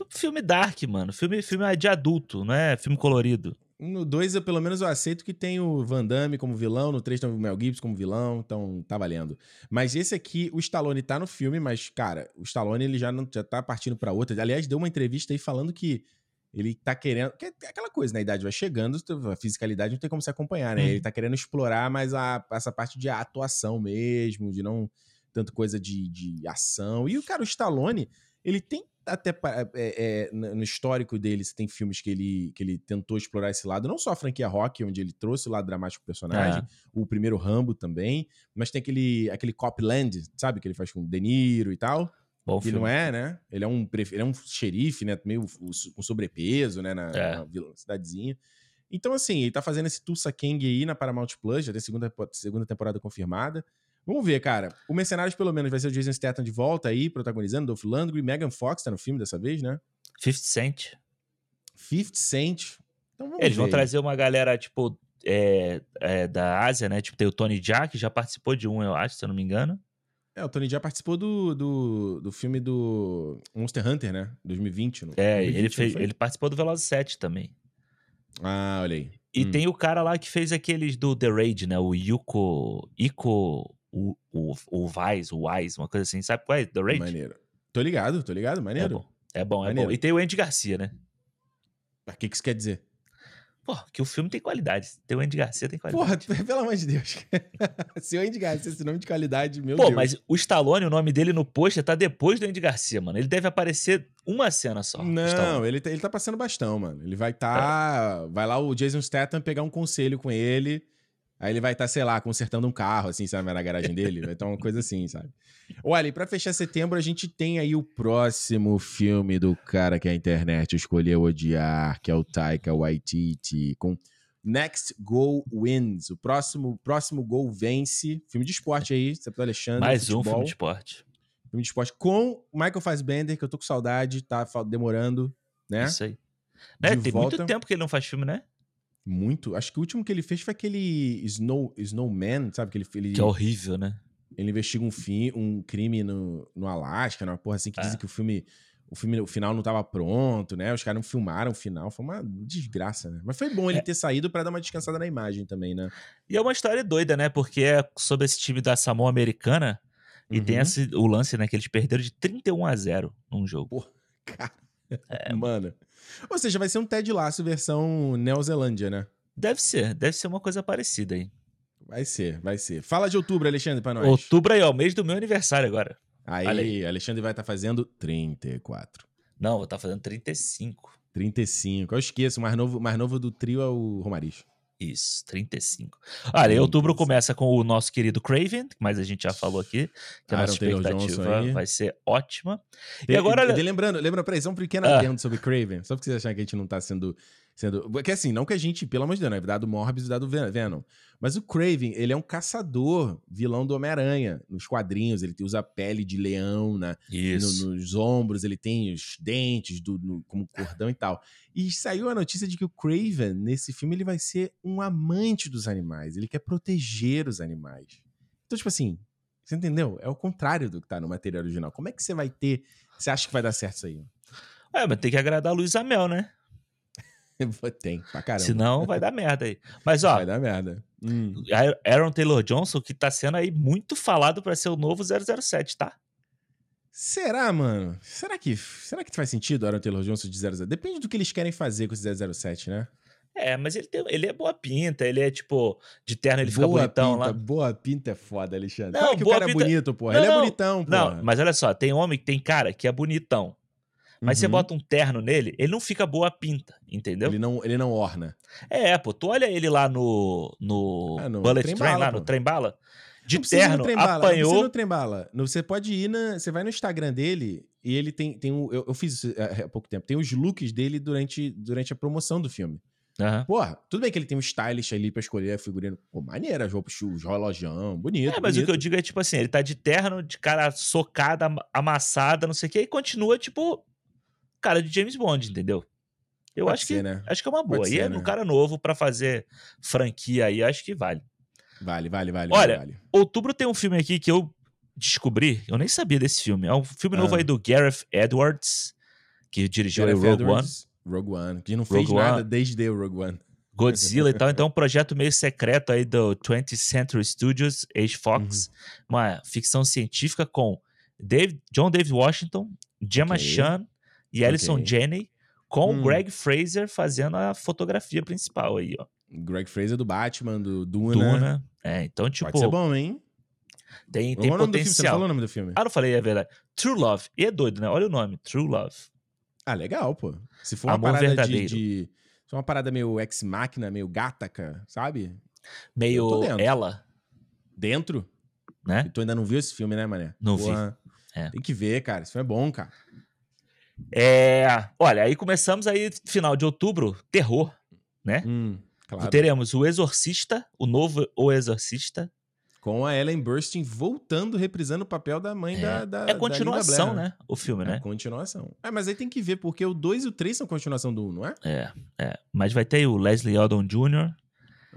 Filme dark, mano. Filme, filme de adulto, não é filme colorido.
No 2, eu pelo menos eu aceito que tem o Van Damme como vilão, no 3 tem o Mel Gibson como vilão, então tá valendo. Mas esse aqui, o Stallone tá no filme, mas, cara, o Stallone ele já, não, já tá partindo para outra. Aliás, deu uma entrevista aí falando que ele tá querendo. Que é aquela coisa, né? A idade vai chegando, a fisicalidade não tem como se acompanhar, né? Uhum. Ele tá querendo explorar mais a, essa parte de atuação mesmo, de não tanto coisa de, de ação. E o cara, o Stallone, ele tem até é, é, no histórico dele, você tem filmes que ele, que ele tentou explorar esse lado, não só a franquia Rock, onde ele trouxe o lado dramático do personagem, é. o primeiro Rambo também, mas tem aquele, aquele Copland, sabe? Que ele faz com De Niro e tal. Bom que filme. não é, né? Ele é um, ele é um xerife, né? Meio com sobrepeso, né? Na, é. na cidadezinha. Então, assim, ele tá fazendo esse Tulsa King aí na Paramount Plus, já tem segunda, segunda temporada confirmada. Vamos ver, cara. O Mercenários, pelo menos, vai ser o Jason Statham de volta aí, protagonizando, Dolph Lundgren, Megan Fox tá no filme dessa vez, né?
50 Cent.
50 Cent.
Então vamos Eles ver. vão trazer uma galera, tipo, é, é, da Ásia, né? Tipo, tem o Tony Jaa, que já participou de um, eu acho, se eu não me engano.
É, o Tony já participou do, do, do filme do Monster Hunter, né? 2020.
No, é, 2020, ele, fez, ele participou do Velozes 7 também.
Ah, olha aí.
E hum. tem o cara lá que fez aqueles do The Raid, né? O Yuko. Iko. O, o, o Vice, o Wise, uma coisa assim. Sabe qual é? The Raid?
Maneiro. Tô ligado, tô ligado. Maneiro.
É bom, é bom. É bom. E tem o Andy Garcia, né?
O que, que isso quer dizer?
Pô, que o filme tem qualidade. Tem o Andy Garcia, tem qualidade.
Porra, [LAUGHS] pelo amor de Deus. Se o Andy Garcia esse nome de qualidade, meu
Pô,
Deus.
mas o Stallone, o nome dele no pôster tá depois do Andy Garcia, mano. Ele deve aparecer uma cena só.
Não, ele tá, ele tá passando bastão, mano. Ele vai tá. É. Vai lá o Jason Statham pegar um conselho com ele. Aí ele vai estar, tá, sei lá, consertando um carro, assim, sabe, na garagem dele. Vai estar uma coisa assim, sabe? Olha, e pra fechar setembro, a gente tem aí o próximo filme do cara que a internet escolheu odiar, que é o Taika Waititi, com Next Goal Wins. O próximo, próximo gol vence. Filme de esporte aí, você pro Alexandre.
Mais futebol. um filme de esporte.
Filme de esporte com Michael Fassbender, que eu tô com saudade, tá demorando, né?
Isso aí. Né? Tem volta. muito tempo que ele não faz filme, né?
Muito. Acho que o último que ele fez foi aquele Snow, Snowman, sabe? Que, ele, ele,
que é horrível, né?
Ele investiga um, fi, um crime no, no Alasca, numa porra assim, que é. dizem que o filme, o filme, o final não tava pronto, né? Os caras não filmaram o final. Foi uma desgraça, né? Mas foi bom ele é. ter saído para dar uma descansada na imagem também, né?
E é uma história doida, né? Porque é sobre esse time da Samoa Americana. E uhum. tem esse, o lance, né? Que eles perderam de 31 a 0 num jogo.
Porra, cara. É, mano. Ou seja, vai ser um Ted Lasso versão Neozelândia, né?
Deve ser, deve ser uma coisa parecida aí.
Vai ser, vai ser. Fala de outubro, Alexandre, pra nós.
Outubro aí, ó, mês do meu aniversário agora.
Aí, aí. Alexandre vai estar tá fazendo 34.
Não, vou estar tá fazendo 35.
35. Eu esqueço, o mais novo, mais novo do trio é o Romariz.
Isso, 35. Olha, em outubro começa com o nosso querido Craven, mas a gente já falou aqui, que a nossa expectativa vai ser ótima.
E, e agora. E, lembrando, lembra, peraí, só um pequeno ah. adendo sobre Craven, só porque vocês acharem que a gente não tá sendo Sendo, porque assim, não que a gente, pelo amor de Deus, não é dado Morbius e dado Venom. Mas o Craven, ele é um caçador, vilão do Homem-Aranha. Nos quadrinhos, ele usa pele de leão na, no, nos ombros, ele tem os dentes do, no, como cordão e tal. E saiu a notícia de que o Craven, nesse filme, ele vai ser um amante dos animais. Ele quer proteger os animais. Então, tipo assim, você entendeu? É o contrário do que tá no material original. Como é que você vai ter. Você acha que vai dar certo isso aí?
É, mas tem que agradar a Luiz Amel, né? [LAUGHS]
Tem, pra caramba.
Senão vai dar merda aí. Mas, ó.
Vai dar merda. Hum.
Aaron Taylor Johnson, que tá sendo aí muito falado para ser o novo 007, tá?
Será, mano? Será que, será que faz sentido Aaron Taylor Johnson de 007? Depende do que eles querem fazer com esse 007, né?
É, mas ele, tem, ele é boa pinta, ele é tipo, de terno ele fica bonitão
pinta,
lá.
Boa pinta é foda, Alexandre. Não, Fala que o cara pinta... é bonito, porra. Não, ele é bonitão,
porra. Não, mas olha só, tem homem, tem cara que é bonitão. Mas uhum. você bota um terno nele, ele não fica boa pinta, entendeu?
Ele não, ele não orna.
É, pô, tu olha ele lá no, no, é, no Bullet Train, lá pô. no Trem Bala, de terno, trem -bala, apanhou... Não
no Trem Bala. Você pode ir na... Você vai no Instagram dele e ele tem... tem um, eu, eu fiz isso há pouco tempo. Tem os looks dele durante, durante a promoção do filme. Uhum. Porra, tudo bem que ele tem um stylist ali pra escolher a figurina. Pô, maneira, as roupas, os relojão, bonito. É,
mas
bonito.
o que eu digo é tipo assim: ele tá de terno, de cara socada, amassada, não sei o que, e continua, tipo, cara de James Bond, entendeu? Eu Pode acho ser, que né? acho que é uma boa. Pode e ser, é né? um cara novo para fazer franquia aí, acho que vale.
Vale, vale, vale.
Olha,
vale.
outubro tem um filme aqui que eu descobri, eu nem sabia desse filme. É um filme ah. novo aí do Gareth Edwards, que dirigiu Gareth Rogue Edwards,
One. Rogue One, que não Rogue fez One. nada desde o Rogue One.
Godzilla e tal. Então, é um [LAUGHS] projeto meio secreto aí do 20th Century Studios, Age Fox. Uhum. Uma ficção científica com Dave, John David Washington, Gemma okay. Chan e Alison okay. Janney, com hum. o Greg Fraser fazendo a fotografia principal aí, ó.
Greg Fraser do Batman, do Duna.
Duna. É, então, tipo.
Pode ser bom, hein?
Tem, tem potencial.
Você falou o nome do filme?
Ah, não falei, é verdade. True Love. E é doido, né? Olha o nome, True Love.
Ah, legal, pô. Se for uma Amor parada verdadeiro. de, de. Se for uma parada meio ex-máquina, meio gataca, sabe?
Meio ela.
Dentro?
Né?
E tu ainda não viu esse filme, né, mané?
Não vi.
É. Tem que ver, cara. Isso é bom, cara.
É, olha, aí começamos aí, final de outubro, terror, né?
Hum, claro.
Teremos o Exorcista, o novo O Exorcista.
Com a Ellen Burstyn voltando, reprisando o papel da mãe
é.
da, da.
É continuação, né? O filme,
é
né?
continuação. É, mas aí tem que ver, porque o 2 e o 3 são continuação do 1, um, não é?
É, é. Mas vai ter o Leslie Odom Jr.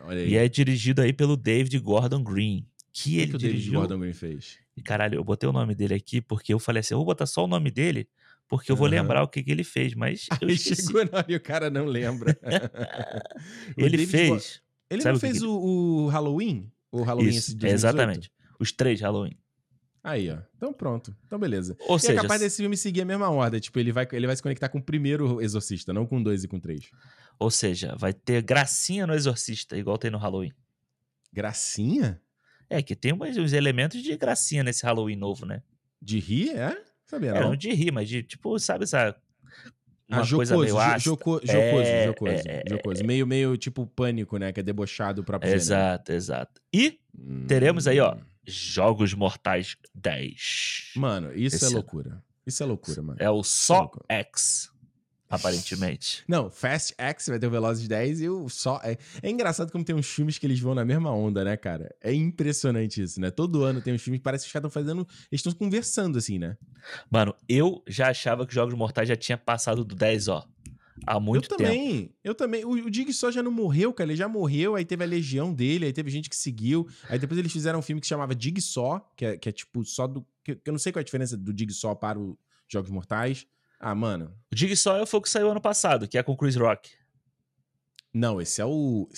Olha aí. E é dirigido aí pelo David Gordon Green. Que o ele que o dirigiu... David
Gordon Green fez?
E caralho, eu botei o nome dele aqui porque eu falei assim: eu vou botar só o nome dele porque eu vou uhum. lembrar o que, que ele fez, mas [LAUGHS] eu
Aí
esqueci.
chegou na hora e o cara não lembra. [LAUGHS]
ele David fez.
Ele não fez que... o, o, Halloween? O Halloween
Isso, exatamente. Os três Halloween.
Aí, ó. Então pronto. Então beleza.
Ou e é seja,
é capaz desse filme seguir a mesma ordem. Tipo, ele vai, ele vai se conectar com o primeiro Exorcista, não com dois e com três.
Ou seja, vai ter gracinha no Exorcista, igual tem no Halloween.
Gracinha?
É, que tem uns elementos de gracinha nesse Halloween novo, né?
De rir, é? Sabia
É,
não.
não de rir, mas de, tipo, sabe essa. Uma
Ah,
coisa
jocoso,
meio
jo-
ácida.
joco- jocoso,
É,
jocoso,
é,
jocoso. Meio, meio tipo pânico, né? Que é debochado do próprio gênero.
Exato, exato. E teremos aí, ó,
Hum.
Jogos Mortais 10.
Mano, isso
Esse
é loucura. Isso é loucura, mano.
É o Só
louco.
X, aparentemente.
Não, Fast X vai ter o Velozes 10 e o só. É, é engraçado como tem uns filmes que eles vão na mesma onda, né, cara? É impressionante isso, né? Todo ano tem uns filmes que parece que os caras estão fazendo. Eles estão conversando, assim, né?
Mano, eu já achava que Jogos Mortais já tinha passado do 10, ó. Há muito
eu
tempo.
também, eu também. O, o Dig só já não morreu, cara. Ele já morreu, aí teve a legião dele, aí teve gente que seguiu. Aí depois eles fizeram um filme que se chamava Dig Só, que é, que é tipo só do. Que, que eu não sei qual é a diferença do Dig Só para os Jogos Mortais. Ah, mano.
O Dig Sawyer foi o que saiu ano passado, que é com Chris Rock.
Não, esse é o.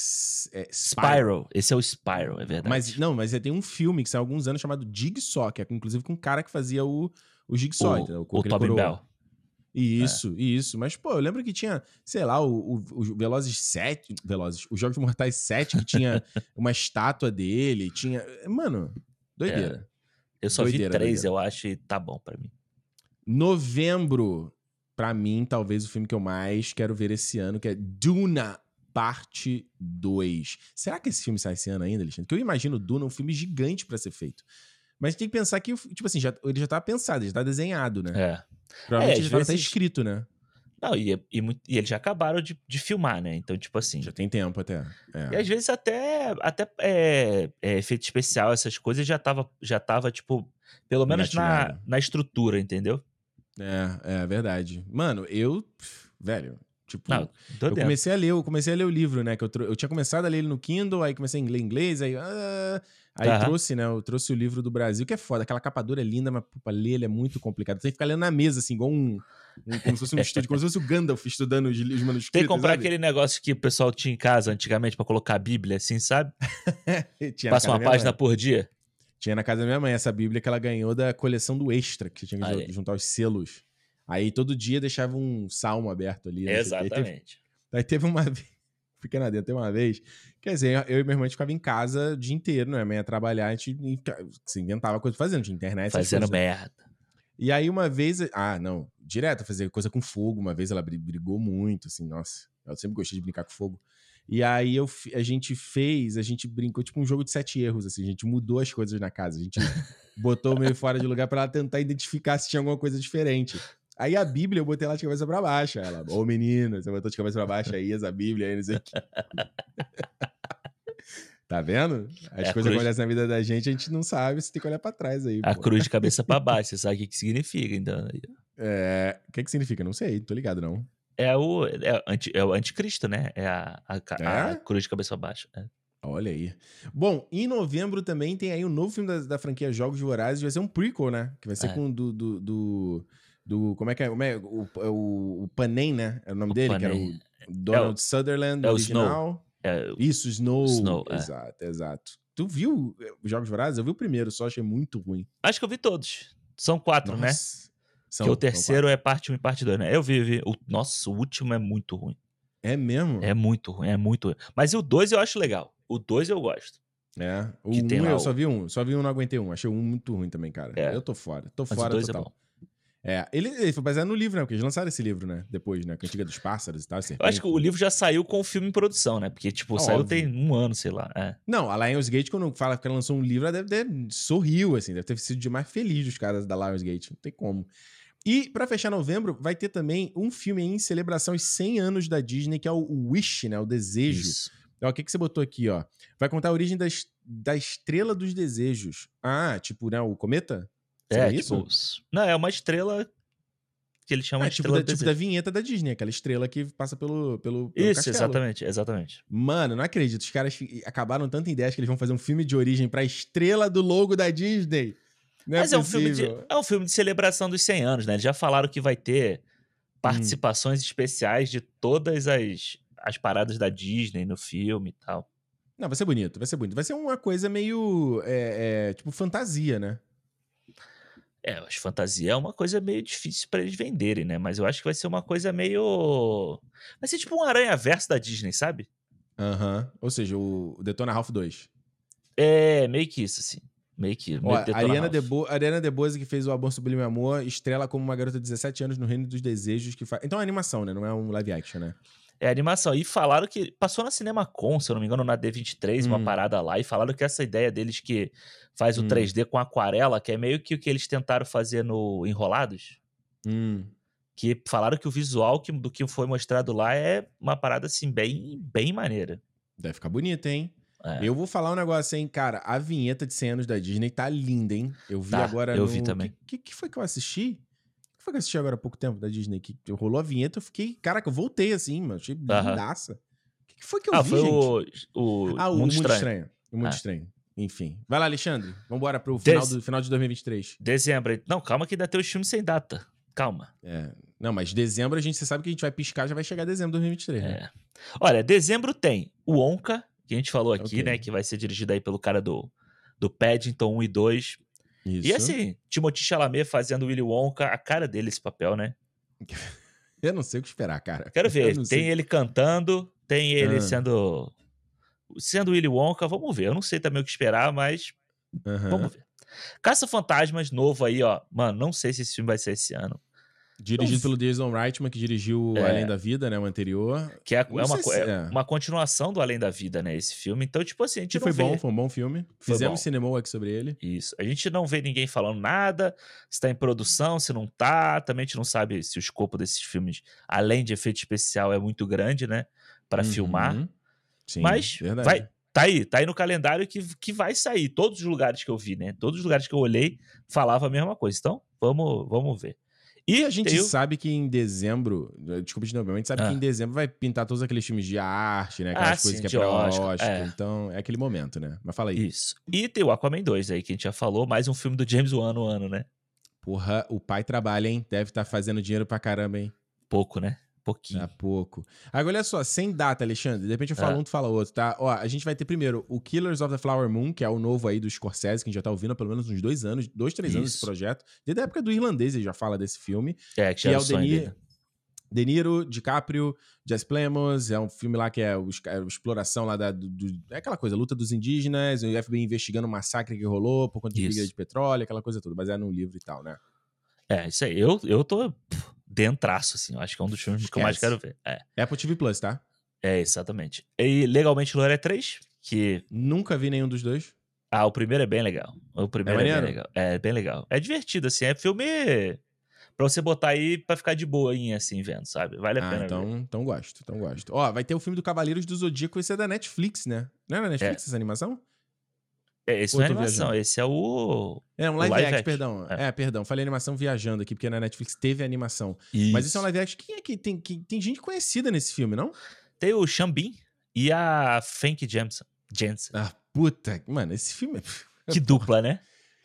É,
Spyro. Esse é o Spyro, é verdade.
Mas não, mas tem um filme que saiu há alguns anos chamado Jigsaw, que é inclusive com um cara que fazia o, o Jigsaw, entendeu?
o, o
aquele
Tobin. Bell.
Isso, isso. Mas, pô, eu lembro que tinha, sei lá, o, o, o Velozes 7, Velozes, os Jogos Mortais 7, que tinha [LAUGHS] uma estátua dele, tinha... Mano, doideira.
Eu só
Doideira,
vi três,
doideira.
eu acho, e tá bom pra mim.
Novembro, pra mim, talvez o filme que eu mais quero ver esse ano, que é Duna Parte 2. Será que esse filme sai esse ano ainda, Alexandre? Porque eu imagino Duna um filme gigante pra ser feito. Mas tem que pensar que, tipo assim, já, ele já tá pensado, já tá desenhado, né?
É.
Provavelmente
É,
já tá
vezes-
escrito, né?
Não, e, e, mu- e eles já acabaram de, de filmar, né? Então, tipo assim.
Já tem tempo até.
E
É.
às vezes até, até é, é, efeito especial, essas coisas já tava, já tava tipo, pelo menos na, na estrutura, entendeu?
É, é verdade. Mano, eu, velho, tipo,
Não,
eu
dentro.
comecei a ler, eu comecei a ler o livro, né? Que eu, eu tinha começado a ler ele no Kindle, aí comecei a ler inglês, aí, ah, aí trouxe, né? Eu trouxe o livro do Brasil, que é foda. Aquela capa dura é linda, mas pra ler ele é muito complicado. Tem que ficar lendo na mesa, assim, igual um, um- como se fosse um estúdio, como se fosse o Gandalf estudando os, manuscritos.
Tem que comprar
sabe?
aquele negócio que o pessoal tinha em casa antigamente pra colocar a Bíblia, assim, sabe? [LAUGHS] Passa uma página
mãe.
por dia.
Tinha na casa da minha mãe essa Bíblia que ela ganhou da coleção do Extra, que tinha que
Aí.
ju- juntar os selos. Aí todo dia deixava um salmo aberto ali. né? Aí teve-
Exatamente.
Aí teve uma vez, pequena [LAUGHS] dentro, teve uma vez, quer dizer, eu e minha irmã a ficava em casa o dia inteiro, né? Minha mãe ia trabalhar, a gente se inventava coisa fazendo, tinha internet,
Fazendo merda.
E aí uma vez, ah, não, direto fazer coisa com fogo, uma vez ela bri- brigou muito, assim, nossa, eu sempre gostei de brincar com fogo. E aí eu, a gente fez, a gente brincou tipo um jogo de sete erros, assim, a gente mudou as coisas na casa, a gente botou meio fora de lugar pra ela tentar identificar se tinha alguma coisa diferente. Aí a Bíblia eu botei lá de cabeça pra baixo. Ela, ô menino, você botou de cabeça pra baixo aí, essa Bíblia aí, não sei o quê. Tá vendo? As
É,
coisas
cruz.
acontecem na vida da gente, a gente não sabe, você tem que olhar pra trás aí.
A
pô.
cruz de [LAUGHS] cabeça pra baixo, você sabe o que, que significa, então.
É, o que que significa? Não sei, não tô ligado não.
É o, é, anti- é o anticristo, né? É a, a, ca- a
É?
cruz de cabeça pra baixo. é.
Olha aí. Bom, em novembro também tem aí um novo filme da, da franquia Jogos Vorazes, vai ser um prequel, né? Que vai ser
É.
com do, do, do, do- Como é que é? Como é? O, o, o Panem, né? É o nome
O
dele, que era
Panem.
o Donald Sutherland,
é o
original.
É,
Isso, Snow.
Snow, é.
Exato, exato. Tu viu eh, os Jogos Vorazes? Eu vi o primeiro, só achei muito ruim.
acho que eu vi todos. São quatro, né?
São-
que o terceiro é parte 1 e parte 2, né? Eu vi, vi. O, nossa, o último é muito ruim.
É mesmo?
É muito ruim, é muito ruim. Mas o 2 eu acho legal. O 2 eu gosto.
É. O
Que
um
tem lá
eu só vi um. Só vi um, não aguentei um. Achei um muito ruim também, cara.
É.
Eu tô fora. Tô
Mas
fora
o 2 é
total.
bom.
É, ele, ele foi baseado no livro, né? Porque eles lançaram esse livro, né? Depois, né? Cantiga dos Pássaros e tal.
Eu acho que o livro já saiu com o filme em produção, né? Porque, tipo,
Ah,
saiu
óbvio.
tem um ano, sei lá. É.
Não, a Lionsgate, quando fala que ela lançou um livro, ela deve ter sorriu, assim. Deve ter sido demais feliz dos caras da Lionsgate. Não tem como. E, pra fechar novembro, vai ter também um filme em celebração aos 100 anos da Disney, que é o Wish, né? O Desejo.
Isso.
Ó, o que, que você botou aqui, ó? Vai contar a origem das, da Estrela dos Desejos. Ah, tipo, né? O cometa?
É,
Seria isso?
tipo. Não, é uma estrela que eles chamam
É,
de
tipo,
estrela
da, tipo da vinheta da Disney, aquela estrela que passa pelo, pelo, pelo
Isso,
castelo.
exatamente, exatamente.
Mano, não acredito. Os caras acabaram tanto em ideias que eles vão fazer um filme de origem pra estrela do logo da Disney. É
Mas é um, filme de, é um filme de celebração dos 100 anos, né? Eles já falaram que vai ter participações especiais de todas as, as paradas da Disney no filme e tal.
Não, vai ser bonito, vai ser bonito. Vai ser uma coisa meio, é, é, tipo, fantasia, né?
É, acho que fantasia é uma coisa meio difícil para eles venderem, né? Mas eu acho que vai ser uma coisa meio. Vai ser tipo um aranha-verso da Disney, sabe?
Aham. Uhum. Ou seja, o Detona Ralph 2.
É, meio que isso, assim. Meio que. Meio
Ó, Ariana, Debo Ariana DeBose, que fez o Amor Sublime Amor, estrela como uma garota de 17 anos no Reino dos Desejos. que faz... Então é animação, né? Não é um live action, né?
É animação. E falaram que. Passou na Cinema Com, se eu não me engano, na D23, hum. uma parada lá. E falaram que essa ideia deles que faz o hum. 3D com aquarela, que é meio que o que eles tentaram fazer no Enrolados.
Hum.
Que falaram que o visual que, do que foi mostrado lá é uma parada assim, bem, bem maneira.
Deve ficar bonita, hein? É. Eu vou falar um negócio, hein, cara. A vinheta de 100 anos da Disney tá linda, hein? Eu vi tá, agora.
Eu
no...
vi também. O
que, que, que, foi que eu assisti? O que foi que eu assisti agora há pouco tempo da Disney? Que rolou a vinheta, eu fiquei. Caraca, eu voltei assim, mano. Achei lindaça. O que, foi que eu
ah,
vi,
foi
gente?
O, o, ah, o Mundo, Estranho. Estranho.
O Mundo ah. Estranho. Enfim. Vai lá, Alexandre. Vambora pro final, do, final de 2023.
Dezembro. Não, calma que ainda tem os filmes sem data. Calma.
É. Não, mas dezembro a gente você sabe que a gente vai piscar, já vai chegar dezembro de 2023. Né?
É. Olha, dezembro tem o Onca, que a gente falou aqui, okay. né? Que vai ser dirigido aí pelo cara do, do Paddington 1 e 2. Isso. E assim, Timothy Chalamet fazendo Willy Wonka, a cara dele esse papel, né? [LAUGHS]
Eu não sei o que esperar, cara.
Quero ver. Tem sei. ele cantando, tem ele ah. sendo sendo Willy Wonka, vamos ver. Eu não sei também o que esperar, mas uhum. vamos ver. Caça Fantasmas novo aí, ó. Mano, não sei se esse filme vai ser esse ano.
Dirigido então, pelo Jason Reitman, que dirigiu é, Além da Vida, né? O anterior.
Que é, é uma, se é, é uma continuação do Além da Vida, né? Esse filme. Então, tipo assim, a gente que
foi
vê...
bom, foi um bom filme. Foi Fizemos cinema aqui sobre ele.
Isso. A gente não vê ninguém falando nada, se tá em produção, se não tá. Também a gente não sabe se o escopo desses filmes, além de efeito especial, é muito grande, né? Para uhum. filmar. Sim, Mas verdade. vai, tá aí, tá aí no calendário que, que vai sair. Todos os lugares que eu vi, né? Todos os lugares que eu olhei falava a mesma coisa. Então, vamos, vamos ver.
E a gente eu... sabe que em dezembro, desculpa de novo, a gente sabe ah. que em dezembro vai pintar todos aqueles filmes de arte, né? Aquelas ah, coisas sim, que é pra Oscar. Oscar. É. Então é aquele momento, né? Mas fala aí.
Isso. E tem o Aquaman 2 aí, que a gente já falou, mais um filme do James Wan no ano, né?
Porra, o pai trabalha, hein? Deve estar tá fazendo dinheiro pra caramba, hein?
Pouco, né? Pouquinho.
É pouco. Agora, olha só, sem data, Alexandre. De repente eu falo ah. um, tu fala outro, tá? Ó, a gente vai ter primeiro o Killers of the Flower Moon, que é o novo aí do Scorsese, que a gente já tá ouvindo há pelo menos uns dois anos, dois, três Isso. anos esse projeto. Desde a época do irlandês ele já fala desse filme.
É, que, que é o Denis.
De Niro, DiCaprio, Jess Plemons, é um filme lá que é, o, é a exploração lá da. Do, do, é aquela coisa, luta dos indígenas, o FBI investigando o massacre que rolou por conta de briga de petróleo, aquela coisa toda, baseado num livro e tal, né?
É, isso aí. Eu, eu tô dentraço, assim. Eu acho que é um dos filmes Esquece. que eu mais quero ver. É.
Apple TV Plus, tá?
É, exatamente. E Legalmente Loura é 3, que...
Nunca vi nenhum dos dois.
Ah, o primeiro é bem legal. O primeiro é, é bem legal. É bem legal. É divertido, assim. É filme pra você botar aí pra ficar de boa assim, vendo, sabe? Vale a
ah,
pena
então, ver. Então gosto, então gosto. Ó, vai ter o filme do Cavaleiros do Zodíaco, esse é da Netflix, né? Não é da Netflix é. essa animação?
É, esse não é animação, viajando? esse é o.
É um live, live action, action, perdão. É. é. perdão. Falei animação viajando aqui, porque na Netflix teve animação. Isso. Mas esse é um live action. Quem é que tem, que, tem gente conhecida nesse filme, não?
Tem o Xambin e a Fank Jensen. Jensen.
Ah, puta. Mano, esse filme é. [LAUGHS]
Que dupla, né?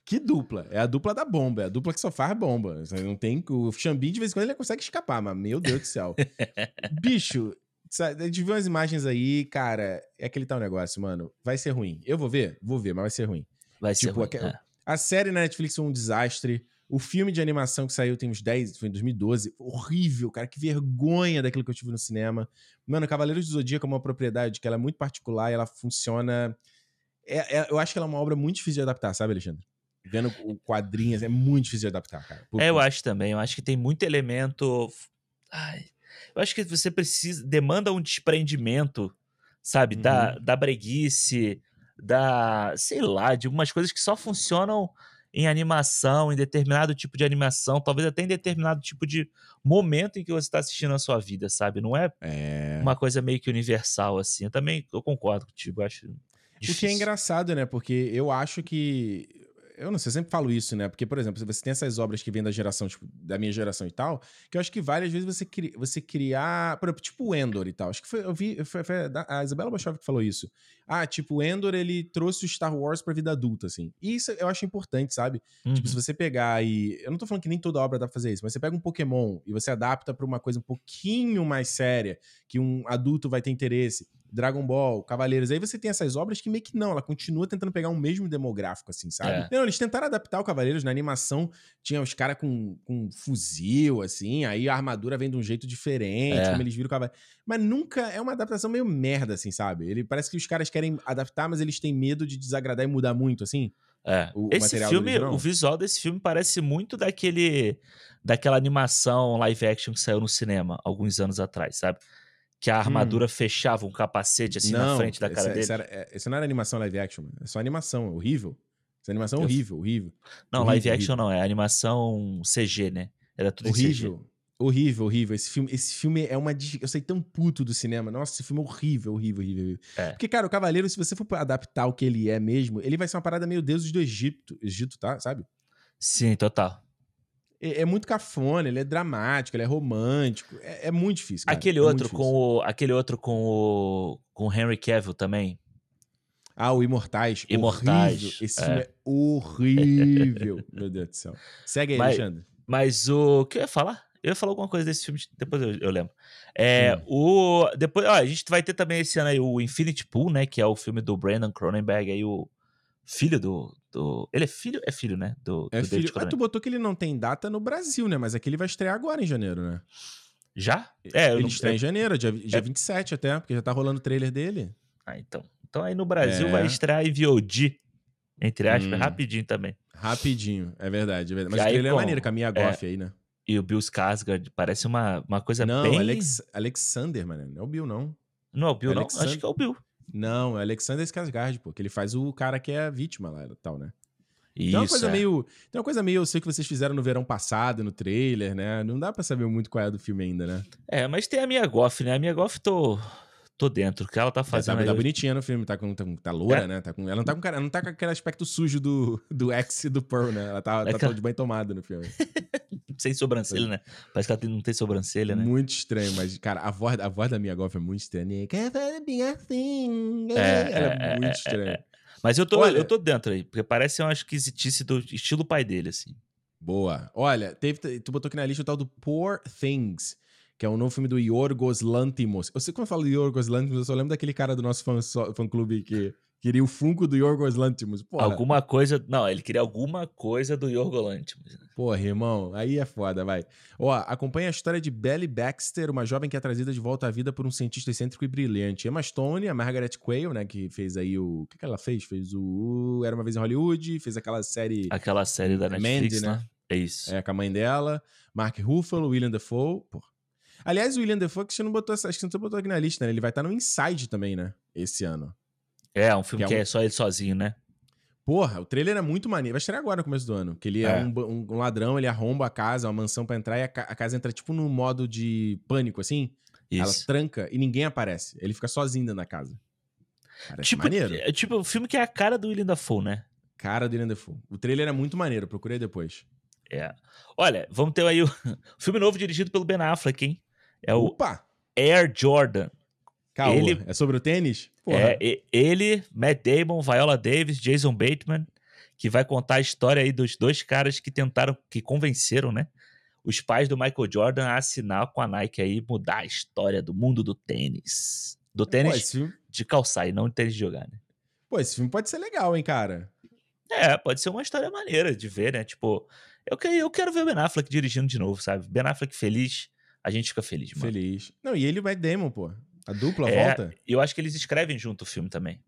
Que dupla? É a dupla da bomba, é a dupla que só faz bomba. Não tem. O Xambin, de vez em quando, ele consegue escapar, mas meu Deus do céu. [LAUGHS] Bicho, a gente viu umas imagens aí, cara, é aquele tal negócio, mano. Vai ser ruim. Eu vou ver? Vou ver, mas vai ser ruim.
Vai tipo, ser ruim.
A, é. a série na Netflix foi um desastre. O filme de animação que saiu tem uns 10, foi em 2012. Horrível, cara. Que vergonha daquilo que eu tive no cinema. Mano, Cavaleiros do Zodíaco é uma propriedade que ela é muito particular e ela funciona. É, é, eu acho que ela é uma obra muito difícil de adaptar, sabe, Alexandre? Vendo quadrinhos, é muito difícil de adaptar, cara.
Por, é, eu acho também. Eu acho que tem muito elemento. Ai, eu acho que você precisa, demanda um desprendimento, sabe? Uhum. Da, da breguice, da, sei lá, de algumas coisas que só funcionam em animação, em determinado tipo de animação, talvez até em determinado tipo de momento em que você está assistindo a sua vida, sabe? Não é, é, uma coisa meio que universal, assim. Eu também eu concordo contigo, acho. Difícil.
O que é engraçado, né? Porque eu acho que eu não sei, eu sempre falo isso, né? Porque, por exemplo, você tem essas obras que vêm da geração, tipo, da minha geração e tal, que eu acho que vale, às vezes, você, cri, você criar. Por exemplo, tipo o Endor e tal. Acho que foi. Eu vi. Foi, foi a Isabela Bachov que falou isso. Ah, tipo, o Endor, ele trouxe o Star Wars pra vida adulta, assim. E isso eu acho importante, sabe? Uhum. Tipo, se uhum. você pegar e. Eu não tô falando que nem toda obra dá pra fazer isso, mas você pega um Pokémon e você adapta pra uma coisa um pouquinho mais séria, que um adulto vai ter interesse Dragon Ball, Cavaleiros. Aí você tem essas obras que meio que não, ela continua tentando pegar um mesmo demográfico, assim, sabe? É. Não, eles tentaram adaptar o Cavaleiros na animação, tinha os caras com, com fuzil, assim, aí a armadura vem de um jeito diferente, é. como eles viram o Cavaleiro. Mas nunca é uma adaptação meio merda, assim, sabe? Ele parece que os caras querem adaptar, mas eles têm medo de desagradar e mudar muito, assim.
É. O, Esse filme, o visual desse filme parece muito daquele daquela animação live action que saiu no cinema alguns anos atrás, sabe? Que a armadura hum. fechava um capacete assim não, na frente da cara
esse,
dele.
Esse, era, não era animação live action, é só animação, horrível. Essa animação é horrível, horrível.
Não,
horrível,
live action horrível. não, é animação CG, né? Era tudo
horrível. CG. Horrível, horrível. Esse filme, esse filme é uma. Eu sei tão puto do cinema. Nossa, esse filme é horrível, horrível, horrível. É. Porque, cara, o Cavaleiro, se você for adaptar o que ele é mesmo, ele vai ser uma parada meio deuses do Egito, Egito, tá? Sabe?
Sim, total.
É, é muito cafona, ele é dramático, ele é romântico. É, é muito difícil. Cara.
Aquele
é
outro com o. Aquele outro com o. Com o Henry Cavill também.
Ah, o Imortais.
Imortais.
Horrível. Esse é. filme é horrível. [LAUGHS] Meu Deus do céu. Segue aí,
mas,
Alexandre.
Mas o. Que eu ia falar? Eu ia falar alguma coisa desse filme, depois eu, eu lembro. É, o, depois, ó, a gente vai ter também esse ano aí o Infinity Pool, né? Que é o filme do Brandon Cronenberg, aí o filho do, do. Ele é filho? É filho, né? Do,
é
do
filho. Ah, tu botou que ele não tem data no Brasil, né? Mas aqui ele vai estrear agora em janeiro, né?
Já?
É, ele não... estreia é... em janeiro, dia, dia é... 27 até, porque já tá rolando o trailer dele.
Ah, então. Então aí no Brasil é. vai estrear em VOD, entre aspas, hum. rapidinho também.
Rapidinho, é verdade. É verdade. Mas o trailer com... é maneiro, com a Mia Goff é... aí, né?
e o Bill Skarsgård. Parece uma, uma coisa
não,
bem...
Não, Alex, Alexander, mano. Não é o Bill, não.
Não é o Bill, é não? Alexander... Acho que é o Bill.
Não, é Alexander Skarsgård, pô. Que ele faz o cara que é a vítima lá e tal, né? Isso, tem uma coisa é. meio. Tem uma coisa meio, eu sei que vocês fizeram no verão passado, no trailer, né? Não dá para saber muito qual é do filme ainda, né?
É, mas tem a Mia Goff, né? A Mia Goff tô tô dentro. O que ela tá fazendo.
Ela tá, tá bonitinha no filme, tá, com, tá, tá loura, é. né? Tá com, ela não tá, com, ela não tá com aquele aspecto sujo do, do X e do Pearl, né? Ela tá, é tá de bem tomada no filme. [LAUGHS]
Sem sobrancelha, né? Parece que ela não tem sobrancelha, né?
Muito estranho, mas, cara, a voz, a voz da minha golf é muito estranha. assim.
É,
ela é, é muito é, estranha.
Mas eu tô, Olha, eu tô dentro aí, porque parece uma esquisitice do estilo pai dele, assim.
Boa. Olha, teve, tu botou aqui na lista o tal do Poor Things que é um novo filme do Yorgos Lantimos. Eu sei quando eu falo Yorgos Lantimos, eu só lembro daquele cara do nosso fã-clube que queria o Funko do Yorgos Lantimos.
Porra. Alguma coisa... Não, ele queria alguma coisa do Yorgos Lantimos.
Porra, irmão, aí é foda, vai. Ó, acompanha a história de Belly Baxter, uma jovem que é trazida de volta à vida por um cientista excêntrico e brilhante. Emma Stone, a Margaret Quayle, né, que fez aí o... O que, que ela fez? Fez o... Era Uma Vez em Hollywood, fez aquela série...
Aquela série da Netflix, Mandy, né? né? É isso.
É, com a mãe dela. Mark Ruffalo, William Dafoe. Porra. Aliás, o William Defoe, que você não botou, acho que você não botou aqui na lista, né? Ele vai estar no Inside também, né? Esse ano.
É, um filme que, é, que é, um... só ele sozinho, né?
Porra, o trailer é muito maneiro. Vai estrear agora no começo do ano. Que ele é, é um, um, ladrão, ele arromba a casa, uma mansão para entrar e a, a, casa entra tipo no modo de pânico, assim. Isso. Ela tranca e ninguém aparece. Ele fica sozinho dentro da casa. Parece
tipo,
maneiro.
É, tipo, o filme que é a cara do William Dafoe, né?
Cara do William Dafoe. O trailer é muito maneiro, procurei depois.
É. Olha, vamos ter aí o [LAUGHS] filme novo dirigido pelo Ben Affleck, hein? É o
Opa!
Air Jordan.
Calma, ele, é sobre o tênis?
Porra. É, ele, Matt Damon, Viola Davis, Jason Bateman, que vai contar a história aí dos dois caras que tentaram, que convenceram, né? Os pais do Michael Jordan a assinar com a Nike aí, mudar a história do mundo do tênis. Do tênis Pô, de calçar e não de tênis de jogar, né?
Pô, esse filme pode ser legal, hein, cara?
É, pode ser uma história maneira de ver, né? Tipo, eu, eu quero ver o Ben Affleck dirigindo de novo, sabe? Ben Affleck feliz, a gente fica feliz, mano.
Feliz. Não, e ele e o Matt Damon, pô. A dupla é, volta.
Eu acho que eles escrevem junto o filme também.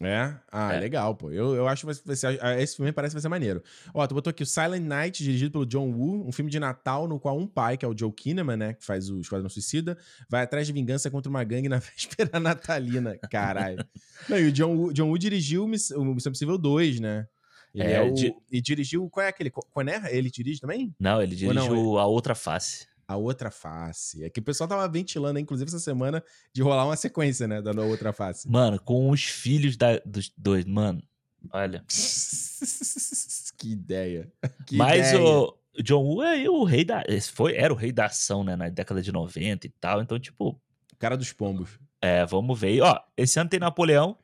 É? Ah, é. legal, pô. Eu, eu acho que vai ser, esse filme parece que vai ser maneiro. Ó, tu botou aqui o Silent Night, dirigido pelo John Woo, um filme de Natal no qual um pai, que é o Joe Kinnaman, né, que faz o Esquadrão Suicida, vai atrás de vingança contra uma gangue na [LAUGHS] véspera natalina. Caralho. [LAUGHS] Não, e o John Woo, John Woo dirigiu o Missão Impossível 2, né? Ele é, é o, di... E dirigiu, qual é aquele? Conner? Ele dirige também?
Não, ele dirigiu não, A Outra Face
a outra face. É que o pessoal tava ventilando, inclusive, essa semana, de rolar uma sequência, né? Da outra face.
Mano, com os filhos da, dos dois, mano. Olha. [LAUGHS]
que ideia. [LAUGHS] Que
Mas ideia. o John Woo é o rei da. Foi, era o rei da ação, né? Na década de 90 e tal. Então, tipo.
Cara dos pombos.
É, vamos ver. Ó, esse ano tem Napoleão.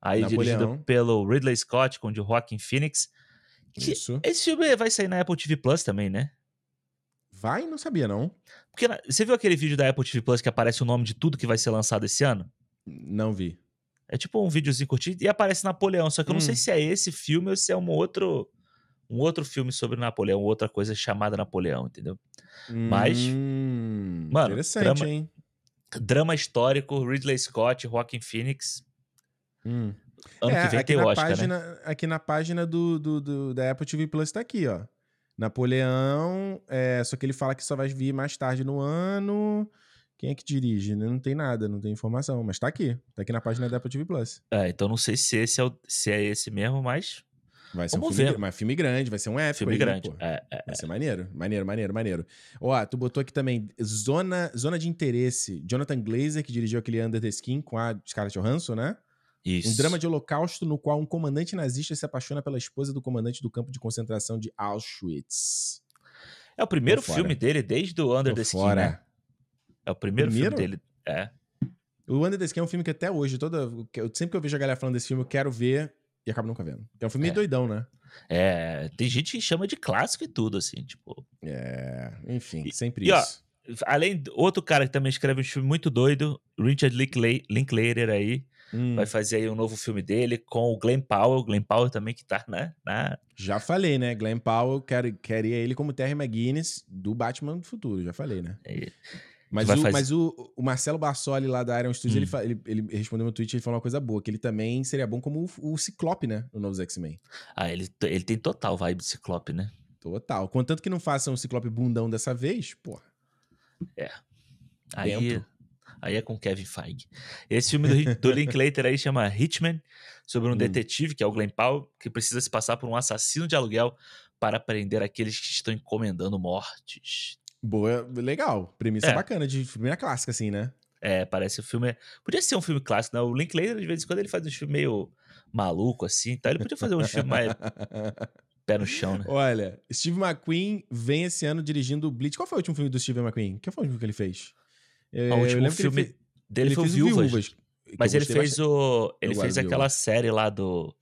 Aí Napoleão. dirigido pelo Ridley Scott com o Joaquin Phoenix. Isso. Esse filme vai sair na Apple TV Plus também, né?
Vai? Não sabia, não.
Porque você viu aquele vídeo da Apple TV Plus que aparece o nome de tudo que vai ser lançado esse ano?
Não vi.
É tipo um videozinho curtinho e aparece Napoleão, só que eu não sei
Hum.
se é esse filme ou se é um outro um outro filme sobre Napoleão, outra coisa chamada Napoleão, entendeu? Mas,
Hum,
mano,
interessante,
drama-
hein?
Drama histórico, Ridley Scott, Joaquin Phoenix.
Hum.
Ano
É,
que vem tem Oscar, né?
página, Aqui na página do, do, do- da Apple TV Plus tá aqui, ó. Napoleão, é, só que ele fala que só vai vir mais tarde no ano. Quem é que dirige? Não tem nada, não tem informação, mas tá aqui. Tá aqui na página da Apple TV Plus.
É, então não sei se esse é, o- se é esse mesmo, mas
Vai ser um
Vamos
filme,
ver.
gr- mas filme grande, vai ser um épico
filme
aí,
grande.
pô.
É, é,
Vai ser maneiro, maneiro, maneiro, maneiro. Ó, tu botou aqui também Zona, Zona de Interesse. Jonathan Glazer, que dirigiu aquele Under the Skin com a Scarlett Johansson, né?
Isso.
Um drama de holocausto no qual um comandante nazista se apaixona pela esposa do comandante do campo de concentração de Auschwitz.
É o primeiro filme dele desde o Under
Tô
the Skin,
fora.
né? É o primeiro,
Primeiro?
filme dele. É.
O Under the Skin é um filme que até hoje, toda, sempre que eu vejo a galera falando desse filme, eu quero ver e acabo nunca vendo. É um filme meio
É.
doidão, né?
É, tem gente que chama de clássico e tudo, assim, tipo.
É, enfim,
E-
sempre
e, ó,
isso.
Além, outro cara que também escreve um filme muito doido, Richard Linkla- Linklater aí,
Hum,
vai fazer aí um novo filme dele com o Glenn Powell. Glenn Powell também que tá, né? Na,
Já falei, né? Glenn Powell, quer, queria ele como Terry McGuinness do Batman do futuro, já falei, né?
é,
Mas, o,
fazer-
mas o, o Marcelo Barsoli lá da Iron Studios,
Hum.
ele, ele, ele respondeu no tweet, ele falou uma coisa boa, que ele também seria bom como o, o Ciclope, né? No Novos X-Men.
Ah, ele, ele tem total vibe de Ciclope, né?
Total. Contanto que não façam o Ciclope bundão dessa vez, porra.
Aí,
Dentro.
Aí é com Kevin Feige. Esse filme do, do [LAUGHS] Linklater aí chama Hitman, sobre um
Hum.
detetive, que é o Glenn Powell, que precisa se passar por um assassino de aluguel para prender aqueles que estão encomendando mortes.
Boa, legal. Premissa
É.
bacana, de primeira clássica, assim, né?
É, parece um filme. Podia ser um filme clássico, né? O Linklater, de vez em quando, ele faz um filme meio maluco, assim, tá? Ele podia fazer um filme mais [LAUGHS] pé no chão, né?
Olha, Steve McQueen vem esse ano dirigindo Bleach. Qual foi o último filme do Steve McQueen? Qual foi o último que ele fez? É,
o último filme
fe-
dele
ele
foi o
fez
Viúvas.
eu
Mas ele fez
bastante.
o. Ele
Eu
fez aquela série lá do.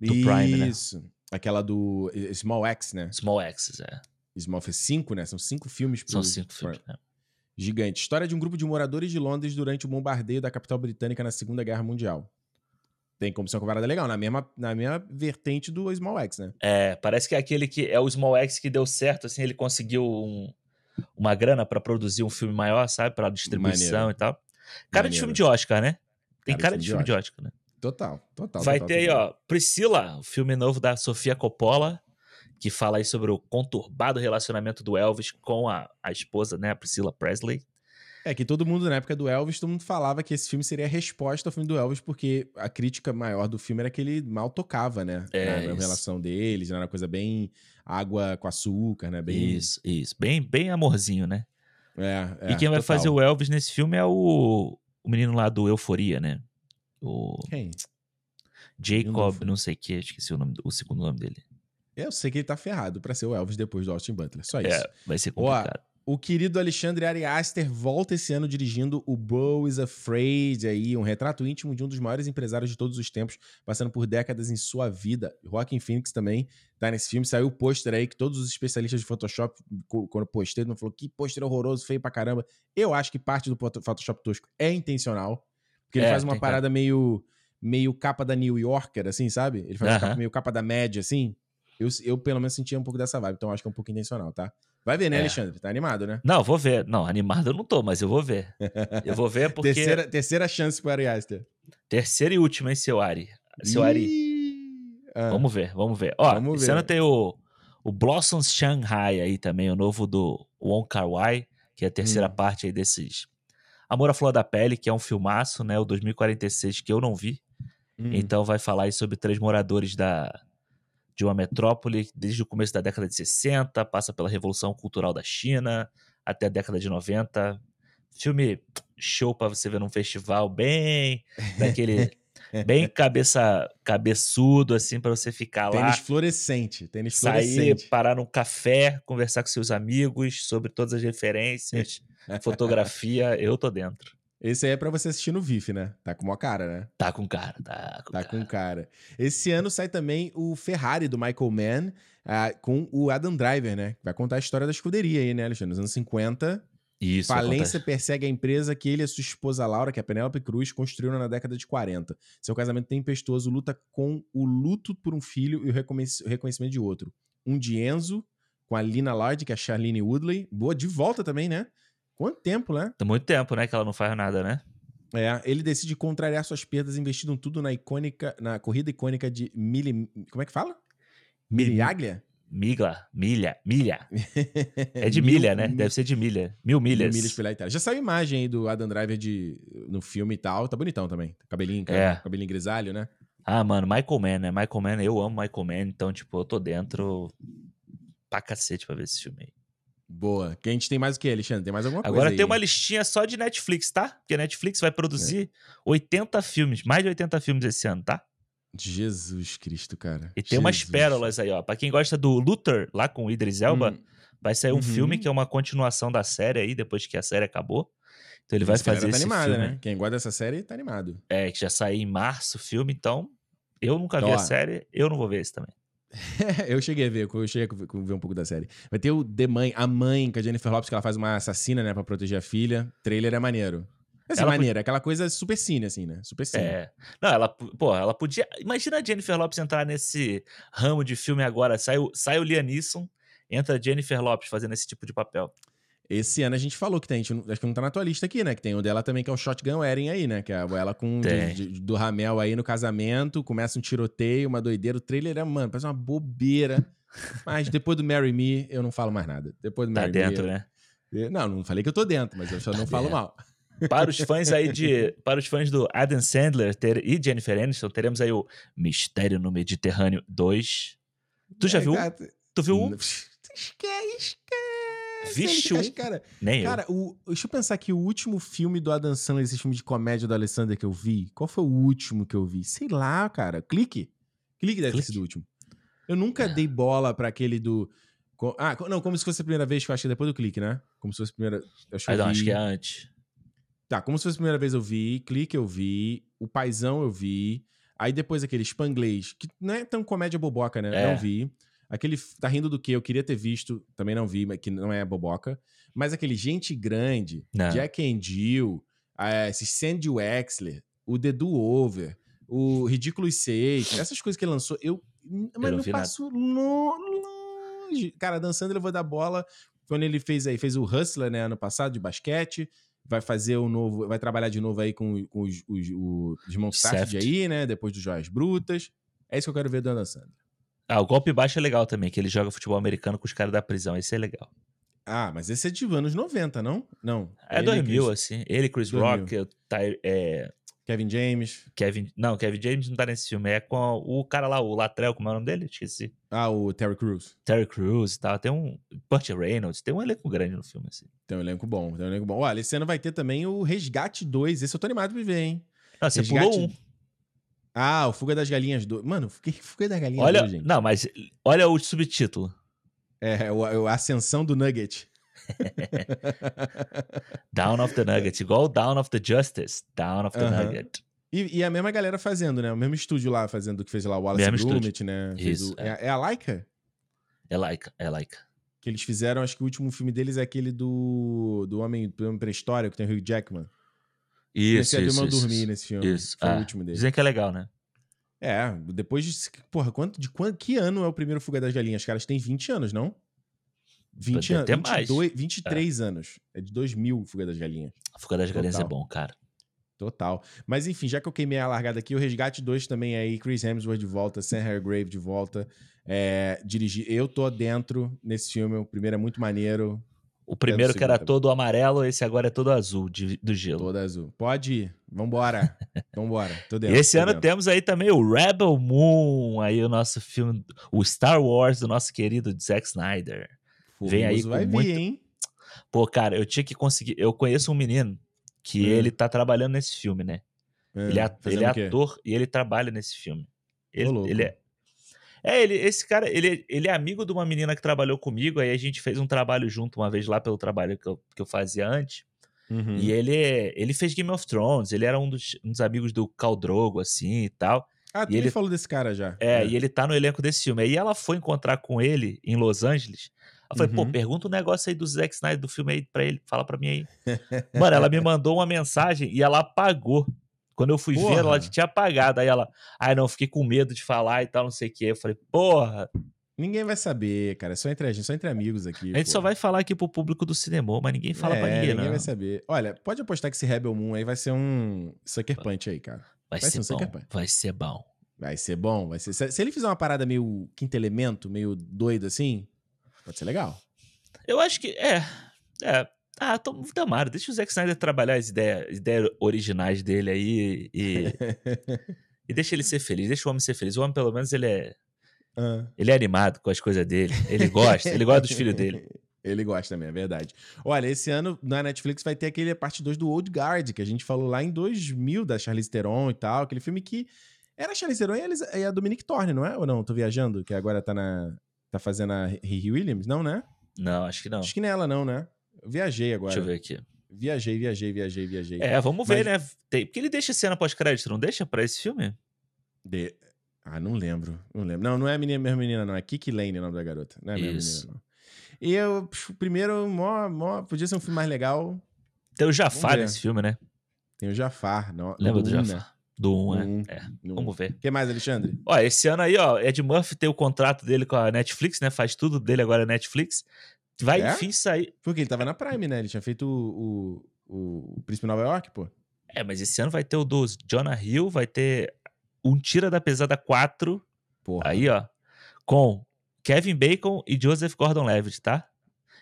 do Prime, né?
Isso. Aquela do eh, Small X, né?
Small Axis, é.
Small fez cinco, né? São cinco filmes pro
São cinco filmes. né?
Gigante. História de um grupo de moradores de Londres durante o bombardeio da capital britânica na Segunda Guerra Mundial. Tem como ser uma comparada legal, na mesma, na mesma vertente do Small X, né?
É, parece que é aquele que é o Small X que deu certo, assim, ele conseguiu um- uma grana pra produzir um filme maior, sabe? Pra distribuição
Maneiro.
e tal. Cara de
Maneiro.
filme de Oscar, né? Tem
Cara de
cara,
filme
de
de
filme de Oscar, né?
Total, total.
Vai
total,
ter aí,
total.
ó, Priscila, o filme novo da Sofia Coppola, que fala aí sobre o conturbado relacionamento do Elvis com a, a esposa, né? A Priscila Presley.
É que todo mundo, na época do Elvis, todo mundo falava que esse filme seria a resposta ao filme do Elvis, porque a crítica maior do filme era que ele mal tocava, né?
É,
na, na relação deles, era uma coisa bem água com açúcar, né? Bem.
Isso, isso. Bem, bem amorzinho, né?
É, é,
e quem vai
total.
fazer o Elvis nesse filme é o, o menino lá do Euforia, né? O
Quem?
Jacob,
Euphoria.
não sei o que, esqueci o, nome, o segundo nome dele.
Eu sei que ele tá ferrado pra ser o Elvis depois do Austin Butler. Só isso.
É, vai ser
Ó,
complicado.
O querido Alexandre Ari Aster volta esse ano dirigindo o Bo is Afraid, aí, um retrato íntimo de um dos maiores empresários de todos os tempos, passando por décadas em sua vida. Joaquin Phoenix também tá nesse filme. Saiu o pôster aí que todos os especialistas de Photoshop, quando postei, não falou que pôster horroroso, feio pra caramba. Eu acho que parte do Photoshop tosco é intencional, porque ele
É,
faz uma parada meio meio capa da New Yorker, assim, sabe? Ele faz uma
Aham.
capa, meio capa da média, assim. Eu, eu, pelo menos, sentia um pouco dessa vibe, então acho que é um pouco intencional, tá? Vai ver, né,
É.
Alexandre? Tá animado, né?
Não, vou ver. Não, animado eu não tô, mas eu vou ver. Eu vou ver porque.
Terceira, terceira chance pro Ari Aster.
Terceira e última, hein, seu Ari? Seu Ari.
Ah,
Vamos ver, vamos ver. Ó,
Vamos
esse
ver.
ano tem o, o Blossoms Shanghai aí também, o novo do Wong Kar Wai, que é a terceira
Hum.
parte aí desses. Amor à Flor da Pele, que é um filmaço, né? O 2046, que eu não vi.
hum.
Então vai falar aí sobre três moradores da, de uma metrópole desde o começo da década de 60, passa pela Revolução Cultural da China até a década de 90. Filme show pra você ver num festival bem [LAUGHS] daquele bem cabeça cabeçudo assim pra você ficar lá,
Tênis fluorescente. Tênis
sair,
fluorescente.
parar num café, conversar com seus amigos sobre todas as referências, [LAUGHS] fotografia, eu tô dentro.
Esse aí é pra você assistir no VIF, né? Tá com uma cara, né?
Tá com cara, tá com
Tá
cara.
com cara. Esse ano sai também o Ferrari do Michael Mann ah, com o Adam Driver, né? Vai contar a história da escuderia aí, né, Alexandre? Nos anos 50,
Isso.
Falência acontece. persegue a empresa que ele e sua esposa Laura, que é a Penélope Cruz, construíram na década de 40. Seu casamento tempestuoso luta com o luto por um filho e o reconhecimento de outro. Um de Enzo, com a Lina Lard, que é a Charlene Woodley. Boa, de volta também, né? Quanto tempo, né?
Tem muito tempo, né? Que ela não faz nada, né?
É, ele decide contrariar suas perdas investindo tudo na icônica, na corrida icônica de Mili, como é que fala? Miliaglia?
Migla, milha, milha. [LAUGHS] É de milha, né? Deve ser de milha. Mil milhas. Mil milhas
pela Itália. Já saiu imagem aí do Adam Driver de, no filme e tal. Tá bonitão também. Cabelinho, é. cabelinho grisalho, né?
Ah, mano, Michael Mann, né? Michael Mann, eu amo Michael Mann, então, tipo, eu tô dentro pra cacete pra ver esse filme aí.
Boa. Que a gente tem mais o que, Alexandre? Tem mais alguma
coisa? Agora tem uma listinha só de Netflix, tá? Porque a Netflix vai produzir é. 80 filmes, mais de 80 filmes esse ano, tá?
Jesus Cristo, cara.
E tem Jesus. umas pérolas aí, ó. Pra quem gosta do Luther, lá com o Idris Elba, hum. vai sair um uhum. filme que é uma continuação da série aí, depois que a série acabou. Então ele vai esse fazer tá esse animado, filme. né?
Quem gosta dessa série tá animado.
É, que já saiu em março o filme, então eu nunca vi a série, eu não vou ver esse também. [LAUGHS]
eu cheguei a ver, eu cheguei a ver um pouco da série. Vai ter o The Mãe, a mãe, com a Jennifer Lopes, que ela faz uma assassina, né, pra proteger a filha. O trailer é maneiro. Essa ela maneira, aquela coisa super cine, assim, né? Super cine. É.
Não, ela, pô, ela podia. Imagina a Jennifer Lopes entrar nesse ramo de filme agora. Sai o, sai o Liam Neeson, entra a Jennifer Lopes fazendo esse tipo de papel.
Esse ano a gente falou que tem, gente, acho que não tá na tua lista aqui, né? Que tem o dela também, que é o Shotgun Wedding aí, né? Que é ela com de, de, do Ramel aí no casamento, começa um tiroteio, uma doideira. O trailer é, mano, parece uma bobeira. mas depois do Marry Me, eu não falo mais nada. Depois do
tá
Marry
tá dentro,
Me.
né?
Eu, não, não falei que eu tô dentro, mas eu só tá não dentro. falo mal.
Para os fãs aí de. [LAUGHS] Para os fãs do Adam Sandler ter, e Jennifer Aniston, teremos aí o Mistério no Mediterrâneo 2. Tu já é, viu? Tu viu um? [LAUGHS]
Esquece,
Vixe, um...
cara.
Nem
cara, eu. O, deixa eu pensar que o último filme do Adam Sandler, esse filme de comédia do Alessandro que eu vi, qual foi o último que eu vi? Sei lá, cara. Clique. Clique deve Clique. ter sido o último. Eu nunca é. dei bola para aquele do. Ah, não, como se fosse a primeira vez que eu achei depois do clique, né? Como se fosse a primeira.
Eu acho, ah, não, vi... acho que é antes.
Tá, como se fosse a primeira vez eu vi, clique eu vi, o paizão eu vi, aí depois aquele Spanglês, que não é tão comédia boboca, né? É. Não vi. Aquele Tá Rindo do Que eu queria ter visto, também não vi, mas que não é boboca. Mas aquele Gente Grande, não. Jack and Jill, uh, esse Sandy Wexler, o The Do Over, o Ridículos 6, essas coisas que ele lançou, eu. Mas não, não passo longe. Cara, dançando ele vou dar bola. Quando ele fez aí, fez o Hustler, né, ano passado, de basquete vai fazer o novo, vai trabalhar de novo aí com, com os, os, o Desmond aí, né? Depois dos Joias Brutas. É isso que eu quero ver do Adam Sandler.
Ah, o golpe baixo é legal também, que ele joga futebol americano com os caras da prisão. Esse é legal.
Ah, mas esse é de anos 90, não? Não.
É 2000, Chris... assim. Ele, Chris 2000. Rock, Ty, é...
Kevin James.
Kevin... Não, Kevin James não tá nesse filme. É com o cara lá, o Latrell, como é o nome dele? Esqueci.
Ah, o Terry Crews.
Terry Crews e tal. Tem um... Burt Reynolds. Tem um elenco grande no filme, assim.
Tem um elenco bom, tem um elenco bom. Olha, esse ano vai ter também o Resgate 2. Esse eu tô animado pra ver, hein?
Ah, você Resgate... pulou um.
Ah, o Fuga das Galinhas 2. Mano, Fuga das Galinhas
olha,
2, gente.
Não, mas olha o subtítulo.
É, o, a Ascensão do Nugget. [LAUGHS]
Down of the Nugget, igual Down of the Justice, Down of the uh -huh. Nugget.
E, e, a mesma galera fazendo, né? O mesmo estúdio lá fazendo que fez lá o Wallace mesmo Gromit, né?
Isso,
o... é. é. a Laika?
É Laika, é Laika.
Que eles fizeram, acho que o último filme deles é aquele do, do Homem, do Homem Pré-História, que tem o Hugh Jackman.
Isso,
Comecei
isso,
a dormir nesse filme.
Isso. Foi ah, o último dele. Dizem que é legal, né?
É, depois de. Porra, quanto, de quanto, que ano é o primeiro Fuga das Galinhas? Os caras têm 20 anos, não? 20 anos. 22, 23 é. anos. É de 2000 Fuga das Galinhas.
A Fuga das Galinhas é bom, cara.
Total. Mas enfim, já que eu queimei a largada aqui, o Resgate 2 também é aí, Chris Hemsworth de volta, Sam Hargrave de volta. É, dirigir. Eu tô dentro nesse filme. O primeiro é muito maneiro.
O primeiro que era todo amarelo, esse agora é todo azul de, do gelo.
Todo azul. Pode ir. Vambora. [LAUGHS] Vambora. Tô dentro,
esse ano
dentro.
temos aí também o Rebel Moon, aí o nosso filme, o Star Wars do nosso querido Zack Snyder. Vem aí com
vai
muito...
vir, hein?
Pô, cara, eu tinha que conseguir. Eu conheço um menino que hum. ele tá trabalhando nesse filme, né? Hum, ele é, ele é ator e ele trabalha nesse filme. Ele, ele é, é, ele, esse cara, ele, ele é amigo de uma menina que trabalhou comigo, aí a gente fez um trabalho junto uma vez lá pelo trabalho que eu, que eu fazia antes. Uhum. E ele, ele fez Game of Thrones, ele era um dos, um dos amigos do Caldrogo, assim, e tal.
Ah, tu
e ele
falou desse cara já.
É, é, e ele tá no elenco desse filme. Aí ela foi encontrar com ele em Los Angeles, Eu falei, pô,
Uhum.
pergunta um negócio aí do Zack Snyder do filme aí pra ele, fala pra mim aí. [LAUGHS] Mano, ela me mandou uma mensagem e ela apagou. Quando eu fui ver, ela
Porra.
tinha apagado. Aí ela, ai não, fiquei com medo de falar e tal, não sei o quê. Eu falei, porra,
Ninguém vai saber, cara. É só entre a gente, só entre amigos aqui.
a gente
pô.
só vai falar aqui pro público do cinema, mas ninguém fala pra
É,
ninguém, não.
vai saber. Olha, pode apostar que esse Rebel Moon aí vai ser um Sucker Punch aí, cara.
Vai,
Vai
ser
ser um
bom,
Punch.
vai ser bom.
Vai ser bom, vai ser. Se se ele fizer uma parada meio quinto elemento, meio doido assim, pode ser legal.
Eu acho que, é, é. Ah, tô, tomara, deixa o Zack Snyder trabalhar as ideias, as ideias originais dele aí e, e deixa ele ser feliz, deixa o homem ser feliz. O homem, pelo menos, ele é,
Ah.
ele é animado com as coisas dele, ele gosta, ele gosta dos filhos dele. [LAUGHS]
Ele gosta também, é verdade. Olha, esse ano na Netflix vai ter aquele parte 2 do Old Guard, que a gente falou lá em 2000, da Charlize Theron e tal, aquele filme que era a Charlize Theron e a, Dominique Thorne, não é? Ou não? Tô viajando, que agora tá na tá fazendo a Riri Williams? Não, né?
Não, acho que não.
Acho que não é ela não, né? Viajei agora.
Deixa eu ver aqui.
Viajei, viajei, viajei, viajei.
É, vamos ver,
Mas-
né? Tem, porque ele deixa cena pós-crédito, não deixa pra esse filme?
De- Ah, não lembro. Não lembro. Não, não é a menina, mesma menina, não. É Kiki Lane o nome da garota. Não é a mesma
Isso.
menina, não. E eu, primeiro, mó, mó, podia ser um filme mais legal.
Tem o Jafar nesse filme, né?
Tem o Jafar. Não,
Lembra do
um, né?
Jafar? Do 1, é.
Um.
é.
No-
Vamos ver.
O que mais, Alexandre?
Ó, esse ano aí, ó, Ed Murphy tem o contrato dele com a Netflix, né? Faz tudo dele agora é Netflix. Vai,
É?
enfim, sair.
Porque ele tava na Prime, né? Ele tinha feito o, o, o Príncipe de Nova York, pô.
É, mas esse ano vai ter o dos Jonah Hill, vai ter um Tira da Pesada 4,
Porra.
aí, ó, com Kevin Bacon e Joseph Gordon-Levitt, tá?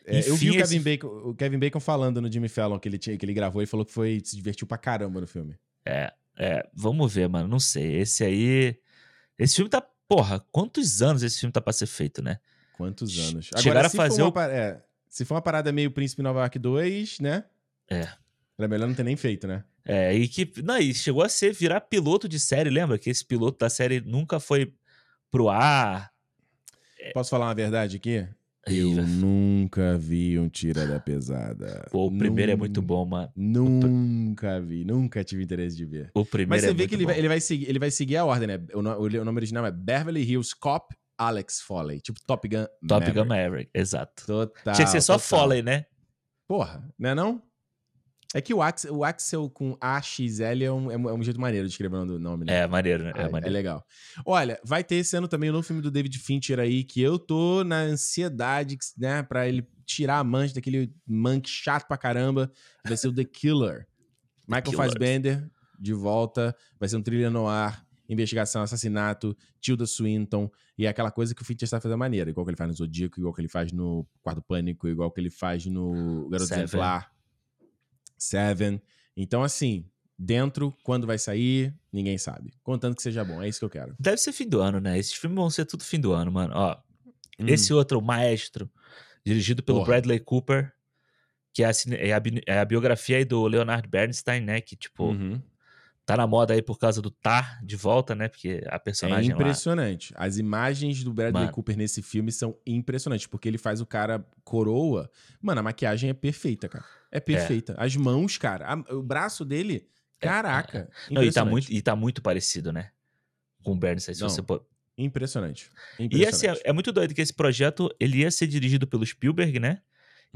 É, eu vi
enfim,
o Kevin,
esse-
Bacon, o Kevin Bacon falando no Jimmy Fallon que ele, tinha, que ele gravou e falou que foi se divertiu pra caramba no filme.
É, é, vamos ver, mano, não sei. Esse aí. Esse filme tá. Porra, quantos anos esse filme tá pra ser feito, né?
Quantos anos?
Chegaram a fazer o-
é, se for uma parada meio Príncipe Nova York 2, né?
É.
Era melhor não ter nem feito, né?
É, e que. Não, e chegou a ser virar piloto de série, lembra? Que esse piloto da série nunca foi pro ar.
Posso falar uma verdade aqui? Eu nunca vi um Tira da Pesada.
Pô, o primeiro é muito bom, mano.
Nunca vi, nunca tive interesse de ver.
O primeiro
Mas você
é
vê que ele vai, ele, vai seguir, ele vai seguir a ordem, né? O, no- o nome original é Beverly Hills Cop Alex Foley. Tipo Top Gun
Top
Maverick.
Gun Maverick, exato.
Total.
Tinha que ser só
total.
Foley, né?
Porra, não é não? É que o Axel, o Axel com AXL é um, é um é um jeito maneiro de escrever o nome, né?
É, maneiro, né? É
é
maneiro.
legal. Olha, vai ter esse ano também o novo filme do David Fincher aí, que eu tô na ansiedade, né, pra ele tirar a mancha daquele manque chato pra caramba, vai ser o The Killer. [LAUGHS] Michael. Fassbender, de volta, vai ser um thriller no ar, investigação, assassinato, Tilda Swinton, e é aquela coisa que o Fincher está fazendo maneira, igual que ele faz no Zodíaco, igual que ele faz no Quarto Pânico, igual que ele faz no Garoto
Seven.
Exemplar, Seven. Então, assim, dentro, quando vai sair, ninguém sabe. Contanto que seja bom, é isso que eu quero.
Deve ser fim do ano, né? Esses filmes vão ser tudo fim do ano, mano. Ó,
Hum.
esse outro, o Maestro, dirigido pelo
Porra.
Bradley Cooper, que é a, é a é a biografia aí do Leonard Bernstein, né? Que, tipo,
Uhum.
Tá na moda aí por causa do Tar de volta, né? Porque a
É
personagem lá...
impressionante. As imagens do Bradley
Mano.
Cooper nesse filme são impressionantes, porque ele faz o cara coroa. Mano, a maquiagem é perfeita, cara. É perfeita. As mãos, cara. a- o braço dele, caraca.
Não, e tá,
impressionante.
muito, e tá muito parecido, né? Com o Bernstein, se
Não,
você pôr...
Impressionante.
E assim,
Impressionante.
é, é muito doido que esse projeto, ele ia ser dirigido pelo Spielberg, né?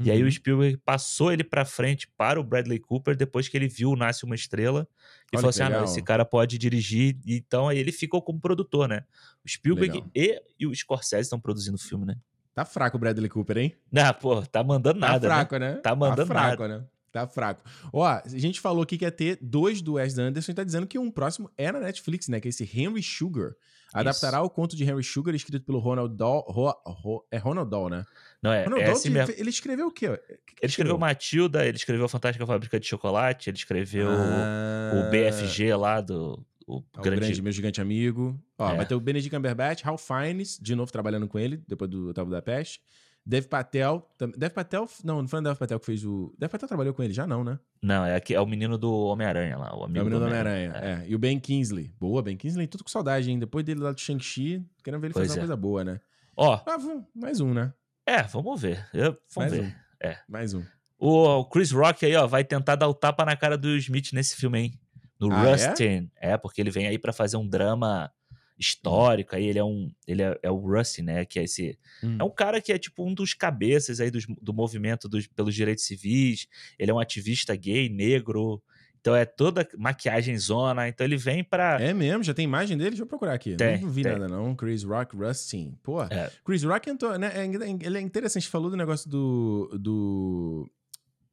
E aí
Uhum.
o Spielberg passou ele pra frente para o Bradley Cooper depois que ele viu o Nasce Uma Estrela. E
Olha
falou assim: ah, não,
legal.
esse cara pode dirigir. Então aí ele ficou como produtor, né? O Spielberg
Legal.
e, e o Scorsese estão produzindo o filme, né?
Tá fraco o Bradley Cooper, hein?
Não, pô, tá mandando nada.
tá
né?
fraco, né?
Tá mandando
Tá fraco, né? Tá fraco. Ó, a gente falou aqui que ia ter dois do Wes Anderson e tá dizendo que um próximo é na Netflix, né? Que é esse Henry Sugar. Adaptará o conto de Henry Sugar, escrito pelo Ronald Dahl. Ro- Ro- é Ronald Dahl, né?
Não, é,
Ronald
é assim mesmo.
ele escreveu o quê? O que que
Ele escreveu Matilda, ele escreveu Fantástica Fábrica de Chocolate, ele escreveu
Ah,
o BFG lá do. O
o
grande.
grande, meu gigante amigo. Ó,
É.
vai ter o Benedict Cumberbatch, Hal Fiennes, de novo trabalhando com ele, depois do Hotel da Peste. Dev Patel. Dev Patel. Não, não foi o Dev Patel que fez o. Dev Patel trabalhou com ele já, não, né?
Não, é, aqui, é o menino do Homem-Aranha lá. O amigo
É o menino do Homem-Aranha. É. E o Ben Kingsley. Boa, Ben Kingsley. Tudo com saudade, hein? Depois dele lá do Shang-Chi, querendo ver ele
Pois
fazer uma
é.
coisa boa, né?
Ó,
Ah, mais um, né?
É, vamos ver. Eu- vamos
mais
ver.
um.
É.
Mais um.
O, o Chris Rock aí, ó, vai tentar dar o tapa na cara do Smith nesse filme, hein? No
Ah, é?
Rustin. É? porque ele vem aí pra fazer um drama histórica. Aí ele é um. Ele é, é o Rusty, né? Que é esse. Hum. É um cara que é tipo um dos cabeças aí dos, do movimento dos, pelos direitos civis. Ele é um ativista gay, negro. Então é toda maquiagem zona. Então ele vem pra.
É mesmo? Já tem imagem dele? Deixa eu procurar aqui. Tem, não vi tem. nada, não. Chris Rock, Rustin. Pô, é. Chris Rock entrou, né? É, ele é interessante. Falou do negócio do. do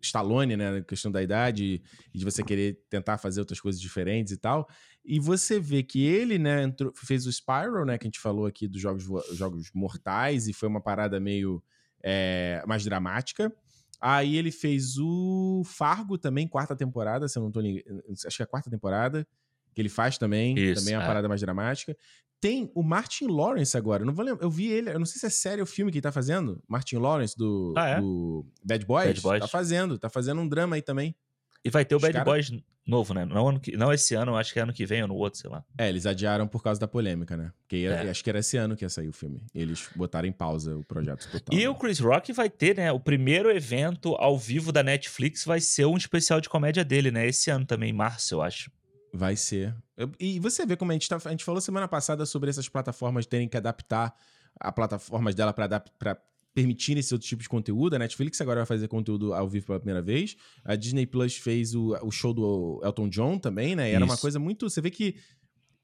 Stallone, né? A questão da idade e de você querer tentar fazer outras coisas diferentes e tal. E você vê que ele, né, entrou, fez o Spiral, né? Que a gente falou aqui dos jogos, jogos mortais, e foi uma parada meio é, mais dramática. Aí ele fez o Fargo também, quarta temporada, se eu não tô ligado. Acho que é a quarta temporada. Que ele faz também. Isso, também é uma é. parada mais dramática. Tem o Martin Lawrence agora. Não vou lembrar. Eu vi ele. Eu não sei se é série ou filme que ele tá fazendo. Martin Lawrence do, ah, é? do Bad Boys. Bad Boys. Tá fazendo. Tá fazendo um drama aí também.
E vai ter o Bad cara... Boys novo, né? Não, ano que, não esse ano, acho que é ano que vem ou no outro, sei lá.
É, eles adiaram por causa da polêmica, né? Porque ia, é. acho que era esse ano que ia sair o filme. Eles botaram em pausa o projeto total.
E
né?
o Chris Rock vai ter, né? O primeiro evento ao vivo da Netflix vai ser um especial de comédia dele, né? Esse ano também, em março, eu acho.
Vai ser. E você vê como a gente, tá, a gente falou semana passada sobre essas plataformas terem que adaptar a plataformas dela para permitir esse outro tipo de conteúdo. A Netflix agora vai fazer conteúdo ao vivo pela primeira vez. A Disney Plus fez o, o show do Elton John também, né? E era Isso. uma coisa muito. Você vê que.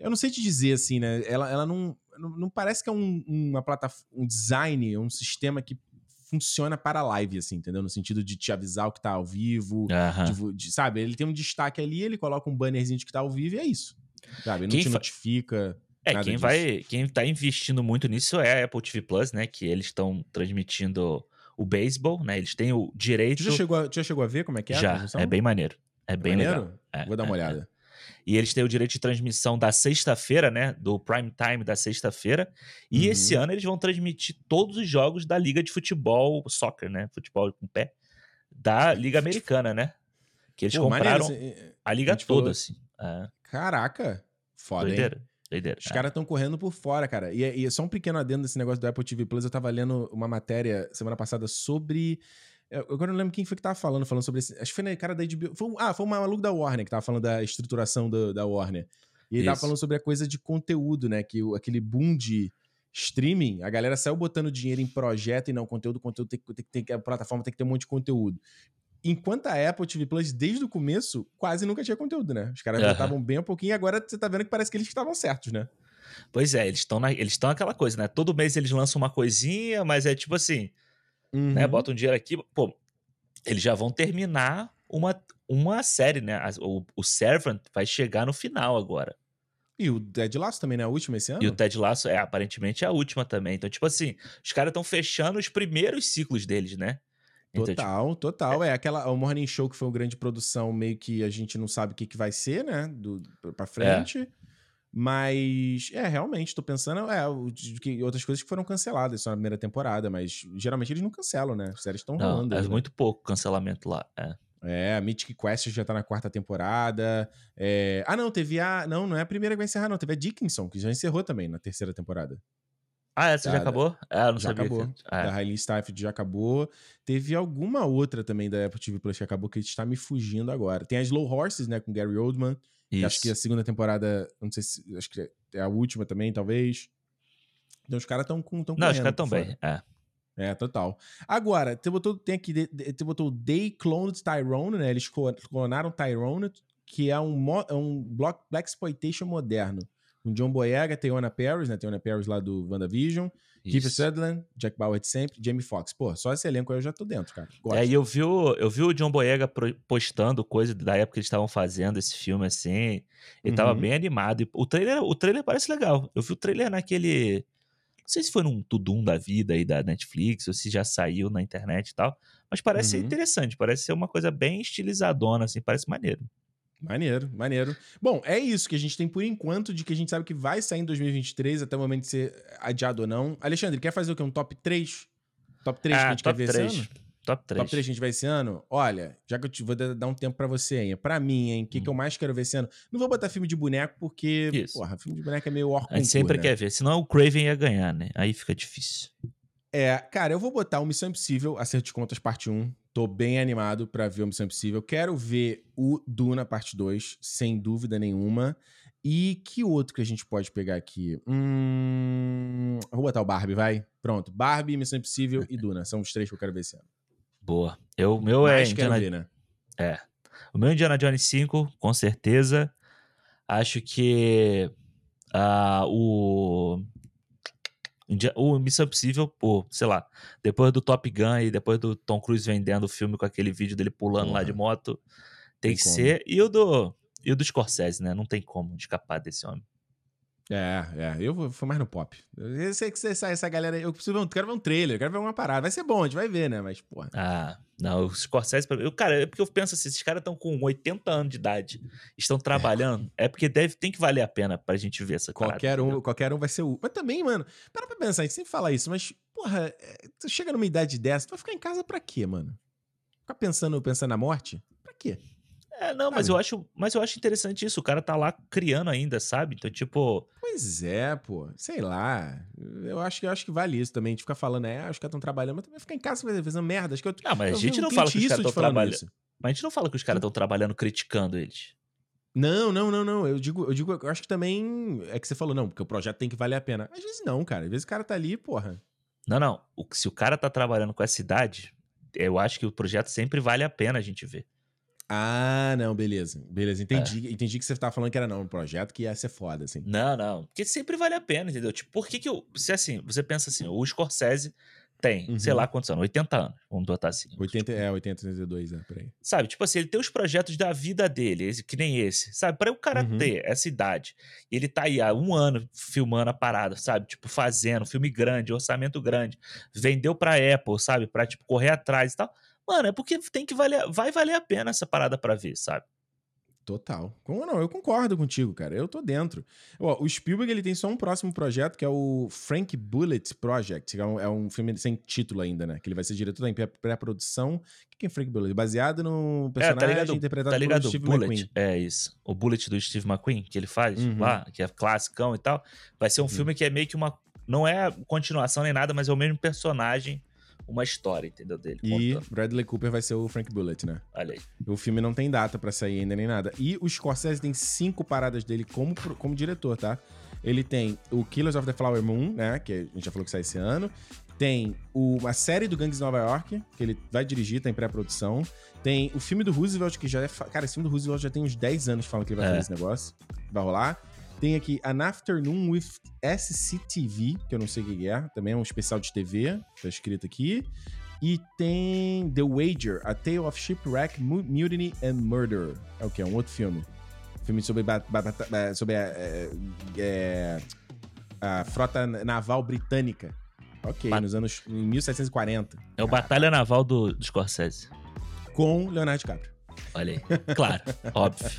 Eu não sei te dizer assim, né? Ela, ela não, não, não parece que é um, uma plataforma, um design, um sistema que funciona para live, assim, entendeu? No sentido de te avisar o que tá ao vivo, de, de, sabe? Ele tem um destaque ali, ele coloca um bannerzinho de que tá ao vivo e é isso. Sabe? Ele não quem te notifica.
É, quem disso. vai. Quem tá investindo muito nisso é a Apple TV Plus, né? Que eles estão transmitindo o beisebol, né? Eles têm o direito. Tu
já chegou a, já chegou a ver como é que é?
Já, é bem maneiro. É bem maneiro? legal. É,
Vou dar uma é, olhada. É.
E eles têm o direito de transmissão da sexta-feira, né? Do prime time da sexta-feira. E uhum. esse ano eles vão transmitir todos os jogos da Liga de Futebol, soccer, né? Futebol com pé. Da Liga Americana, né? Que eles Pô, compraram maneiro, a liga a toda, falou... assim. É.
Caraca, foda, Doideira. hein? Doideira. Os é. caras estão correndo por fora, cara. E, e só um pequeno adendo desse negócio do Apple TV Plus. Eu tava lendo uma matéria semana passada sobre eu agora não lembro quem foi que tava falando, falando sobre esse. Acho que foi na cara da HBO. Foi, ah, foi um maluco da Warner que tava falando da estruturação do, da Warner. E ele Isso. tava falando sobre a coisa de conteúdo, né? Que o, aquele boom de streaming, a galera saiu botando dinheiro em projeto e não conteúdo, conteúdo tem, tem, tem, a plataforma tem que ter um monte de conteúdo. Enquanto a Apple TV Plus, desde o começo, quase nunca tinha conteúdo, né? Os caras uhum. botavam bem um pouquinho e agora você tá vendo que parece que eles estavam certos, né?
Pois é, eles estão eles estão aquela coisa, né? Todo mês eles lançam uma coisinha, mas é tipo assim, né, uhum. né? Bota um dinheiro aqui, pô, eles já vão terminar uma, uma série, né? O, o Servant vai chegar no final agora.
E o Ted Lasso também, né? A última esse ano?
E o Ted Lasso, é, aparentemente é a última também. Então, tipo assim, os caras estão fechando os primeiros ciclos deles, né?
Então, total, tipo, total. É. é. aquela o Morning Show que foi uma grande produção, meio que a gente não sabe o que, que vai ser, né? Do, pra frente. É. Mas, é, realmente, tô pensando, é, que outras coisas que foram canceladas só na primeira temporada, mas geralmente eles não cancelam, né? As séries estão rolando.
É né? muito pouco cancelamento lá, é.
É, a Mythic Quest já tá na quarta temporada. É... Ah, não, teve a. Não, não é a primeira que vai encerrar, não. Teve a Dickinson, que já encerrou também na terceira temporada.
Ah, essa já acabou? É, não
já
sabia.
acabou. Que... Ah, é. Da Riley Stafford já acabou. Teve alguma outra também da Apple TV Plus que acabou que está me fugindo agora. Tem a Slow Horses, né, com Gary Oldman. Acho que a segunda temporada, não sei se. Acho que é a última também, talvez. Então os caras estão com. Tão
não, os caras estão bem, é.
É, total. Agora, você botou, tem aqui, você botou They Cloned Tyrone, né? Eles clonaram Tyrone, que é um, é um Black Exploitation moderno. Com John Boyega, Teona Paris, né? Teona Paris lá do WandaVision. Kiefer Sutherland, Jack Bauer de sempre, Jamie Foxx. Pô, só esse elenco aí eu já tô dentro, cara.
Gosto. É, e eu vi, o, eu vi o John Boyega postando coisa da época que eles estavam fazendo esse filme, assim. Ele uhum. tava bem animado. O trailer, o trailer parece legal. Eu vi o trailer naquele... Não sei se foi num Tudum da vida aí da Netflix, ou se já saiu na internet e tal. Mas parece uhum. interessante. Parece ser uma coisa bem estilizadona, assim. Parece maneiro.
Maneiro, maneiro. Bom, é isso que a gente tem por enquanto de que a gente sabe que vai sair em 2023, até o momento de ser adiado ou não. Alexandre, quer fazer o quê? Um top 3? Top 3 ah, que a gente quer ver 3. esse ano?
Top 3.
Top 3 que a gente vai esse ano? Olha, já que eu te, vou dar um tempo para você, hein? Pra mim, hein? O que, hum. que eu mais quero ver esse ano? Não vou botar filme de boneco, porque,
Isso.
porra, filme de boneco é meio orco.
A gente sempre
né?
quer ver, senão o Craven ia ganhar, né? Aí fica difícil.
É, cara, eu vou botar o Missão Impossível, Acerto de Contas, parte 1. Tô bem animado pra ver o Missão Impossível. Quero ver o Duna, parte 2, sem dúvida nenhuma. E que outro que a gente pode pegar aqui? Hum... Vou botar o Barbie, vai. Pronto. Barbie, Missão Impossível e Duna. São os três que eu quero ver esse ano.
Boa. Eu, o meu é. Indiana... Ver, né? É. O meu Indiana Jones 5, com certeza. Acho que uh, o o Missão Impossível, pô, sei lá, depois do Top Gun e depois do Tom Cruise vendendo o filme com aquele vídeo dele pulando Porra. lá de moto, tem, tem que como. ser. E o do e o do Scorsese, né? Não tem como escapar desse homem.
É, é. Eu fui mais no pop. Eu sei que essa, essa galera. Eu preciso ver um, quero ver um trailer, quero ver uma parada. Vai ser bom, a gente vai ver, né? Mas, porra.
Ah, não, o Scorsese. Eu, cara, é porque eu penso assim: esses caras estão com 80 anos de idade, estão trabalhando. É, é porque deve, tem que valer a pena pra gente ver essa
qualquer parada, um Qualquer um vai ser o. Mas também, mano, para pra pensar, a gente sempre fala isso, mas, porra, é, tu chega numa idade dessa, tu vai ficar em casa pra quê, mano? Ficar pensando, pensando na morte? Pra quê?
É, não, mas eu, acho, mas eu acho interessante isso. O cara tá lá criando ainda, sabe? Então, tipo.
Pois é, pô. Sei lá. Eu acho que eu acho que vale isso também. De ficar falando, é, os caras estão trabalhando, mas também ficar em casa fazendo merda. Acho que eu,
não, mas a gente não fala que os caras estão trabalhando. Mas a gente não fala que os caras estão trabalhando criticando eles.
Não, não, não, não. Eu digo, eu digo, eu acho que também é que você falou, não, porque o projeto tem que valer a pena. Às vezes não, cara. Às vezes o cara tá ali, porra.
Não, não. O, se o cara tá trabalhando com essa idade, eu acho que o projeto sempre vale a pena a gente ver.
Ah, não, beleza. Beleza, entendi. É. Entendi que você tava falando que era não, um projeto que ia ser foda, assim.
Não, não. Porque sempre vale a pena, entendeu? Tipo, por que que eu... Se assim, você pensa assim, o Scorsese tem, uhum. sei lá quantos anos, 80 anos, vamos botar assim.
80, tipo, é, 80, 82, é, por aí.
Sabe, tipo assim, ele tem os projetos da vida dele, que nem esse, sabe? Pra o cara uhum. ter essa idade, ele tá aí há um ano filmando a parada, sabe? Tipo, fazendo, filme grande, orçamento grande, vendeu pra Apple, sabe? Pra, tipo, correr atrás e tal Mano, é porque tem que valer, vai valer a pena essa parada para ver, sabe?
Total. Como não? Eu concordo contigo, cara. Eu tô dentro. Ó, o Spielberg ele tem só um próximo projeto que é o Frank Bullet Project. Que é um, é um filme sem título ainda, né? Que ele vai ser diretor da pré-produção. O que é Frank Bullet? Baseado no personagem é, tá ligado,
interpretado tá ligado, pelo Steve Bullet. McQueen. É isso. O Bullet do Steve McQueen, que ele faz uhum. lá, que é classicão e tal. Vai ser um uhum. filme que é meio que uma. Não é continuação nem nada, mas é o mesmo personagem uma história, entendeu? Dele.
E contando. Bradley Cooper vai ser o Frank Bullet, né?
Olha aí.
O filme não tem data para sair ainda nem nada. E o Scorsese tem cinco paradas dele como, como diretor, tá? Ele tem o Killers of the Flower Moon, né? Que a gente já falou que sai esse ano. Tem o, uma série do Gangs de Nova York, que ele vai dirigir, tá em pré-produção. Tem o filme do Roosevelt, que já é. Cara, esse filme do Roosevelt já tem uns 10 anos falando que ele vai é. fazer esse negócio. Vai rolar. Tem aqui An Afternoon with SCTV, que eu não sei o que é, também é um especial de TV, tá escrito aqui. E tem The Wager, A Tale of Shipwreck, Mutiny and Murder. É o que? É um outro filme. Filme sobre, sobre a, é, é, a frota naval britânica. Ok, Bat nos anos em 1740.
É o Batalha Naval do, do Scorsese.
Com Leonardo DiCaprio.
Olha aí. Claro, [LAUGHS] óbvio.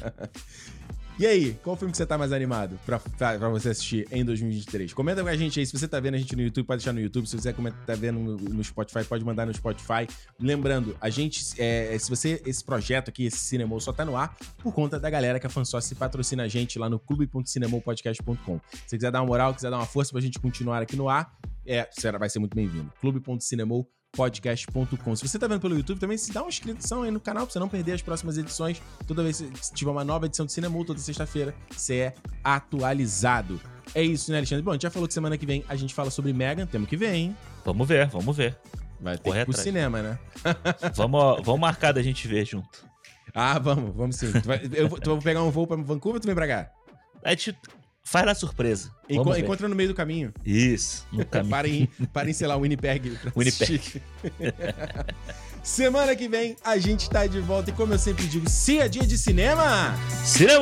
E aí, qual filme que você tá mais animado pra, pra, pra, você assistir em 2023? Comenta com a gente aí. Se você tá vendo a gente no YouTube, pode deixar no YouTube. Se você tá vendo no, no Spotify, pode mandar no Spotify. Lembrando, a gente, é, se você, esse projeto aqui, esse Cinema só tá no ar por conta da galera que a Fansócio patrocina a gente lá no clube.cinemopodcast.com. Se você quiser dar uma moral, quiser dar uma força pra gente continuar aqui no ar, é, vai ser muito bem-vindo. clube.cinemopodcast.com podcast.com. Se você tá vendo pelo YouTube, também se dá uma inscrição aí no canal pra você não perder as próximas edições. Toda vez que tiver uma nova edição do Cinema, toda sexta-feira, você é atualizado. É isso, né, Alexandre? Bom, a gente já falou que semana que vem a gente fala sobre Megan. Temos que ver, hein?
Vamos ver, vamos ver.
Vai ter Correr que ir pro cinema, né? [LAUGHS]
vamos, vamos marcar da gente ver junto.
Ah, vamos, vamos sim. Tu vai, eu, tu vai pegar um voo pra Vancouver ou tu vem pra cá?
A gente Faz na surpresa.
Enco encontra no meio do caminho.
Isso, no [LAUGHS] caminho.
para, em, para em, sei lá, Winnipeg. [LAUGHS]
Winnipeg. [LAUGHS]
Semana que vem a gente tá de volta e como eu sempre digo, se é dia de cinema...
Cinema!